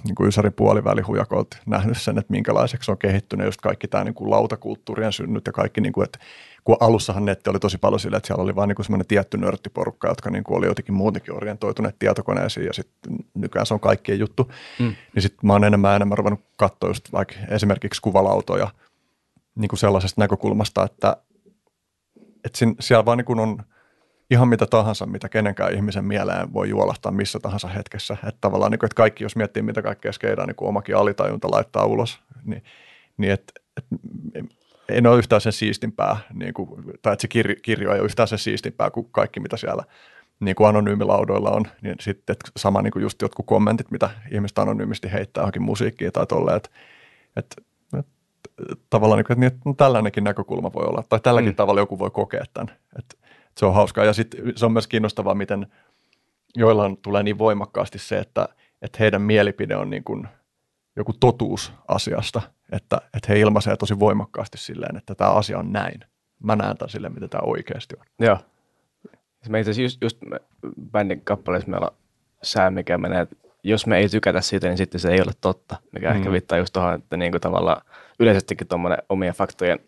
niin kuin Ysäri puolivälihujakolta nähnyt sen, että minkälaiseksi on kehittynyt just kaikki tämä niin kuin lautakulttuurien synnyt ja kaikki, niin kuin, että kun alussahan netti oli tosi paljon sillä, että siellä oli vain niin semmoinen tietty nörttiporukka, jotka niin kuin oli jotenkin muutenkin orientoituneet tietokoneisiin ja sitten nykyään se on kaikkien juttu, mm. niin sitten mä oon enemmän enemmän ruvennut katsoa just vaikka esimerkiksi kuvalautoja niin kuin sellaisesta näkökulmasta, että, että siellä vaan niin kuin on ihan mitä tahansa, mitä kenenkään ihmisen mieleen voi juolahtaa missä tahansa hetkessä. Että tavallaan, niin kuin, että kaikki, jos miettii, mitä kaikkea skeidaan, niin omakin alitajunta laittaa ulos, niin, niin että et, ei ole yhtään sen siistimpää, niin kuin, tai että se kirjo, kirjo ei ole yhtään sen siistimpää kuin kaikki, mitä siellä niin kuin anonyymilaudoilla on, niin sitten että sama niin kuin just jotkut kommentit, mitä ihmiset anonyymisti heittää johonkin musiikkiin tai tolleen, että, että tavallaan niin, että, niin, että no, tällainenkin näkökulma voi olla, tai tälläkin mm. tavalla joku voi kokea tämän, että se on hauskaa. Ja sitten se on myös kiinnostavaa, miten joillain tulee niin voimakkaasti se, että, että heidän mielipide on niin kuin joku totuus asiasta, että, että he ilmaisee tosi voimakkaasti silleen, että tämä asia on näin. Mä näen tämän silleen, mitä tämä oikeasti on. Joo. Siis me itse just, just me, bändin kappaleessa meillä on sää, mikä menee, että jos me ei tykätä siitä, niin sitten se ei ole totta, mikä mm. ehkä viittaa just tuohon, että niin kuin tavallaan yleisestikin tuommoinen omien faktojen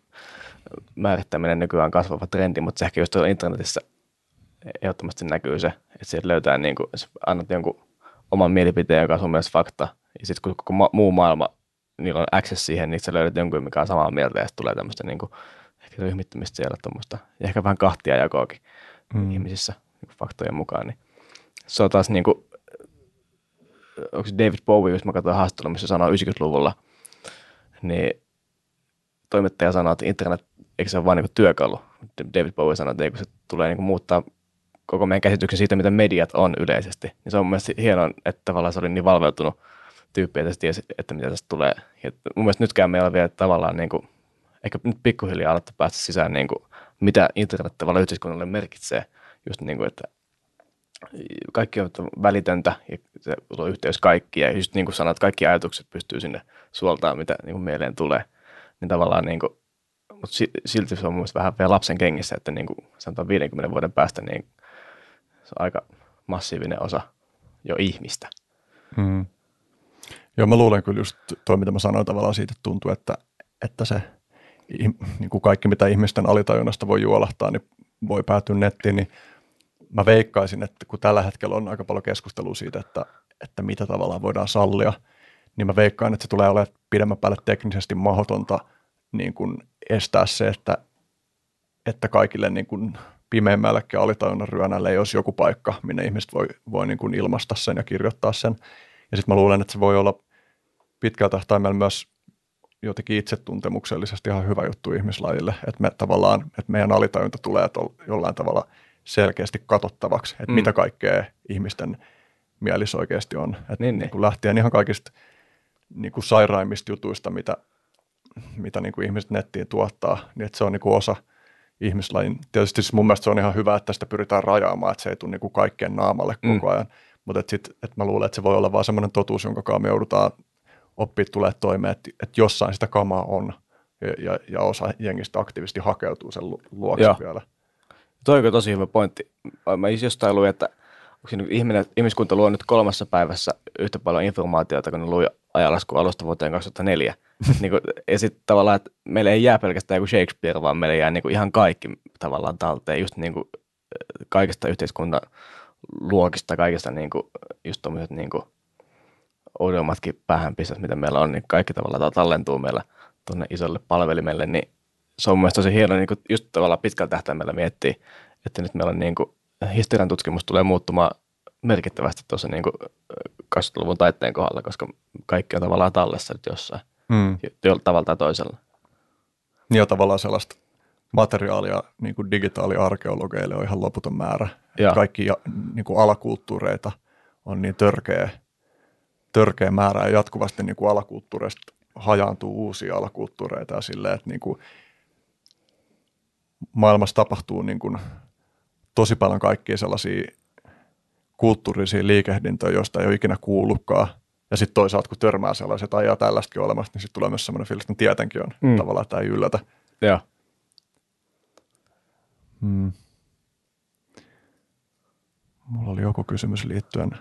määrittäminen nykyään kasvava trendi, mutta se ehkä just tuolla internetissä ehdottomasti näkyy se, että sieltä löytää, niin kuin, annat jonkun oman mielipiteen, joka on sun mielestä fakta, ja sitten kun koko ma- muu maailma, niillä on access siihen, niin sä löydät jonkun, mikä on samaa mieltä, ja sitten tulee tämmöistä niin kuin, ehkä ryhmittymistä siellä tuommoista, ja ehkä vähän kahtia jakoakin mm. ihmisissä niin kuin faktojen mukaan, niin se on taas niin kuin, onko David Bowie, jos mä katsoin haastattelua, missä sanoo 90-luvulla, niin toimittaja sanoi, että internet, eikö se ole vain niin työkalu. David Bowie sanoi, että ei, se tulee niin muuttaa koko meidän käsityksen siitä, mitä mediat on yleisesti. Niin se on mielestäni hienoa, että tavallaan se oli niin valveutunut tyyppi, että se tiesi, että mitä tästä tulee. Ja mun mielestä nytkään me ei ole vielä tavallaan, niin kuin, ehkä nyt pikkuhiljaa alettu päästä sisään, niin kuin, mitä internet tavallaan yhteiskunnalle merkitsee. Just niin kuin, että kaikki on välitöntä ja se on yhteys kaikkiin. Ja just niin kuin sanat, kaikki ajatukset pystyy sinne suoltaan, mitä niin kuin mieleen tulee niin tavallaan niin kuin, mutta silti se on mun vähän vielä lapsen kengissä, että niin kuin sanotaan 50 vuoden päästä, niin se on aika massiivinen osa jo ihmistä. Mm. Joo, mä luulen kyllä just toi, mitä mä sanoin tavallaan siitä, että tuntuu, että, että se niin kuin kaikki, mitä ihmisten alitajunnasta voi juolahtaa, niin voi päätyä nettiin, niin mä veikkaisin, että kun tällä hetkellä on aika paljon keskustelua siitä, että, että mitä tavallaan voidaan sallia – niin mä veikkaan, että se tulee olemaan pidemmän päälle teknisesti mahdotonta niin kuin estää se, että, että kaikille niin kuin pimeimmällekin alitajunnan ryönälle ei olisi joku paikka, minne ihmiset voi, voi niin kuin ilmaista sen ja kirjoittaa sen. Ja sitten mä luulen, että se voi olla pitkällä tähtäimellä myös jotenkin itsetuntemuksellisesti ihan hyvä juttu ihmislajille, että me tavallaan, että meidän alitajunta tulee jollain tavalla selkeästi katsottavaksi, että mm. mitä kaikkea ihmisten mielis oikeasti on. Että niin, niin. Niin lähtien ihan kaikista niin kuin sairaimmista jutuista, mitä, mitä niin kuin ihmiset nettiin tuottaa, niin että se on niin kuin osa ihmislajin. Tietysti siis mun mielestä se on ihan hyvä, että sitä pyritään rajaamaan, että se ei tule niin kuin kaikkien naamalle mm. koko ajan. Mutta että sit, että mä luulen, että se voi olla vain semmoinen totuus, jonka kanssa me joudutaan oppia tulee toimeen, että, että jossain sitä kamaa on ja, ja, ja osa jengistä aktiivisesti hakeutuu sen luokse Joo. vielä. Toi on tosi hyvä pointti. Mä jostain luin, että ihminen, ihmiskunta luo nyt kolmassa päivässä yhtä paljon informaatiota, kun ne lui ajalasku alusta vuoteen 2004. niin kuin, ja sitten tavallaan, että meillä ei jää pelkästään joku Shakespeare, vaan meillä jää niin kuin ihan kaikki tavallaan talteen, just niin kuin kaikista yhteiskuntaluokista, kaikista niin kuin, just tuommoiset niin kuin oudommatkin päähänpistät, mitä meillä on, niin kaikki tavallaan tallentuu meillä tuonne isolle palvelimelle, niin se on mielestäni tosi hieno niin kuin just tavallaan pitkällä tähtäimellä miettiä, että nyt meillä on niin kuin, historian tutkimus tulee muuttumaan merkittävästi tuossa niin 20-luvun taitteen kohdalla, koska kaikki on tavallaan tallessa nyt jossain, mm. tavalla tai toisella. Niin ja tavallaan sellaista materiaalia niin kuin digitaaliarkeologeille on ihan loputon määrä. Ja. Kaikki niin kuin alakulttuureita on niin törkeä, törkeä määrä ja jatkuvasti niin kuin alakulttuureista hajaantuu uusia alakulttuureita ja silleen, että niin kuin maailmassa tapahtuu niin kuin tosi paljon kaikkia sellaisia kulttuurisia liikehdintöjä, joista ei ole ikinä kuullutkaan. Ja sitten toisaalta, kun törmää sellaiset ajaa tällaistakin olemassa, niin sitten tulee myös sellainen fiilis, että tietenkin on mm. tavallaan, että ei yllätä. Joo. Hmm. Mulla oli joku kysymys liittyen.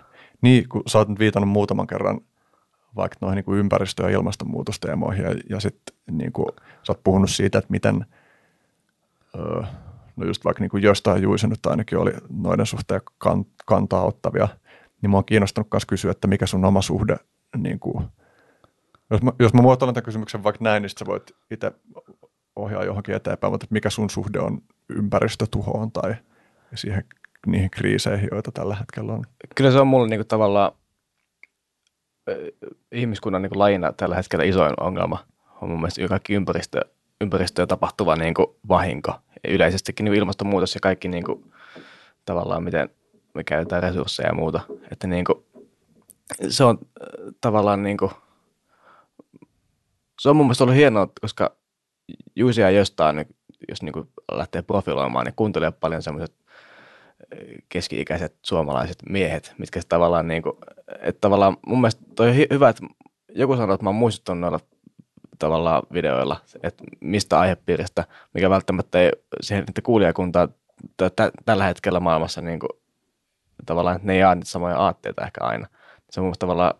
Niin, kun sä oot nyt viitannut muutaman kerran vaikka noihin niin kuin ympäristö- ja ilmastonmuutosteemoihin ja, ja sitten niin kuin, sä oot puhunut siitä, että miten, öö, no just vaikka niin kuin jostain Juise nyt ainakin oli noiden suhteen kan, kantaa ottavia, niin mä oon kiinnostunut myös kysyä, että mikä sun oma suhde, niin kuin, jos mä, jos mä muotoilen tämän kysymyksen vaikka näin, niin sä voit itse ohjaa johonkin eteenpäin, mutta mikä sun suhde on ympäristötuhoon tai siihen, niihin kriiseihin, joita tällä hetkellä on? Kyllä se on mulle niin kuin tavallaan ihmiskunnan niin kuin lajina tällä hetkellä isoin ongelma on mun mielestä kaikki ympäristö, ympäristöön tapahtuva niin kuin vahinko. Ja yleisestikin niin ilmastonmuutos ja kaikki niin kuin, tavallaan miten me käytetään resursseja ja muuta. Että niin kuin, se on tavallaan niin kuin, se on mun mielestä ollut hienoa, koska Juusia jostain, jos niin kuin lähtee profiloimaan, niin kuuntelee paljon semmoiset keski-ikäiset suomalaiset miehet, mitkä tavallaan, niin kuin, että tavallaan mun mielestä toi on hyvä, että joku sanoo, että mä oon muistuttanut noilla tavallaan videoilla, että mistä aihepiiristä, mikä välttämättä ei siihen että kuulijakuntaa t- tällä hetkellä maailmassa niin kuin, tavallaan, että ne ei jaa niitä samoja aatteita ehkä aina. Se on tavallaan,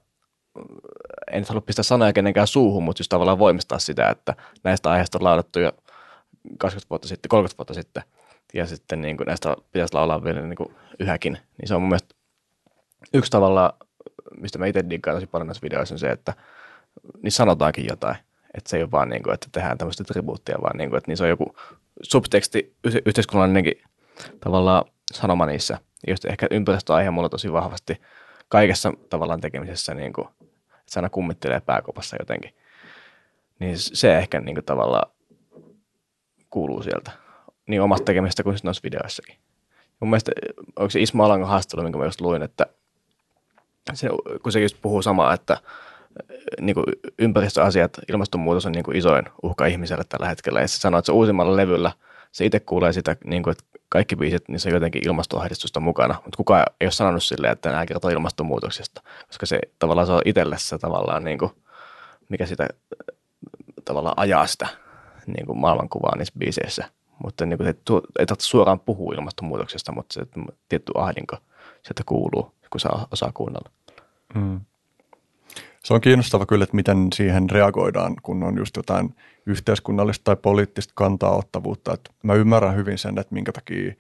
en nyt halua pistää sanoja kenenkään suuhun, mutta just tavallaan voimistaa sitä, että näistä aiheista on laudattu jo 20 vuotta sitten, 30 vuotta sitten – ja sitten niin kuin näistä pitäisi laulaa vielä niin kuin yhäkin, niin se on mun mielestä yksi tavalla, mistä mä itse diggaan tosi paljon näissä videoissa, on se, että niin sanotaankin jotain. Että se ei ole vaan niin kuin, että tehdään tämmöistä tribuuttia, vaan niin kuin, että niin se on joku subteksti, yhteiskunnallinenkin tavallaan sanoma niissä. Just ehkä ympäristöaihe mulla tosi vahvasti kaikessa tavallaan tekemisessä, niin kuin, että se aina kummittelee pääkopassa jotenkin. Niin se ehkä niin kuin, tavallaan kuuluu sieltä niin omasta tekemistä kuin noissa videoissakin. Mun mielestä, onko se Ismo Alangon haastattelu, minkä mä just luin, että se, kun se just puhuu samaa, että niin kuin ympäristöasiat, ilmastonmuutos on niin kuin isoin uhka ihmiselle tällä hetkellä. Ja se sanoo, että se uusimmalla levyllä se itse kuulee sitä, niin kuin, että kaikki biisit, se on jotenkin ilmastoahdistusta mukana. Mutta kukaan ei ole sanonut silleen, että nämä kertoo ilmastonmuutoksesta, koska se tavallaan se on itselle se tavallaan, niin kuin, mikä sitä tavallaan ajaa sitä niin kuin maailmankuvaa niissä biiseissä mutta niin kuin, ei, ei tarvitse suoraan puhua ilmastonmuutoksesta, mutta se tietty ahdinko sieltä kuuluu, kun saa osaa kuunnella. Mm. Se on kiinnostava kyllä, että miten siihen reagoidaan, kun on just jotain yhteiskunnallista tai poliittista kantaa ottavuutta. Että mä ymmärrän hyvin sen, että minkä takia,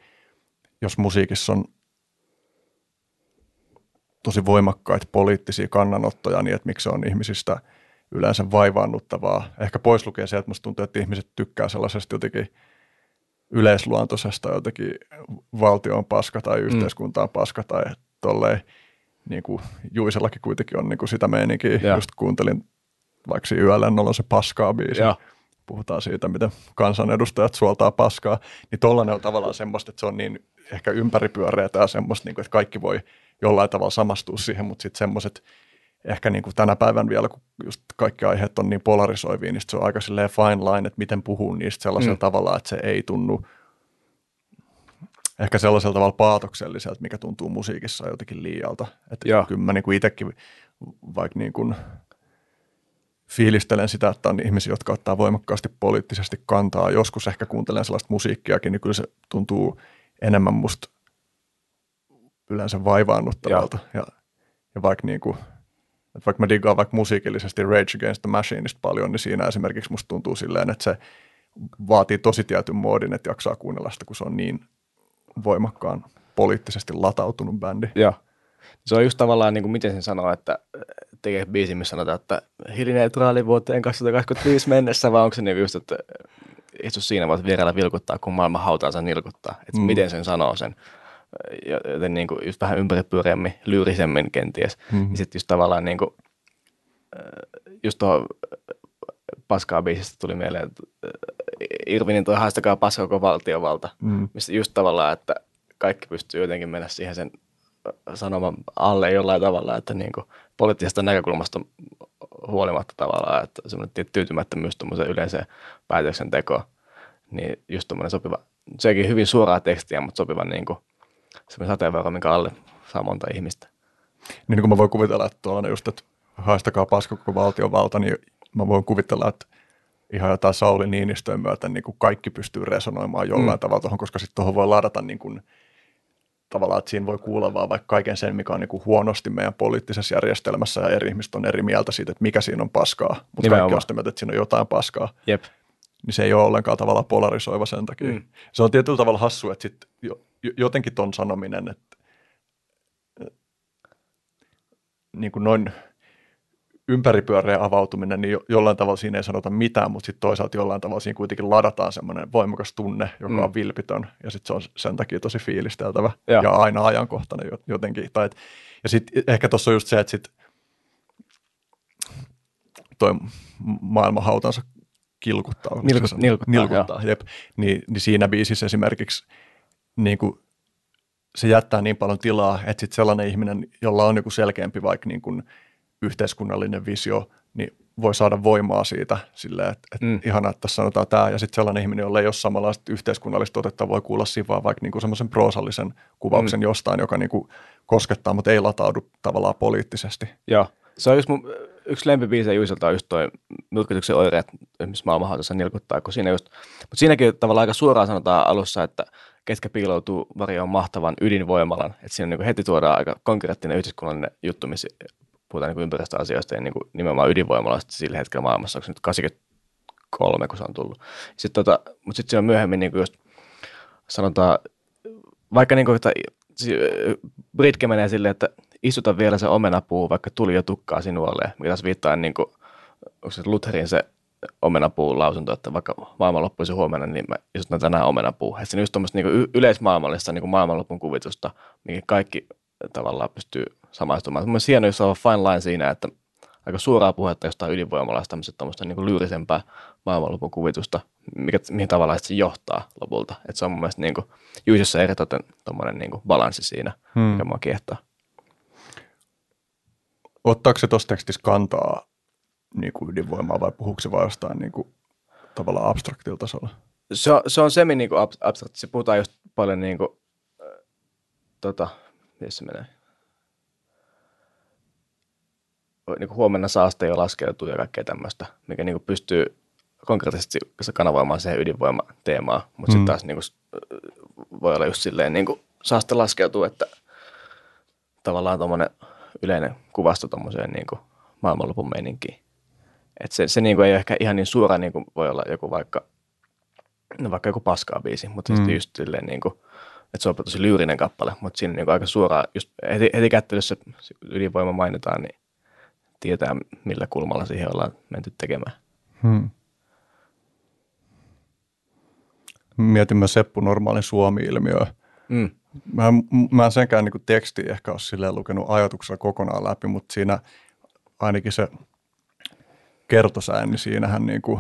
jos musiikissa on tosi voimakkaita poliittisia kannanottoja, niin että miksi se on ihmisistä yleensä vaivaannuttavaa. Ehkä pois lukee se, että musta tuntuu, että ihmiset tykkää sellaisesta jotenkin – yleisluontoisesta jotenkin valtion paska tai mm. yhteiskuntaan paska tai tolleen, niin kuin Juisellakin kuitenkin on niin kuin sitä meininkiä. Ja. Just kuuntelin vaikka yöllä on se paskaa biisi. Ja. Puhutaan siitä, miten kansanedustajat suoltaa paskaa. Niin tollainen on tavallaan semmoista, että se on niin ehkä ympäripyöreä ja semmoista, niin kuin, että kaikki voi jollain tavalla samastua siihen, mutta sitten semmoiset ehkä niin kuin tänä päivän vielä, kun just kaikki aiheet on niin polarisoivia, niin se on aika silleen fine line, että miten puhuu niistä sellaisella mm. tavalla, että se ei tunnu ehkä sellaisella tavalla paatokselliselta, mikä tuntuu musiikissa jotenkin liialta. Että Joo. kyllä mä niin kuin itsekin vaikka niin kuin fiilistelen sitä, että on ihmisiä, jotka ottaa voimakkaasti poliittisesti kantaa. Joskus ehkä kuuntelen sellaista musiikkiakin, niin kyllä se tuntuu enemmän musta yleensä vaivaannuttavalta. Ja, ja vaikka niin kuin – että vaikka mä digaan vaikka musiikillisesti Rage Against the Machineista paljon, niin siinä esimerkiksi musta tuntuu silleen, että se vaatii tosi tietyn muodin, että jaksaa kuunnella sitä, kun se on niin voimakkaan poliittisesti latautunut bändi. Joo. Se on just tavallaan, niin kuin miten sen sanoo, että tekee biisi, missä sanotaan, että hiilineutraali vuoteen 2025 mennessä, vai onko se niin just, että istu siinä voit vierellä vilkuttaa, kun maailman hautaansa nilkuttaa. Että mm. miten sen sanoo sen joten niin kuin just vähän ympäripyöreämmin, lyyrisemmin kenties. Mm-hmm. Sitten just tavallaan niin kuin, just tuohon paskaa biisistä tuli mieleen, että Irvinin toi haastakaa paska koko valtiovalta, mm. missä just tavallaan, että kaikki pystyy jotenkin mennä siihen sen sanoman alle jollain tavalla, että niin kuin poliittisesta näkökulmasta huolimatta tavallaan, että semmoinen tyytymättömyys tuommoiseen yleiseen päätöksentekoon, niin just tuommoinen sopiva, sekin hyvin suoraa tekstiä, mutta sopiva niin kuin semmoinen sateenvarjo, minkä alle saa monta ihmistä. Niin kuin mä voin kuvitella, että tuollainen just, että haistakaa paska koko valtion valta, niin mä voin kuvitella, että ihan jotain Sauli Niinistöön myöten niin kuin kaikki pystyy resonoimaan jollain mm. tavalla tuohon, koska sitten tuohon voi ladata niin kuin, tavallaan, että siinä voi kuulla vaan vaikka kaiken sen, mikä on niin kuin huonosti meidän poliittisessa järjestelmässä ja eri ihmiset on eri mieltä siitä, että mikä siinä on paskaa, mutta kaikki on sitä mieltä, että siinä on jotain paskaa. Jep. Niin se ei ole ollenkaan tavallaan polarisoiva sen takia. Mm. Se on tietyllä tavalla hassu, että sit jo, jotenkin ton sanominen, että niin kuin noin ympäripyöreä avautuminen, niin jollain tavalla siinä ei sanota mitään, mutta sitten toisaalta jollain tavalla siinä kuitenkin ladataan semmoinen voimakas tunne, joka mm. on vilpitön, ja sitten se on sen takia tosi fiilisteltävä ja, ja aina ajankohtainen jotenkin. Tai et, ja sitten ehkä tuossa on just se, että sitten toi maailman hautansa kilkuttaa. Nilkut, nilkuttaa, nilkuttaa jep. Niin, niin siinä biisissä esimerkiksi niin kuin se jättää niin paljon tilaa, että sitten sellainen ihminen, jolla on joku selkeämpi vaikka niin kuin yhteiskunnallinen visio, niin voi saada voimaa siitä silleen, että, että mm. ihana, että tässä sanotaan tämä. Ja sitten sellainen ihminen, jolla ei ole samanlaista yhteiskunnallista otetta, voi kuulla siinä vaan vaikka niinku semmoisen proosallisen kuvauksen mm. jostain, joka niinku koskettaa, mutta ei lataudu tavallaan poliittisesti. Joo. Se on just mun, yksi lempibiisejä Juiselta on just toi Nyrkytyksen oireet, esimerkiksi maailmanhautassa nilkuttaa, kun siinä just, mutta siinäkin tavallaan aika suoraan sanotaan alussa, että ketkä piiloutuu varjoon mahtavan ydinvoimalan. Että siinä niin heti tuodaan aika konkreettinen yhteiskunnallinen juttu, missä puhutaan niin ympäristöasioista ja niin kuin nimenomaan ydinvoimalasta sillä hetkellä maailmassa. Onko se nyt 83, kun se on tullut. Sitten tota, mutta sitten se on myöhemmin niin kuin just sanotaan, vaikka niin kuin, että Britke menee silleen, että istuta vielä se omenapuu, vaikka tuli jo tukkaa sinulle, mikä taas viittaa niin kuin, onko se Lutherin se omenapuun lausunto, että vaikka maailman loppuisi huomenna, niin mä istutan tänään omenapuu. Että se on just tuommoista niin yleismaailmallista niin maailmanlopun kuvitusta, mikä kaikki tavallaan pystyy samaistumaan. Mielestäni hieno, jos on fine line siinä, että aika suoraa puhetta jostain ydinvoimalasta, tämmöistä tämmöistä niin lyyrisempää maailmanlopun kuvitusta, mikä, mihin tavallaan se johtaa lopulta. Että se on mun mielestä niin kuin, Juisessa eritoten tuommoinen niin balanssi siinä, hmm. mikä mua kiehtoo. Ottaako se tuossa tekstissä kantaa niin kuin ydinvoimaa vai puhuuko se vain jostain niin kuin, tavallaan abstraktilla tasolla? Se on, se on semi niin kuin abstrakti. Se puhutaan just paljon niin kuin, äh, tota, missä se menee? Niin kuin huomenna saaste jo laskeutuu ja kaikkea tämmöistä, mikä niin kuin pystyy konkreettisesti kanavoimaan siihen ydinvoimateemaan, mutta mm. sitten taas niin kuin, voi olla just silleen niin kuin saaste laskeutuu, että tavallaan tuommoinen yleinen kuvasto tuommoiseen niin kuin maailmanlopun meininkiin. Et se, se niin kuin ei ole ehkä ihan niin suora, niin kuin voi olla joku vaikka, no vaikka joku paskaa biisi, mutta mm. sitten just silleen niin kuin, että se on tosi lyyrinen kappale, mutta siinä niin kuin aika suoraan, just heti, heti kättelyssä ydinvoima mainitaan, niin tietää millä kulmalla siihen ollaan menty tekemään. Hmm. Mietin mä Seppu normaalin Suomi-ilmiöä. Mm. Mä, mä en senkään niin teksti ehkä ole silleen lukenut ajatuksella kokonaan läpi, mutta siinä ainakin se kertosään, niin siinähän niin kuin,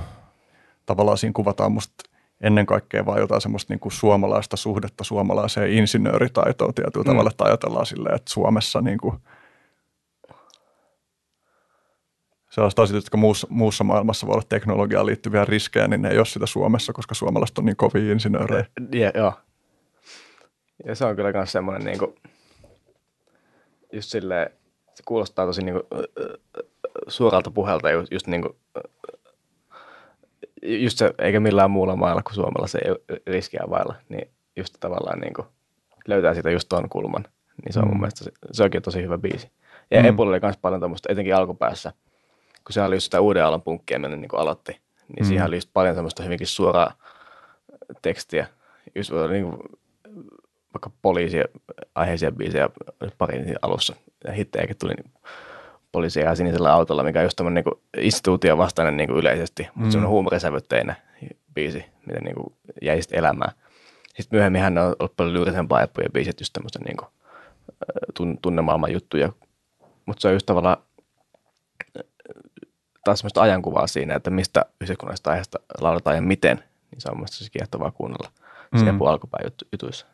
tavallaan siinä kuvataan musta ennen kaikkea vain jotain semmoista niin kuin suomalaista suhdetta suomalaiseen insinööritaitoon tietyllä mm. tavalla, että ajatellaan silleen, että Suomessa niin kuin, sellaiset asiat, jotka muussa, muussa maailmassa voi olla teknologiaan liittyviä riskejä, niin ne ei ole sitä Suomessa, koska suomalaiset on niin kovin insinöörejä. Ja, joo. Ja se on kyllä myös semmoinen niin kuin, just silleen, se kuulostaa tosi niin kuin, suoralta puhelta just, just niin kuin, just se, eikä millään muulla maalla kuin Suomella se ei riskiä vailla, niin just tavallaan niin kuin löytää siitä just tuon kulman. Niin se on mm. mun mielestä, se, se onkin tosi hyvä biisi. Ja mm. Epul oli myös paljon tuommoista, etenkin alkupäässä, kun se oli just sitä uuden alan punkkia, mennä niin aloitti, niin mm. siihen oli just paljon semmoista hyvinkin suoraa tekstiä. Just niin kuin, vaikka poliisia aiheisia biisejä pari alussa. Ja hittejäkin tuli niin poliisia sinisellä autolla, mikä on just tämmöinen niin instituutio vastainen niin kuin yleisesti, mm. mutta se on huumorisävytteinen biisi, miten niin kuin jäi sitten elämään. Sitten myöhemmin hän on ollut paljon lyyrisempaa ja biisit, just tämmöistä niin kuin, tunnemaailman juttuja. Mutta se on just tavallaan taas semmoista ajankuvaa siinä, että mistä yhteiskunnallisesta aiheesta lauletaan ja miten, niin se on mielestäni tosi kiehtovaa kuunnella mm. siinä alkupään jutuissa.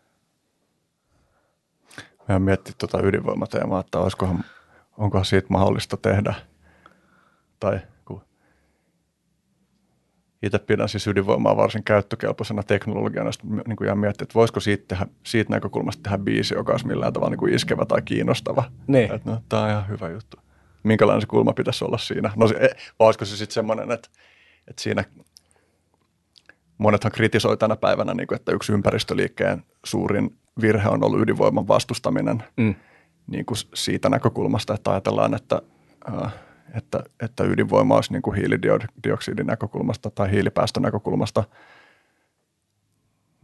Mä miettinyt tuota ydinvoimateemaa, että olisikohan onko siitä mahdollista tehdä. Tai kun itse pidän siis ydinvoimaa varsin käyttökelpoisena teknologiana, sitten niin kuin jää miettiä, että voisiko siitä, tehdä, siitä näkökulmasta tehdä biisi, joka olisi millään tavalla niin kuin iskevä tai kiinnostava. Niin. Että no, tämä on ihan hyvä juttu. Minkälainen se kulma pitäisi olla siinä? No se, vai olisiko se sitten semmoinen, että että siinä monethan kritisoi tänä päivänä, niin kuin, että yksi ympäristöliikkeen suurin virhe on ollut ydinvoiman vastustaminen Mm. niin kuin siitä näkökulmasta, että ajatellaan, että, äh, että, että ydinvoima olisi niin kuin hiilidioksidin näkökulmasta tai hiilipäästön näkökulmasta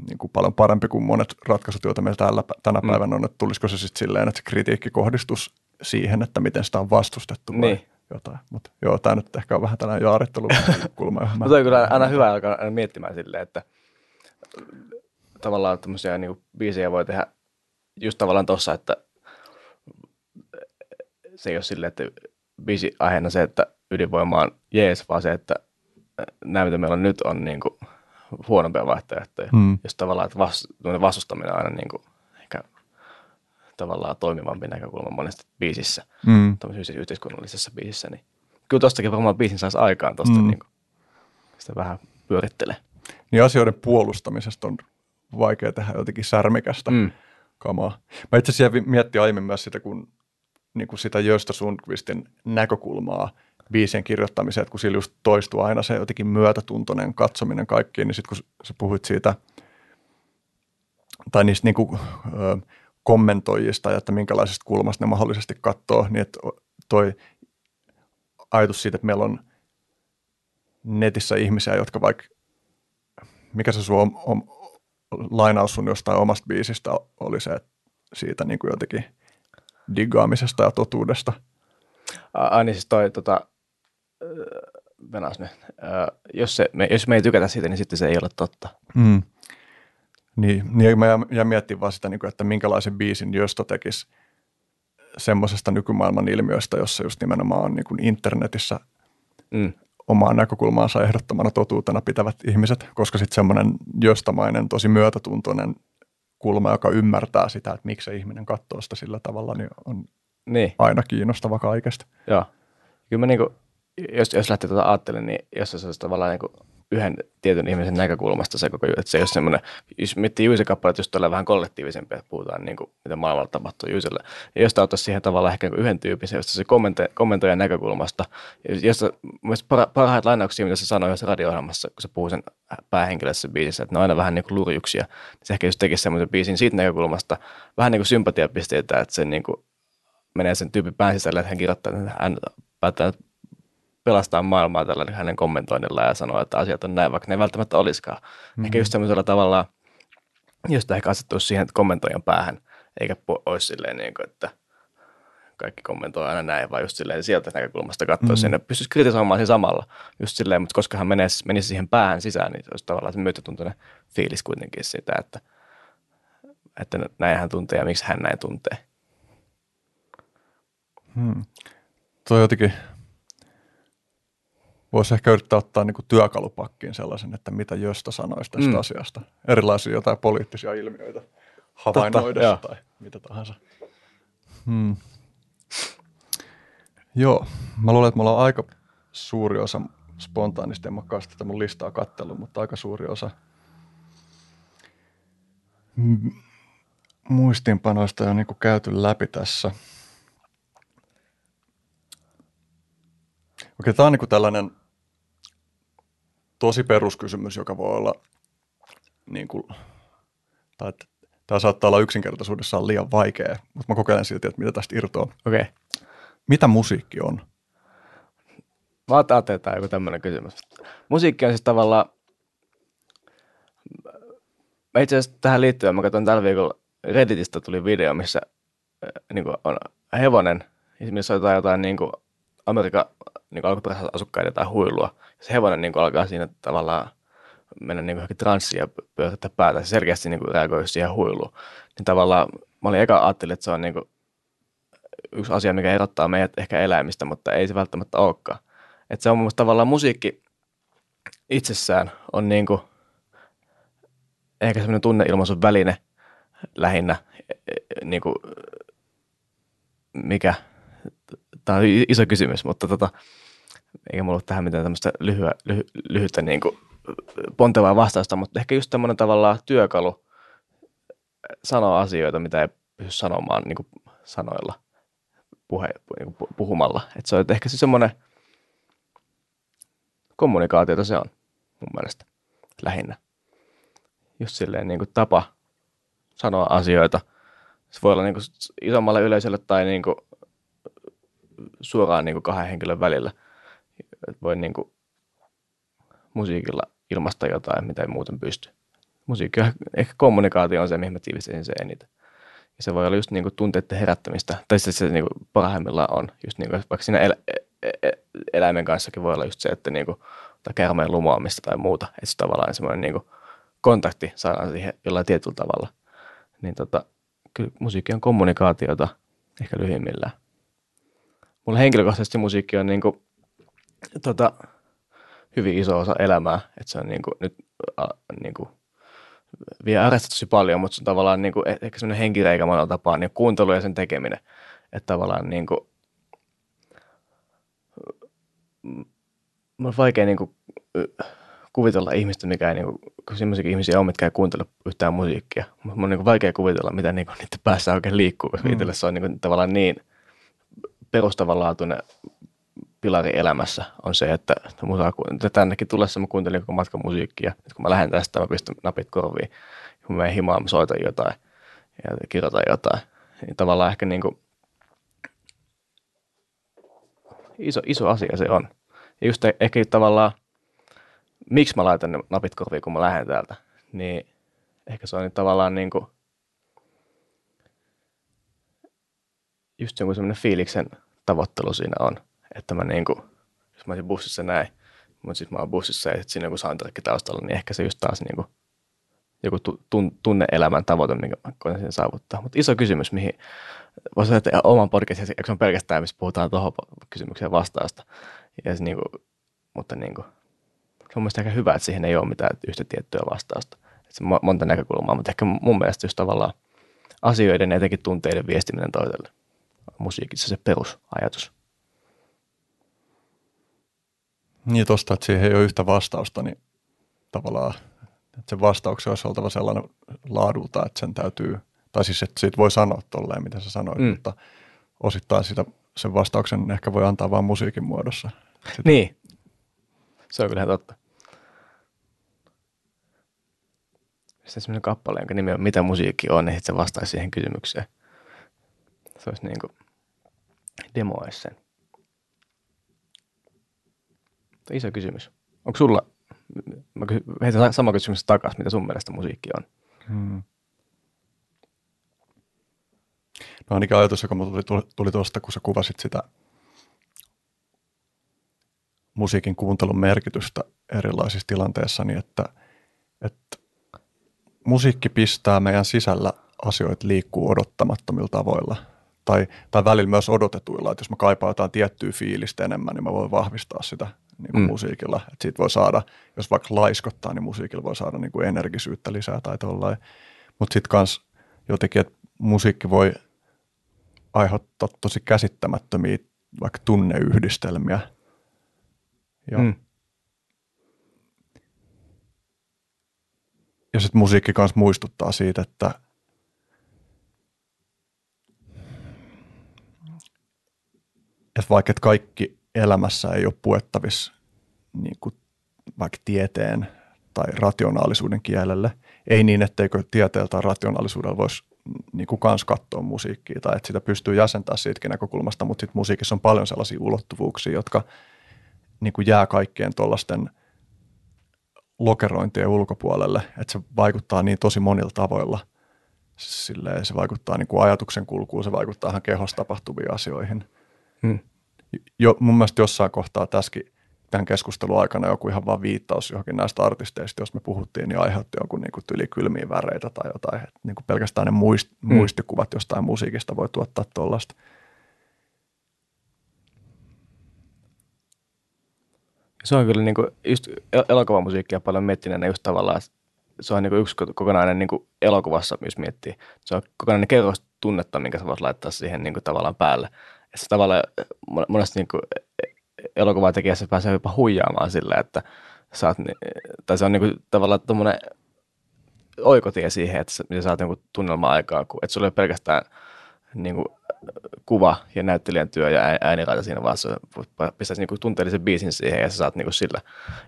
niin kuin paljon parempi kuin monet ratkaisut, joita meillä tällä, tänä Mm. päivänä on, että tulisiko se sitten silleen, että se kritiikki kohdistus siihen, että miten sitä on vastustettu vai Niin. jotain. Mutta joo, tämä nyt ehkä on vähän tällainen jaarittelukulma. Mutta on kyllä aina hyvä alkaa miettimään silleen, että tavallaan tämmöisiä niin biisejä voi tehdä just tavallaan tossa, että se ei ole silleen, että biisi aiheena se, että ydinvoima on jees, vaan se, että nämä, mitä meillä on nyt, on niin kuin huonompia vaihtoehtoja. Hmm. Jos tavallaan, että vastustaminen on aina niin kuin tavallaan toimivampi näkökulma monesti biisissä, Mm. tämmöisessä yhteiskunnallisessa biisissä, niin kyllä tostakin varmaan biisin saisi aikaan tosta, Mm. niin kuin, sitä vähän pyörittelee. Niin asioiden puolustamisesta on vaikea tehdä jotenkin särmikästä Mm. kamaa. Mä itse asiassa jäin miettiä aiemmin myös sitä, kun niin kuin sitä Jöstä Sundqvistin näkökulmaa biisien kirjoittamiseen, että kun sillä just toistuu aina se jotenkin myötätuntoinen katsominen kaikkiin, niin sitten kun sä puhuit siitä, tai niistä niin kuin, ö, kommentoijista ja että minkälaisesta kulmasta ne mahdollisesti katsoo, niin että toi ajatus siitä, että meillä on netissä ihmisiä, jotka vaikka, mikä se sun om, lainaus sun jostain omasta biisistä oli se, että siitä niin kuin jotenkin diggaamisesta ja totuudesta. Ai niin siis toi, tota, venas nyt. Jos, se, me, jos me ei tykätä siitä, niin sitten se ei ole totta. Mm. Niin, niin mä jään miettimään vaan sitä, niin kuin, että minkälaisen biisin Jösto tekisi semmoisesta nykymaailman ilmiöstä, jossa just nimenomaan on niin kuin internetissä Mm. omaa näkökulmaansa ehdottomana totuutena pitävät ihmiset, koska sitten semmoinen jöstamainen, tosi myötätuntoinen kulma, joka ymmärtää sitä, että miksi se ihminen katsoo sitä sillä tavalla, niin on Niin, aina kiinnostava kaikesta. joo. Kyllä mä niinku, jos, jos lähtee tuota ajattelemaan, niin jos se olisi tavallaan niinku yhden tietyn ihmisen näkökulmasta se koko juttu, että se ei ole semmoinen, jos miettii Juisin kappaleet, just tulee vähän kollektiivisempi, että puhutaan niin kuin, mitä maailmalla tapahtuu Juisille. Ja jos ottaisi siihen tavallaan ehkä yhden tyypin, josta se kommente, kommentoijan näkökulmasta, josta para, parhaat lainauksia, mitä se sanoi yhdessä radio-ohjelmassa, kun se puhuu sen päähenkilössä biisissä, että ne on aina vähän niin kuin lurjuksia, niin se ehkä just tekisi semmoisen biisin siitä näkökulmasta, vähän niin kuin sympatiapisteitä, että se niin kuin menee sen tyypin pään sisälle, että hän kirjoittaa, että hän päättää pelastaa maailmaa tällä hänen kommentoinnilla ja sanoo, että asiat on näin, vaikka ne ei välttämättä olisikaan. Mm-hmm. Ehkä just semmoisella tavalla, josta ehkä asettuisi siihen kommentoijan päähän, eikä olisi silleen, niin kuin, että kaikki kommentoi aina näin, vaan just silleen sieltä näkökulmasta katsoisi mm-hmm. ja pystyisi kritisoimaan siinä samalla. Just silleen, mutta koska hän menisi, menisi siihen päähän sisään, niin se olisi tavallaan se myötätuntoinen fiilis kuitenkin sitä, että, että näin hän tuntee ja miksi hän näin tuntee. Hmm. Tuo jotenkin, voisi ehkä yrittää ottaa niin kuin työkalupakkiin sellaisen, että mitä Jöstä sanoisi tästä Mm. asiasta. Erilaisia jotain poliittisia ilmiöitä havainnoidessa joo. tai mitä tahansa. Hmm. Joo, mä luulen, että me ollaan aika suuri osa spontaanisti, en mä tätä mun listaa kattellut, mutta aika suuri osa m- muistiinpanoista on niin käyty läpi tässä. Okei, tämä on niin kuin tällainen tosi peruskysymys, joka voi olla, niin kuin, tai että tämä saattaa olla yksinkertaisuudessaan liian vaikea, mutta mä kokeilen silti, että mitä tästä irtoaa. Okei. Okay. Mitä musiikki on? Mä on joku tämmöinen kysymys. Musiikki on siis tavallaan, mä itse asiassa tähän liittyen, mä katsoin tällä viikolla Redditistä tuli video, missä äh, niin on hevonen, missä jotain, jotain niin kuin Amerikan niin alkuperäisellä asukkaiden tai huilua. Se hevonen niin alkaa siinä tavallaan mennä niin johonkin transsiin ja pyörittää päätä. Se selkeästi niin kuin reagoi siihen huiluun. Niin tavallaan mä olin eka ajattelin, että se on niin kuin yksi asia, mikä erottaa meidät ehkä eläimistä, mutta ei se välttämättä olekaan. Että se on mun tavallaan musiikki itsessään on niin kuin ehkä semmoinen tunneilmaisun väline lähinnä, niin kuin, mikä, tämä on iso kysymys, mutta tota, eikä mulla ole tähän mitään tämmöistä lyhyä, lyhy, lyhyttä niin kuin pontevaa vastausta, mutta ehkä just tämmöinen tavallaan työkalu sanoa asioita, mitä ei pysty sanomaan niin kuin sanoilla, puhe, niin kuin puhumalla. Että se on ehkä se semmoinen kommunikaatiota se on mun mielestä lähinnä. Just silleen niin kuin tapa sanoa asioita. Se voi olla niin kuin isommalle yleisölle tai niin kuin suoraan niin kuin kahden henkilön välillä. Et voi niin kuin musiikilla ilmaista jotain, mitä ei muuten pysty. Musiikki, ehkä kommunikaatio on se, mihin mä tiivistäisin se eniten. Ja se voi olla just niin kuin tunteiden herättämistä, tai se, se niin kuin parhaimmillaan on, just niin kuin, vaikka siinä el- e-, e- eläimen kanssakin voi olla just se, että niin kuin, tai kärmeen lumoamista tai muuta, että se tavallaan semmoinen niin kuin kontakti saadaan siihen jollain tietyllä tavalla. Niin tota, kyllä musiikki on kommunikaatiota ehkä lyhyimmillään. Mulla henkilökohtaisesti musiikki on niin kuin, tota, hyvin iso osa elämää, että se on niin kuin, nyt niin kuin, vie äärestä tosi paljon, mutta se on tavallaan niin kuin, e-, ehkä semmoinen henkireikä monella tapaa, niin kuuntelu ja sen tekeminen. Että tavallaan niin kuin, on vaikea niin kuin, kuvitella ihmistä, mikä ei, niin kuin, kun sellaisia ihmisiä on, mitkä ei kuuntele yhtään musiikkia. Mutta on niin kuin, vaikea kuvitella, mitä niin kuin, niiden päässä oikein liikkuu. Mm. Itselle se on niin kuin, tavallaan niin perustavanlaatuinen pilari elämässä on se, että musaa, tännekin tullessa mä kuuntelin koko matkan musiikkia. Et kun mä lähden tästä, mä pistän napit korviin. Kun mä menen himaan, mä soitan jotain ja kirjoitan jotain. Niin tavallaan ehkä niin kuin iso, iso asia se on. Ja just ehkä tavallaan, miksi mä laitan ne napit korviin, kun mä lähden täältä, niin ehkä se on tavallaan niin kuin just joku semmoinen fiiliksen tavoittelu siinä on että mä niin kuin, jos mä olisin bussissa näin, mutta sitten mä oon bussissa ja sitten siinä joku soundtrack taustalla, niin ehkä se just taas niin kuin, joku tun, tunne-elämän tavoite, minkä mä koen sen saavuttaa. Mutta iso kysymys, mihin voisi sanoa, että oman podcastin, eikö se on pelkästään, missä puhutaan tuohon kysymykseen vastausta. Ja se, niin kuin, mutta niin kuin, se on mielestäni aika hyvä, että siihen ei ole mitään yhtä tiettyä vastausta. Että se on monta näkökulmaa, mutta ehkä mun mielestä just tavallaan asioiden ja etenkin tunteiden viestiminen toiselle musiikissa se perusajatus. Niin tuosta, että siihen ei ole yhtä vastausta, niin tavallaan että sen vastauksen olisi oltava sellainen laadulta, että sen täytyy, tai siis että siitä voi sanoa tolleen, mitä sä sanoit, mm. mutta osittain sitä, sen vastauksen ehkä voi antaa vain musiikin muodossa. Sitä. Niin, se on kyllä totta. Sitten sellainen kappale, jonka nimi on Mitä musiikki on, niin sitten se vastaisi siihen kysymykseen. Se olisi niin kuin demoisi sen. Iso kysymys. Onko sulla, mä heitän sama kysymys takaisin, mitä sun mielestä musiikki on? Hmm. No ainakin ajatus, joka tuli, tuli tuosta, kun sä kuvasit sitä musiikin kuuntelun merkitystä erilaisissa tilanteissa, niin että, että musiikki pistää meidän sisällä asioita liikkuu odottamattomilla tavoilla – tai, tai välillä myös odotetuilla, että jos mä kaipaan jotain tiettyä fiilistä enemmän, niin mä voin vahvistaa sitä niin kuin mm. musiikilla. Että siitä voi saada, jos vaikka laiskottaa, niin musiikilla voi saada niin kuin energisyyttä lisää tai tollain. Mutta sitten kans jotenkin, että musiikki voi aiheuttaa tosi käsittämättömiä vaikka tunneyhdistelmiä. Ja, mm. ja sitten musiikki myös muistuttaa siitä, että – että vaikka että kaikki elämässä ei ole puettavissa niin kuin vaikka tieteen tai rationaalisuuden kielelle, ei niin, etteikö tieteellä tai rationaalisuudella voisi niin kuin kans katsoa musiikkia tai että sitä pystyy jäsentämään siitäkin näkökulmasta, mutta sitten musiikissa on paljon sellaisia ulottuvuuksia, jotka niin kuin jää kaikkien tuollaisten lokerointien ulkopuolelle, että se vaikuttaa niin tosi monilla tavoilla. Silleen se vaikuttaa niin kuin ajatuksen kulkuun, se vaikuttaa ihan kehossa tapahtuviin asioihin – Hmm. Jo, mun mielestä jossain kohtaa tässäkin tämän keskustelun aikana joku ihan vaan viittaus johonkin näistä artisteista, jos me puhuttiin, niin aiheutti jonkun niin tyli kylmiä väreitä tai jotain. Et niin kuin pelkästään ne muist, hmm. muistikuvat jostain musiikista voi tuottaa tuollaista. Se on kyllä niin kuin, just elokuvamusiikkia paljon miettineenä just tavallaan, se on niin kuin yksi kokonainen niin kuin elokuvassa, jos miettii. Se on kokonainen kerros tunnetta, minkä sä voit laittaa siihen niin kuin tavallaan päälle se tavallaan monesti niin kuin elokuvatekijässä pääsee jopa huijaamaan sillä, että saat, tai se on niin kuin tavallaan tuommoinen oikotie siihen, että sä saat niin tunnelma aikaa, että sulla ei pelkästään niin kuin, kuva ja näyttelijän työ ja ää- ääniraita siinä, vaan se pistäisi niin tunteellisen biisin siihen ja sä saat niin kuin sillä,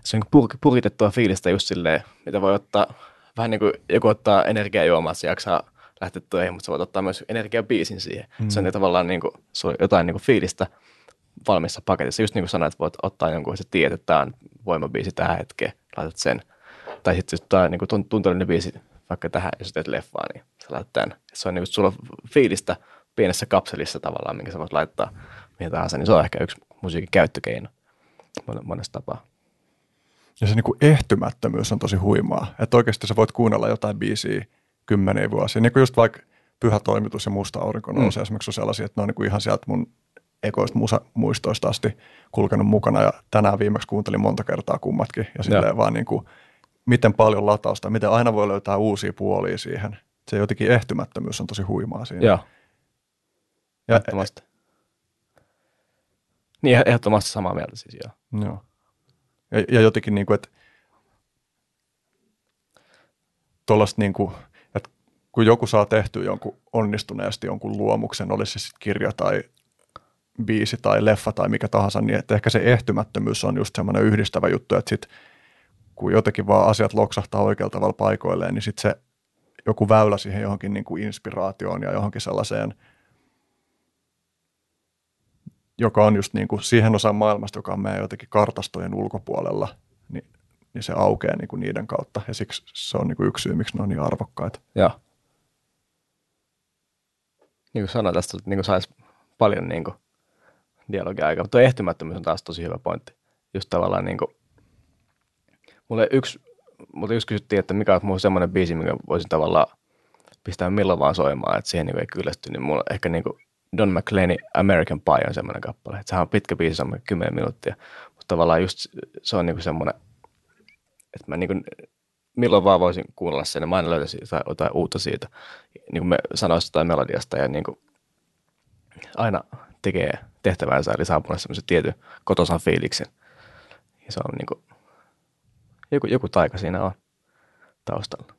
se on niin pur- puritettua fiilistä just silleen, mitä voi ottaa, vähän niin kuin joku ottaa energiajuomaa, se jaksaa lähteä töihin, mutta sä voit ottaa myös energiabiisin siihen. Mm. Se on niin tavallaan niin kuin, se jotain niin kuin fiilistä valmissa paketissa. Just niin kuin sanoit, että voit ottaa jonkun, sä tiedät, että tämä on voimabiisi tähän hetkeen, laitat sen. Tai sitten jos tämä on niin kuin tunteellinen biisi vaikka tähän, jos teet leffaa, niin sä laitat tämän. Se on niin kuin, sulla on fiilistä pienessä kapselissa tavallaan, minkä sä voit laittaa mihin tahansa, niin se on ehkä yksi musiikin käyttökeino monesta tapaa. Ja se niinku ehtymättömyys on tosi huimaa. Että oikeasti sä voit kuunnella jotain biisiä kymmeniä vuosia. Niin kuin just vaikka Pyhä toimitus ja Musta aurinko nousee mm. esimerkiksi on sellaisia, että ne on niinku ihan sieltä mun ekoista musa-muistoista asti kulkenut mukana. Ja tänään viimeksi kuuntelin monta kertaa kummatkin. Ja silleen vaan niinku, miten paljon latausta, miten aina voi löytää uusia puolia siihen. Se jotenkin ehtymättömyys on tosi huimaa siinä. Joo. Ja, Ehdottomasti. Niin, ehdottomasti samaa mieltä siis, joo. Joo. Ja, ja jotenkin niin kuin, että tuollaista niin kuin, kun joku saa tehtyä jonkun onnistuneesti jonkun luomuksen, olisi se sitten kirja tai biisi tai leffa tai mikä tahansa, niin että ehkä se ehtymättömyys on just semmoinen yhdistävä juttu, että sit, kun jotenkin vaan asiat loksahtaa oikealla tavalla paikoilleen, niin sitten se joku väylä siihen johonkin niin kuin inspiraatioon ja johonkin sellaiseen – joka on just niin kuin siihen osaan maailmasta, joka on meidän jotenkin kartastojen ulkopuolella, niin, niin se aukeaa niin kuin niiden kautta. Ja siksi se on niin kuin yksi syy, miksi ne on niin arvokkaita. Joo. Niin kuin sanoin tästä, niin saisi paljon niin kuin dialogia aikaa. Mutta ehtymättömyys on taas tosi hyvä pointti. Just tavallaan niin kuin, mulle yksi, mulle yksi kysyttiin, että mikä on mulla semmoinen biisi, minkä voisin tavallaan pistää milloin vaan soimaan, että siihen niin ei kyllästy, niin mulla ehkä niin kuin Don McLeanin American Pie on semmoinen kappale. Että sehän on pitkä biisi, semmoinen 10 minuuttia. Mutta tavallaan just se on niinku semmoinen, että mä niinku, milloin vaan voisin kuunnella sen, ja mä aina löytäisin jotain, jotain uutta siitä, niin kuin me sanoisi tai melodiasta, ja niin kuin aina tekee tehtävänsä, eli saa semmoisen tietyn kotosan fiiliksen. Ja se on niin kuin, joku, joku taika siinä on taustalla.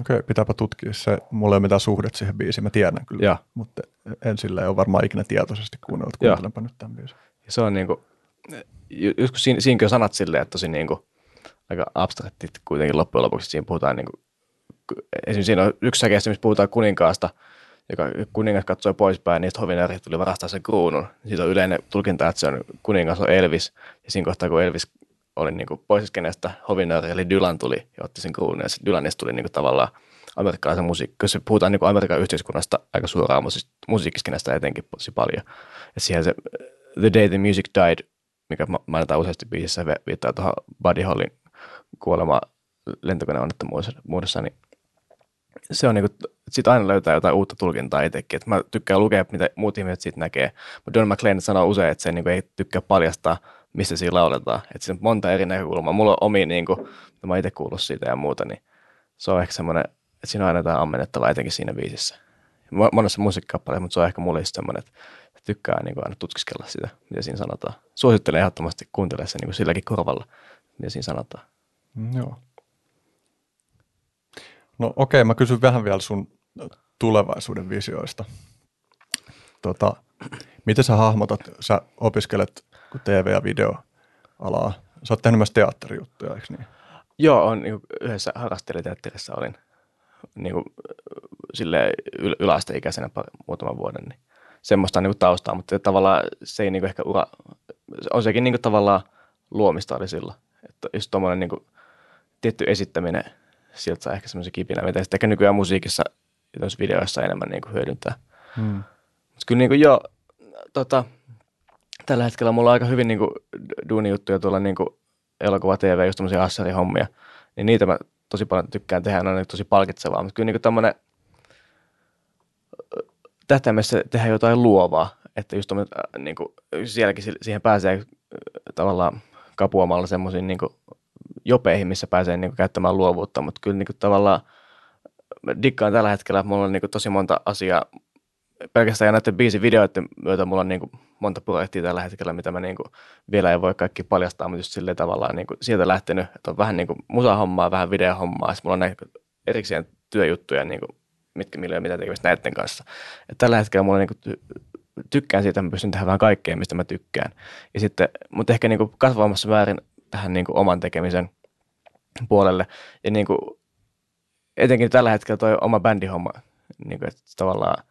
Okei, pitääpä tutkia se. Mulla ei ole mitään suhdet siihen biisiin, mä tiedän kyllä, ja. mutta en sillä ole varmaan ikinä tietoisesti kuunnellut, kuuntelenpa nyt tämän biisin. Ja se on niinku, joskus siinä, siinäkin on sanat silleen, että tosi niinku, aika abstraktit kuitenkin loppujen lopuksi. Siinä puhutaan niinku, esimerkiksi siinä on yksi säkeistä, missä puhutaan kuninkaasta, joka kuningas katsoi poispäin, niin hovinäärit tuli varastaa sen kruunun. Siitä on yleinen tulkinta, että se on kuningas on Elvis. Ja siinä kohtaa, kun Elvis oli niin kuin pois kenestä hovinööri, eli Dylan tuli ja otti sen kruunun. Ja Dylanista tuli niin kuin tavallaan amerikkalaisen musiikki, jos puhutaan niin kuin Amerikan yhteiskunnasta aika suoraan musiikkiskenästä etenkin tosi paljon. Ja siihen se The Day the Music Died, mikä mainitaan useasti biisissä, viittaa tuohon Buddy Hollin kuolema lentokoneonnettomuudessa, niin se on niin kuin, sit aina löytää jotain uutta tulkintaa itsekin. Että mä tykkään lukea, mitä muut ihmiset siitä näkee. Mutta Don McLean sanoo usein, että se niin ei tykkää paljastaa – missä siinä lauletaan. Että siinä on monta eri näkökulmaa. Mulla on omi, niin kuin, mä itse kuullut siitä ja muuta, niin se on ehkä semmoinen, että siinä on aina jotain ammennettavaa etenkin siinä biisissä. Monessa musiikkikappaleessa, mutta se on ehkä mulle semmoinen, että tykkää niin kuin aina tutkiskella sitä, mitä siinä sanotaan. Suosittelen ehdottomasti kuuntelemaan se niin kuin silläkin korvalla, mitä siinä sanotaan. Mm, joo. No okei, okay, mä kysyn vähän vielä sun tulevaisuuden visioista. Tota, miten sä hahmotat, sä opiskelet TV- ja videoalaa. Sä oot tehnyt myös teatterijuttuja, eikö niin? Joo, on niin yhdessä harrastelijateatterissa olin niin kuin, sille yl- yläasteikäisenä muutaman vuoden, niin semmoista niin kuin taustaa, mutta tavallaan se ei niin kuin ehkä ura, on sekin niin kuin tavallaan luomista oli sillä, että just tuommoinen niin tietty esittäminen, sieltä saa ehkä semmoisen kipinä, mitä sitten ehkä nykyään musiikissa ja videoissa enemmän niin kuin hyödyntää. Hmm. Mutta kyllä niin kuin joo, tota, tällä hetkellä mulla on aika hyvin niin kuin, duunijuttuja tuolla niin kuin, elokuva TV, just tämmöisiä assarihommia, niin niitä mä tosi paljon tykkään tehdä, ne on niin tosi palkitsevaa, mutta kyllä niin tämmöinen tähtäimessä tehdä jotain luovaa, että just tommoinen, niin kuin, sielläkin siihen pääsee tavallaan kapuamalla semmoisiin niin jopeihin, missä pääsee niin kuin, käyttämään luovuutta, mutta kyllä niin kuin, tavallaan dikkaan tällä hetkellä, että mulla on niin kuin, tosi monta asiaa pelkästään näiden biisin videoiden myötä mulla on niin kuin monta projektia tällä hetkellä, mitä mä niin kuin vielä ei voi kaikki paljastaa, mutta just sillä tavallaan niin kuin sieltä lähtenyt, että on vähän niin kuin musahommaa, vähän videohommaa, sitten mulla on näitä erikseen työjuttuja, niin kuin, mitkä millä mitään tekemistä näiden kanssa. Et tällä hetkellä mulla niin kuin, tykkään siitä, että mä pystyn tehdä vähän kaikkea, mistä mä tykkään. Ja sitten, mutta ehkä niin kuin kasvamassa väärin tähän niin kuin oman tekemisen puolelle. Ja niin kuin, etenkin tällä hetkellä toi oma bändihomma, niin kuin, että tavallaan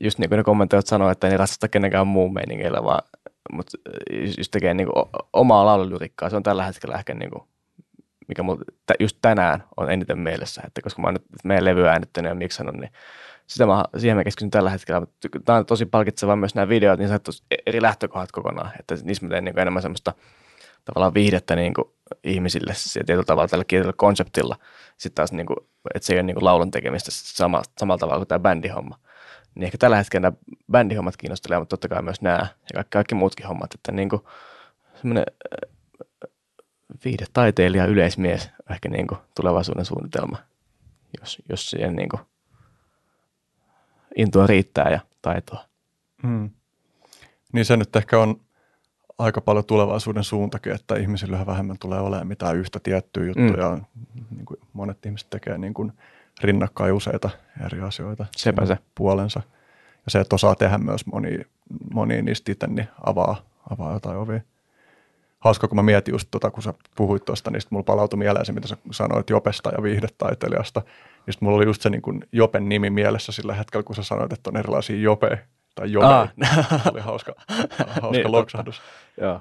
just niin kuin ne kommentoijat sanoo, että ei ratsasta kenenkään muun meiningeillä, vaan mutta just tekee niin kuin omaa laululyrikkaa. Se on tällä hetkellä ehkä niin kuin, mikä mulla just tänään on eniten mielessä, että koska mä oon nyt meidän levyä äänittänyt ja miksannut, niin sitä mä, siihen mä keskityn tällä hetkellä. Tämä on tosi palkitsevaa myös nämä videot, niin sanottu eri lähtökohdat kokonaan, että niissä mä teen niin enemmän semmoista tavallaan viihdettä niin kuin ihmisille tietyllä tavalla tällä kielellä konseptilla. Sitten taas, niin kuin, että se ei ole niin kuin laulun tekemistä sama, samalla tavalla kuin tämä bändihomma. Niin ehkä tällä hetkellä nämä bändihommat kiinnostelee, mutta totta kai myös nämä ja kaikki, kaikki muutkin hommat. Että niin kuin semmoinen viihdetaiteilija, yleismies, ehkä niin kuin tulevaisuuden suunnitelma, jos, jos siihen niin kuin intoa riittää ja taitoa. Hmm. Niin se nyt ehkä on aika paljon tulevaisuuden suuntakin, että ihmisillä yhä vähemmän tulee olemaan mitään yhtä tiettyä juttuja. Mm. Niin kuin monet ihmiset tekee niin kuin rinnakkain useita eri asioita. Sepä se. Puolensa. Ja se, että osaa tehdä myös moni, moni niistä itse, niin avaa, avaa jotain ovia. Hauska, kun mä mietin just tota, kun sä puhuit tuosta, niin mulla palautui mieleen se, mitä sä sanoit Jopesta ja viihdetaiteilijasta. Niin mulla oli just se niin kuin Jopen nimi mielessä sillä hetkellä, kun sä sanoit, että on erilaisia Jope tai Jope. Ah. oli hauska, hauska niin, loksahdus. Joo.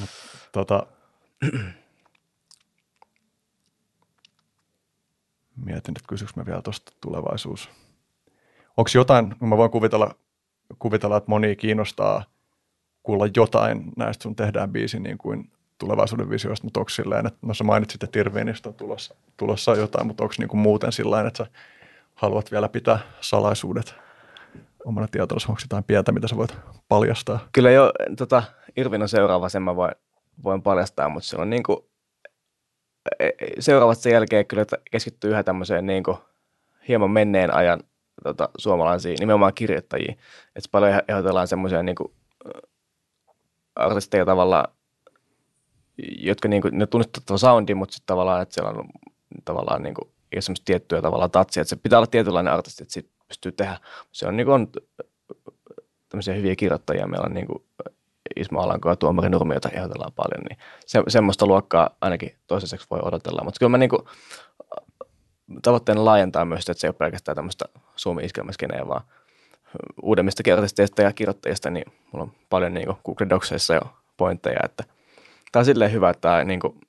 Mut, tota, mietin, että kysyks mä vielä tuosta tulevaisuus. Onko jotain, mä voin kuvitella, kuvitella, että moni kiinnostaa kuulla jotain näistä sun tehdään biisi niin kuin tulevaisuuden visioista, mutta onko silleen, että no sä mainitsit, että Irvinistä on tulossa, tulossa jotain, mutta onko niin kuin muuten sillä että sä haluat vielä pitää salaisuudet omana tietoisi, onko jotain pientä, mitä sä voit paljastaa? Kyllä jo, tota, Irvin on seuraava, sen mä voin, voin paljastaa, mutta se on niin kuin, e, e, seuraavat sen jälkeen kyllä keskittyy yhä tämmöiseen niin kuin, hieman menneen ajan tota, suomalaisiin, nimenomaan kirjoittajiin. Että paljon ehdotellaan semmoisia niin kuin, artisteja tavallaan, jotka niin kuin, ne tunnistettava soundi, mutta sitten tavallaan, että siellä on tavallaan niin kuin, ei semmoista tiettyä tavallaan tatsia, että se pitää olla tietynlainen artisti, että sit pystyy tehdä. Se on niin kuin, on tämmöisiä hyviä kirjoittajia, meillä on niin kuin Ismo Alanko ja Tuomari Nurmi, jota ehdotellaan paljon, niin se, semmoista luokkaa ainakin toiseksi voi odotella. Mutta kyllä mä niin kuin, tavoitteena laajentaa myös että se ei ole pelkästään tämmöistä suomi iskelmäskeneä, vaan uudemmista kertisteistä ja kirjoittajista, niin mulla on paljon niin Google Docsissa jo pointteja, että tämä on silleen hyvä, että tämä niin kuin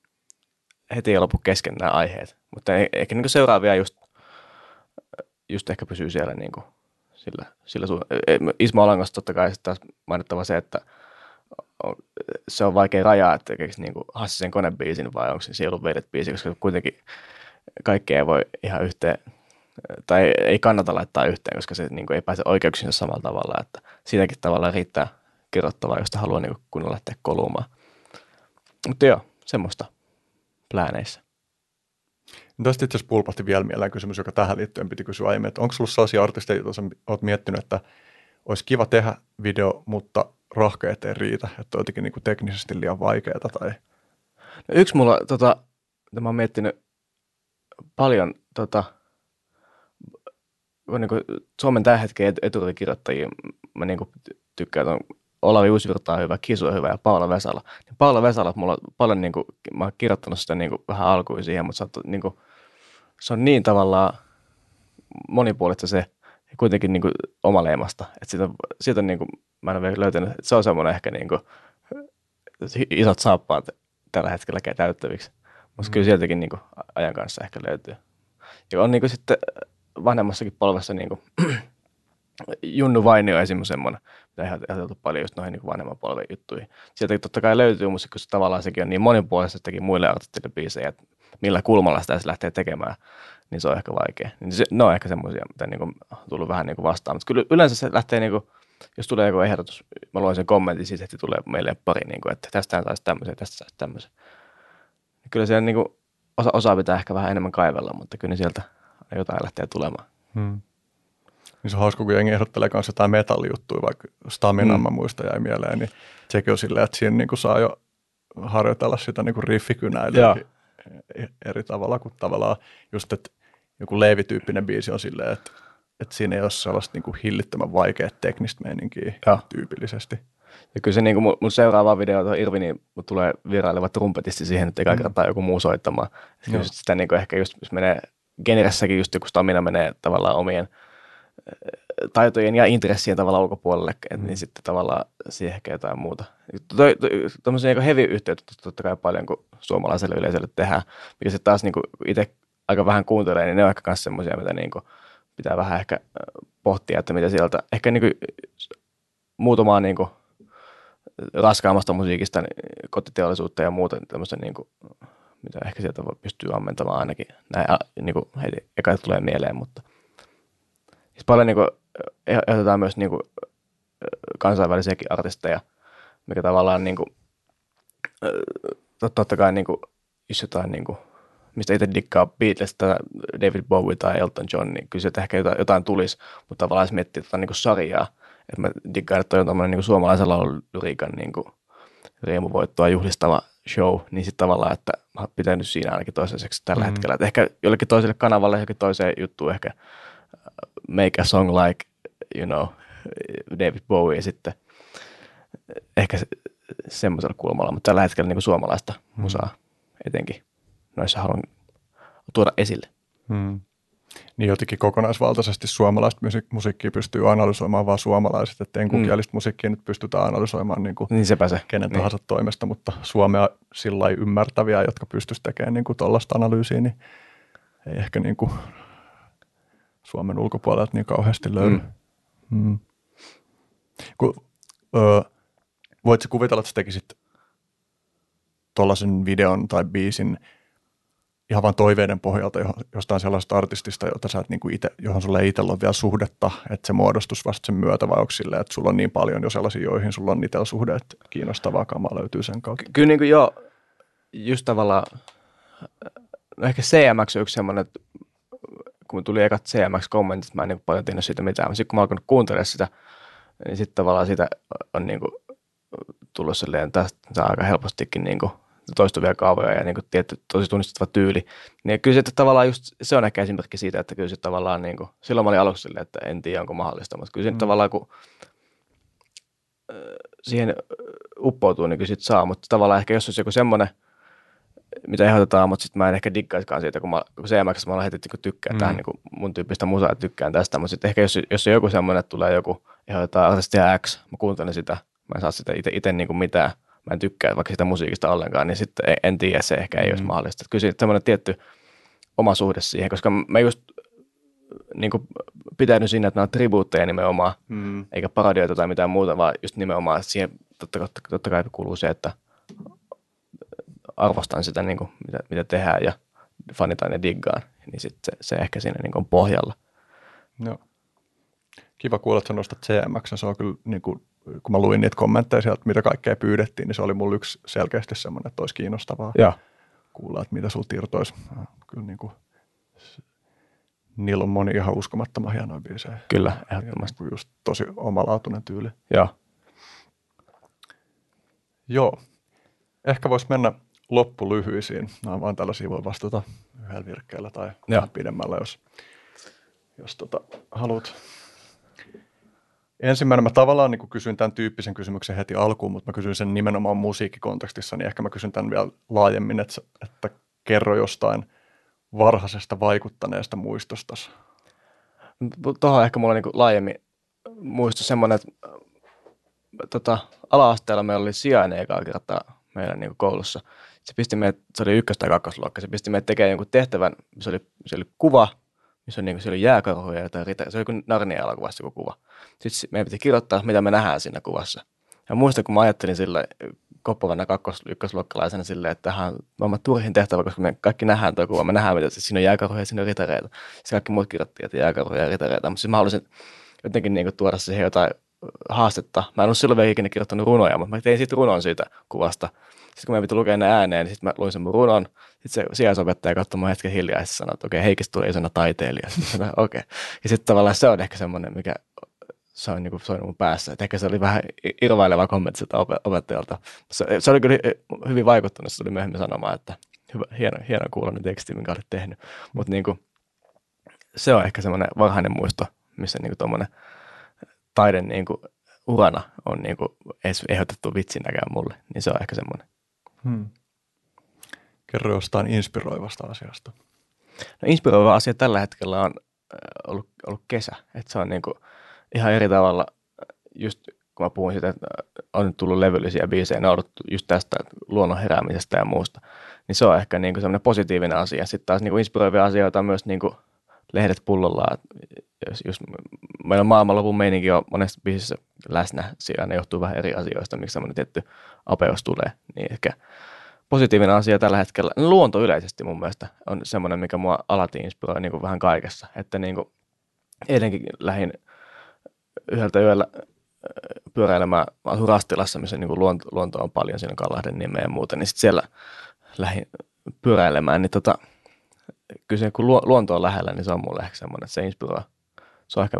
heti ei lopu kesken nämä aiheet, mutta ehkä niin seuraavia just, just ehkä pysyy siellä niin kuin sillä, sillä su- e, Ismo Alangasta totta kai sitten taas mainittava se, että se on vaikea rajaa, että tekisi niin Hassisen konebiisin vai onko se sielun veidet biisi, koska kuitenkin kaikkea ei voi ihan yhteen, tai ei kannata laittaa yhteen, koska se niin kuin, ei pääse oikeuksiinsa samalla tavalla, että siitäkin tavalla riittää kirjoittavaa, josta haluaa niin kunnolla lähteä kolumaan. Mutta joo, semmoista plääneissä. No tästä itse asiassa pulpahti vielä mieleen kysymys, joka tähän liittyen piti kysyä aiemmin, että onko sinulla sellaisia artisteja, joita olet miettinyt, että olisi kiva tehdä video, mutta rahkeet ei riitä, että on jotenkin niin kuin teknisesti liian vaikeaa tai... No yksi mulla, tota, mä oon miettinyt paljon tota, niin kuin Suomen tämän hetken etutukikirjoittajia, mä niin kuin tykkään, on Olavi Uusvirta on hyvä, Kisu on hyvä ja Paula Vesala. Niin Paula Vesala, mulla on paljon, niin kuin, mä oon kirjoittanut sitä niin kuin, vähän alkuun siihen, mutta on, niin kuin, se on niin tavallaan monipuolista se, kuitenkin niin kuin, omaleimasta. Että siitä on, siitä on niin kuin, mä en ole vielä löytänyt, että se on semmoinen ehkä niin kuin, isot saappaat tällä hetkellä täyttäviksi. Mutta mm. kyllä sieltäkin niin kuin, ajan kanssa ehkä löytyy. Ja on niin kuin, sitten vanhemmassakin polvessa niin kuin, Junnu Vainio esimerkiksi semmoinen, mitä ei ajateltu paljon just noihin niin vanhemman polven juttuihin. Sieltä totta kai löytyy koska tavallaan sekin on niin monipuolisesti teki muille artisteille biisejä, että millä kulmalla sitä lähtee tekemään, niin se on ehkä vaikea. Niin se, ne on ehkä semmoisia, mitä niin kuin, on tullut vähän niin kuin vastaan. Mutta kyllä yleensä se lähtee, niin kuin, jos tulee joku ehdotus, mä luen sen kommentin, siis heti tulee meille pari, niin kuin, että tästä saisi tämmöisen, tästä saisi tämmöisen. Kyllä siellä niin kuin, osa, osaa pitää ehkä vähän enemmän kaivella, mutta kyllä sieltä jotain lähtee tulemaan. Hmm. Niin se on hauska, kun jengi ehdottelee kanssa jotain metallijuttuja, vaikka Stamina mm. mä muista jäi mieleen, niin sekin on silleen, että siinä niin kuin saa jo harjoitella sitä niin kuin riffikynäilyä eri tavalla kuin tavallaan just, että joku leevityyppinen biisi on silleen, että, että siinä ei ole sellaista niin kuin hillittömän vaikea teknistä meininkiä Joo. tyypillisesti. Ja kyllä se niin kuin mun, mun seuraava video tuo Irvi, niin mut tulee viraileva trumpetisti siihen, että eka Mm. kertaa joku muu soittamaan. Ja Kyllä sit sitä niin kuin ehkä just, jos menee generessäkin just joku stamina menee tavallaan omien taitojen ja intressien tavallaan ulkopuolelle, mm. niin sitten tavallaan siihen ehkä jotain muuta. Tommosia niin heavy yhteyttä totta kai paljon, kun suomalaiselle yleisölle tehdään, mikä se taas niin itse aika vähän kuuntelee, niin ne on ehkä myös semmoisia, mitä niin kuin pitää vähän ehkä äh, pohtia, että mitä sieltä, ehkä niin kuin muutamaa niin kuin raskaammasta musiikista, niin kotiteollisuutta ja muuta, tämmöistä niin kuin, mitä ehkä sieltä voi pystyä ammentamaan ainakin. Näin a- niin kuin heti eka tulee mieleen, mutta siis paljon niin kuin, ehdotetaan myös niin kuin, kansainvälisiäkin artisteja, mikä tavallaan niin kuin, tot- totta kai niin kuin, jos jotain niin kuin, mistä itse dikkaa Beatles tai David Bowie tai Elton John, niin kyllä sieltä ehkä jotain, jotain tulisi, mutta tavallaan jos miettii tota niin kuin sarjaa, että mä dikkaan, että toi on tämmöinen niin suomalaisen laululyriikan niin kuin riemuvoittoa juhlistava show, niin sitten tavallaan, että mä oon pitänyt siinä ainakin toisaiseksi tällä Mhm. mm. hetkellä. Että ehkä jollekin toiselle kanavalle, johonkin toiseen juttuun ehkä make a song like, you know, David Bowie sitten ehkä se, semmoisella kulmalla, mutta tällä hetkellä niin suomalaista musaa etenkin noissa haluan tuoda esille. Hmm. Niin jotenkin kokonaisvaltaisesti suomalaista musiik- musiikkia pystyy analysoimaan vaan suomalaiset, että enkukielistä musiikkia nyt pystytään analysoimaan niin kuin Niin sepä se. kenen niin. tahansa toimesta, mutta suomea sillä ymmärtäviä, jotka pystyisivät tekemään niin tuollaista analyysiä, niin ei ehkä niin kuin Suomen ulkopuolelta niin kauheasti löydy. Mm. Mm. Kun, voitko kuvitella, että sä tekisit tuollaisen videon tai biisin ihan vain toiveiden pohjalta jostain sellaisesta artistista, jota sä et niinku ite, johon sulle itsellä on vielä suhdetta, että se muodostus vasta sen myötä, vai onko silleen, että sulla on niin paljon jo sellaisia, joihin sulla on itsellä suhde, että kiinnostavaa kamaa löytyy sen kautta? Ky- kyllä niin kuin joo, just tavallaan, no ehkä CMX on yksi semmoinen, että kun tuli ekat CMX-kommentit, mä en niin paljon tiennyt siitä mitään, mutta sitten kun mä alkanut kuuntelemaan sitä, niin sitten tavallaan siitä on niin kuin tullut silleen, tästä aika helpostikin niin kuin toistuvia kaavoja ja niin kuin tietty tosi tunnistava tyyli. Niin kyllä se että tavallaan just, se on ehkä esimerkki siitä, että kyllä se tavallaan niin kuin, silloin mä olin aluksi silleen, että en tiedä onko mahdollista, mutta kyllä se mm. tavallaan kun ö, siihen uppoutuu, niin kyllä sit saa, mutta tavallaan ehkä jos olisi joku semmoinen, mitä ehdotetaan, mutta sitten mä en ehkä diggaiskaan siitä, kun, mä, kun CMX mä heti niin tykkään mm. tähän niin kuin mun tyyppistä musaa tykkään tästä, mutta sitten ehkä jos, jos on joku semmoinen, että tulee joku, ehdotetaan artistia X, mä kuuntelen sitä, mä en saa sitä itse, niin kuin mitään, mä en tykkää vaikka sitä musiikista ollenkaan, niin sitten en, en tiedä, se ehkä ei mm. olisi mahdollista. Että kyllä semmoinen tietty oma suhde siihen, koska mä just niin kuin pitänyt siinä, että nämä on tribuutteja nimenomaan, Mm. eikä parodioita tai mitään muuta, vaan just nimenomaan siihen totta, totta, totta kai kuuluu se, että arvostan sitä, niin kuin, mitä, mitä tehdään ja fanitaan ja diggaan, niin sit se, se ehkä siinä niin kuin on pohjalla. Joo. Kiva kuulla, että sä nostat CMX. Se on kyllä, niin kuin, kun mä luin niitä kommentteja sieltä, mitä kaikkea pyydettiin, niin se oli mulla yksi selkeästi semmoinen, että olisi kiinnostavaa Joo. kuulla, että mitä sulta irtoisi. Kyllä niin kuin, niillä on moni ihan uskomattoman hienoja biisejä. Kyllä, Ja ehdottomasti. niin kuin just tosi omalaatuinen tyyli. Joo. Joo. Ehkä voisi mennä loppulyhyisiin. Nämä vaan tällaisia, voi vastata yhdellä virkkeellä tai vähän pidemmällä, jos, jos tota, haluat. Ensimmäinen mä tavallaan niin kysyin tämän tyyppisen kysymyksen heti alkuun, mutta mä kysyin sen nimenomaan musiikkikontekstissa, niin ehkä mä kysyn tämän vielä laajemmin, että, että kerro jostain varhaisesta vaikuttaneesta muistostasi. Tuohon ehkä mulla niinku laajemmin muistus semmoinen, että tota, ala-asteella meillä oli sijainen ekaa kertaa meidän niinku koulussa. Se pisti meidät, se oli ykkös- tai kakkosluokka, se pisti meidät tekemään jonkun tehtävän, se oli, se oli kuva, missä oli, niinku, se oli jääkarhuja ja ritä, se oli kuin Narnia-elokuvassa joku kuva. Sitten meidän piti kirjoittaa, mitä me nähdään siinä kuvassa. Ja muistan, kun mä ajattelin sille koppovana kakkos, ykkösluokkalaisena silleen, että tähän on maailman turhin tehtävä, koska me kaikki nähdään tuo kuva. Me nähdään, mitä se, siinä on jääkarhuja ja siinä on ritareita. Sitten kaikki muut kirjoittiin, että jääkarhuja ja ritareita. Mutta siis mä halusin jotenkin niin tuoda siihen jotain haastetta. Mä en ollut silloin vielä ikinä kirjoittanut runoja, mutta mä tein sitten runon siitä kuvasta. Sitten kun mä piti lukea ne ääneen, niin sitten mä luin sen mun runon. Sitten se sijaisopettaja katsoi mun hetken hiljaa ja sanoi, että okei, Heikistä tulee isona taiteilija. Sitten okei. Ja sitten tavallaan se on ehkä semmoinen, mikä se on niin soinut mun päässä. Et ehkä se oli vähän irvaileva kommentti sitä opet- opettajalta. Se, se oli kyllä hy- hyvin vaikuttunut, se tuli myöhemmin sanomaan, että hyvä, hieno, hieno kuulonen teksti, minkä olet tehnyt. Mutta niin se on ehkä semmoinen varhainen muisto, missä niin tuommoinen taiden niin kuin urana on niin kuin edes ehdotettu vitsinäkään mulle, niin se on ehkä semmoinen. Hmm. Kerro jostain inspiroivasta asiasta. No inspiroiva asia tällä hetkellä on ollut, ollut kesä. Että se on niin kuin ihan eri tavalla, just kun mä puhuin siitä, että on tullut levyllisiä biisejä, ollut just tästä luonnon heräämisestä ja muusta, niin se on ehkä niin kuin positiivinen asia. Sitten taas niin kuin inspiroivia asioita on myös niin kuin lehdet pullolla. Jos, jos meillä maailmanlopun meininki on monessa biisissä läsnä, siinä ne johtuu vähän eri asioista, miksi semmoinen tietty apeus tulee, niin ehkä positiivinen asia tällä hetkellä. Luonto yleisesti mun mielestä on semmoinen, mikä mua alati inspiroi niin kuin vähän kaikessa. Että niin kuin eilenkin lähdin yhdeltä yöllä pyöräilemään, Rastilassa, missä niin kuin luonto, luonto, on paljon, siinä Kallahden nimeä ja muuta, niin sitten siellä lähdin pyöräilemään, niin tota, kyllä se, kun luonto on lähellä, niin se on mulle ehkä semmoinen, että se inspiroi. Se on ehkä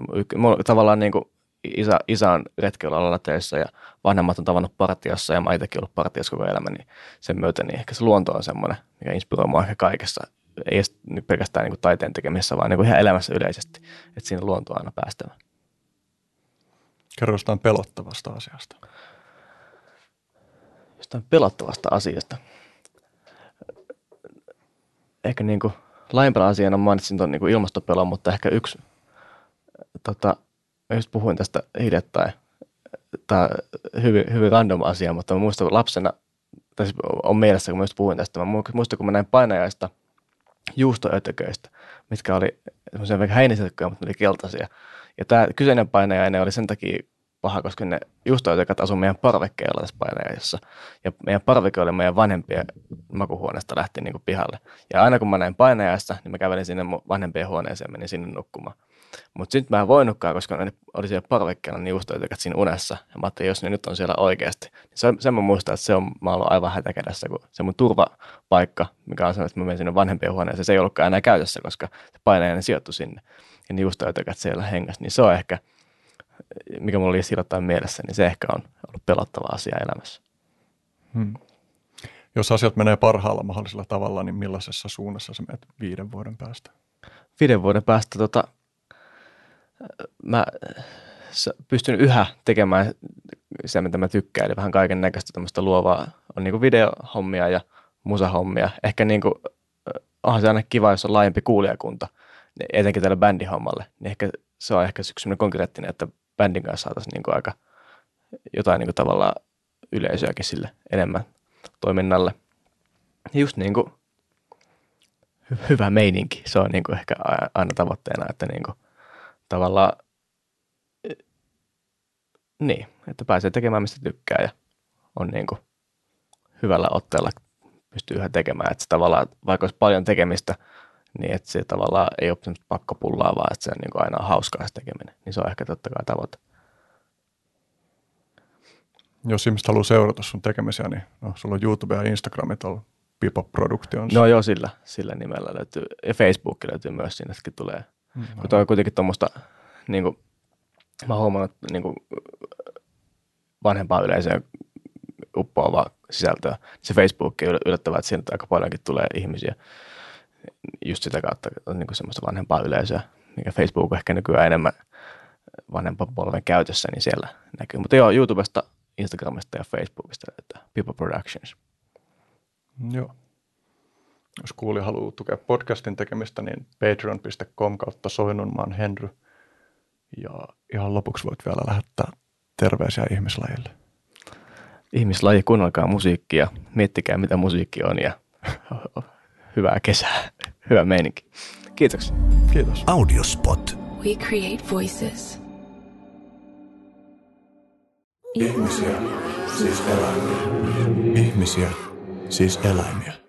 tavallaan niin kuin isä, isä on retkeilyalalla töissä ja vanhemmat on tavannut partiossa ja mä itsekin ollut partiossa koko elämä, niin sen myötä niin ehkä se luonto on semmoinen, mikä inspiroi mua ehkä kaikessa. Ei edes pelkästään niin kuin taiteen tekemisessä, vaan niin kuin ihan elämässä yleisesti, että siinä luonto on aina päästävä. Kerro jostain pelottavasta asiasta. Jostain pelottavasta asiasta. Ehkä niin kuin laajempana asiana mainitsin tuon niin ilmastopelon, mutta ehkä yksi tota, just puhuin tästä hiljattain. Tämä hyvin, hyvin random asia, mutta mä muistan lapsena, tai siis on mielessä, kun mä just puhuin tästä, mä muistan, kun mä näin painajaista juustoötököistä, mitkä oli semmoisia vähän heinisetköjä, mutta ne oli keltaisia. Ja tämä kyseinen painajainen oli sen takia paha, koska ne juustoötökät asuivat meidän parvekkeella tässä painajassa. Ja meidän parveke oli meidän vanhempien makuhuoneesta lähti niin kuin pihalle. Ja aina kun mä näin painajaista, niin mä kävelin sinne vanhempien huoneeseen ja menin sinne nukkumaan. Mutta sitten mä en voinutkaan, koska ne oli siellä parvekkeella niin juustoitekät siinä unessa. Ja mä ajattelin, jos ne nyt on siellä oikeasti. Niin se, sen mä muistan, että se on, mä ollut aivan hätäkädessä, kun se mun turvapaikka, mikä on se, että mä menin sinne vanhempien huoneeseen, se ei ollutkaan enää käytössä, koska se painajainen sijoittui sinne. Ja ne juustoitekät siellä hengässä. Niin se on ehkä, mikä mulla oli silloin mielessä, niin se ehkä on ollut pelottava asia elämässä. Hmm. Jos asiat menee parhaalla mahdollisella tavalla, niin millaisessa suunnassa se menet viiden vuoden päästä? Viiden vuoden päästä tota, mä pystyn yhä tekemään se, mitä mä tykkään, eli vähän kaiken näköistä tämmöistä luovaa, on niin videohommia ja musahommia. Ehkä niin kuin, onhan se aina kiva, jos on laajempi kuulijakunta, etenkin tälle bändihommalle, niin ehkä se on ehkä yksi konkreettinen, että bändin kanssa saataisiin niin kuin aika jotain niin kuin tavallaan yleisöäkin sille enemmän toiminnalle. Just niin kuin hyvä meininki, se on niin kuin ehkä aina tavoitteena, että niin kuin tavallaan niin, että pääsee tekemään mistä tykkää ja on niin kuin hyvällä otteella pystyy yhä tekemään. Että se tavallaan, vaikka olisi paljon tekemistä, niin että se tavallaan ei ole pakkopullaa, vaan että se on niin kuin aina hauskaa se tekeminen. Niin se on ehkä totta kai tavoite. Jos ihmiset haluaa seurata sun tekemisiä, niin no, sulla on YouTube ja Instagram tuolla Pipo Productions. No joo, sillä, sillä nimellä löytyy. Ja Facebook löytyy myös, sinnekin tulee. Mm, Kun toi on kuitenkin tuommoista, niin kuin, mä oon huomannut, niin kuin, vanhempaa yleisöä uppoavaa sisältöä. Se Facebook on yllättävää, että siinä aika paljonkin tulee ihmisiä just sitä kautta on niin semmoista vanhempaa yleisöä, mikä Facebook on ehkä nykyään enemmän vanhempan polven käytössä, niin siellä näkyy. Mutta joo, YouTubesta, Instagramista ja Facebookista löytää People Productions. Joo. Jos kuulija haluaa tukea podcastin tekemistä, niin patreon.com kautta Soinunmaan Henry. Ja ihan lopuksi voit vielä lähettää terveisiä ihmislajille. Ihmislaji, kuunnelkaa musiikkia, miettikää mitä musiikki on ja hyvää kesää, hyvä meininki. Kiitoksia. Kiitos. Audiospot. We create voices. Ihmisiä, siis eläimiä. Ihmisiä, siis eläimiä.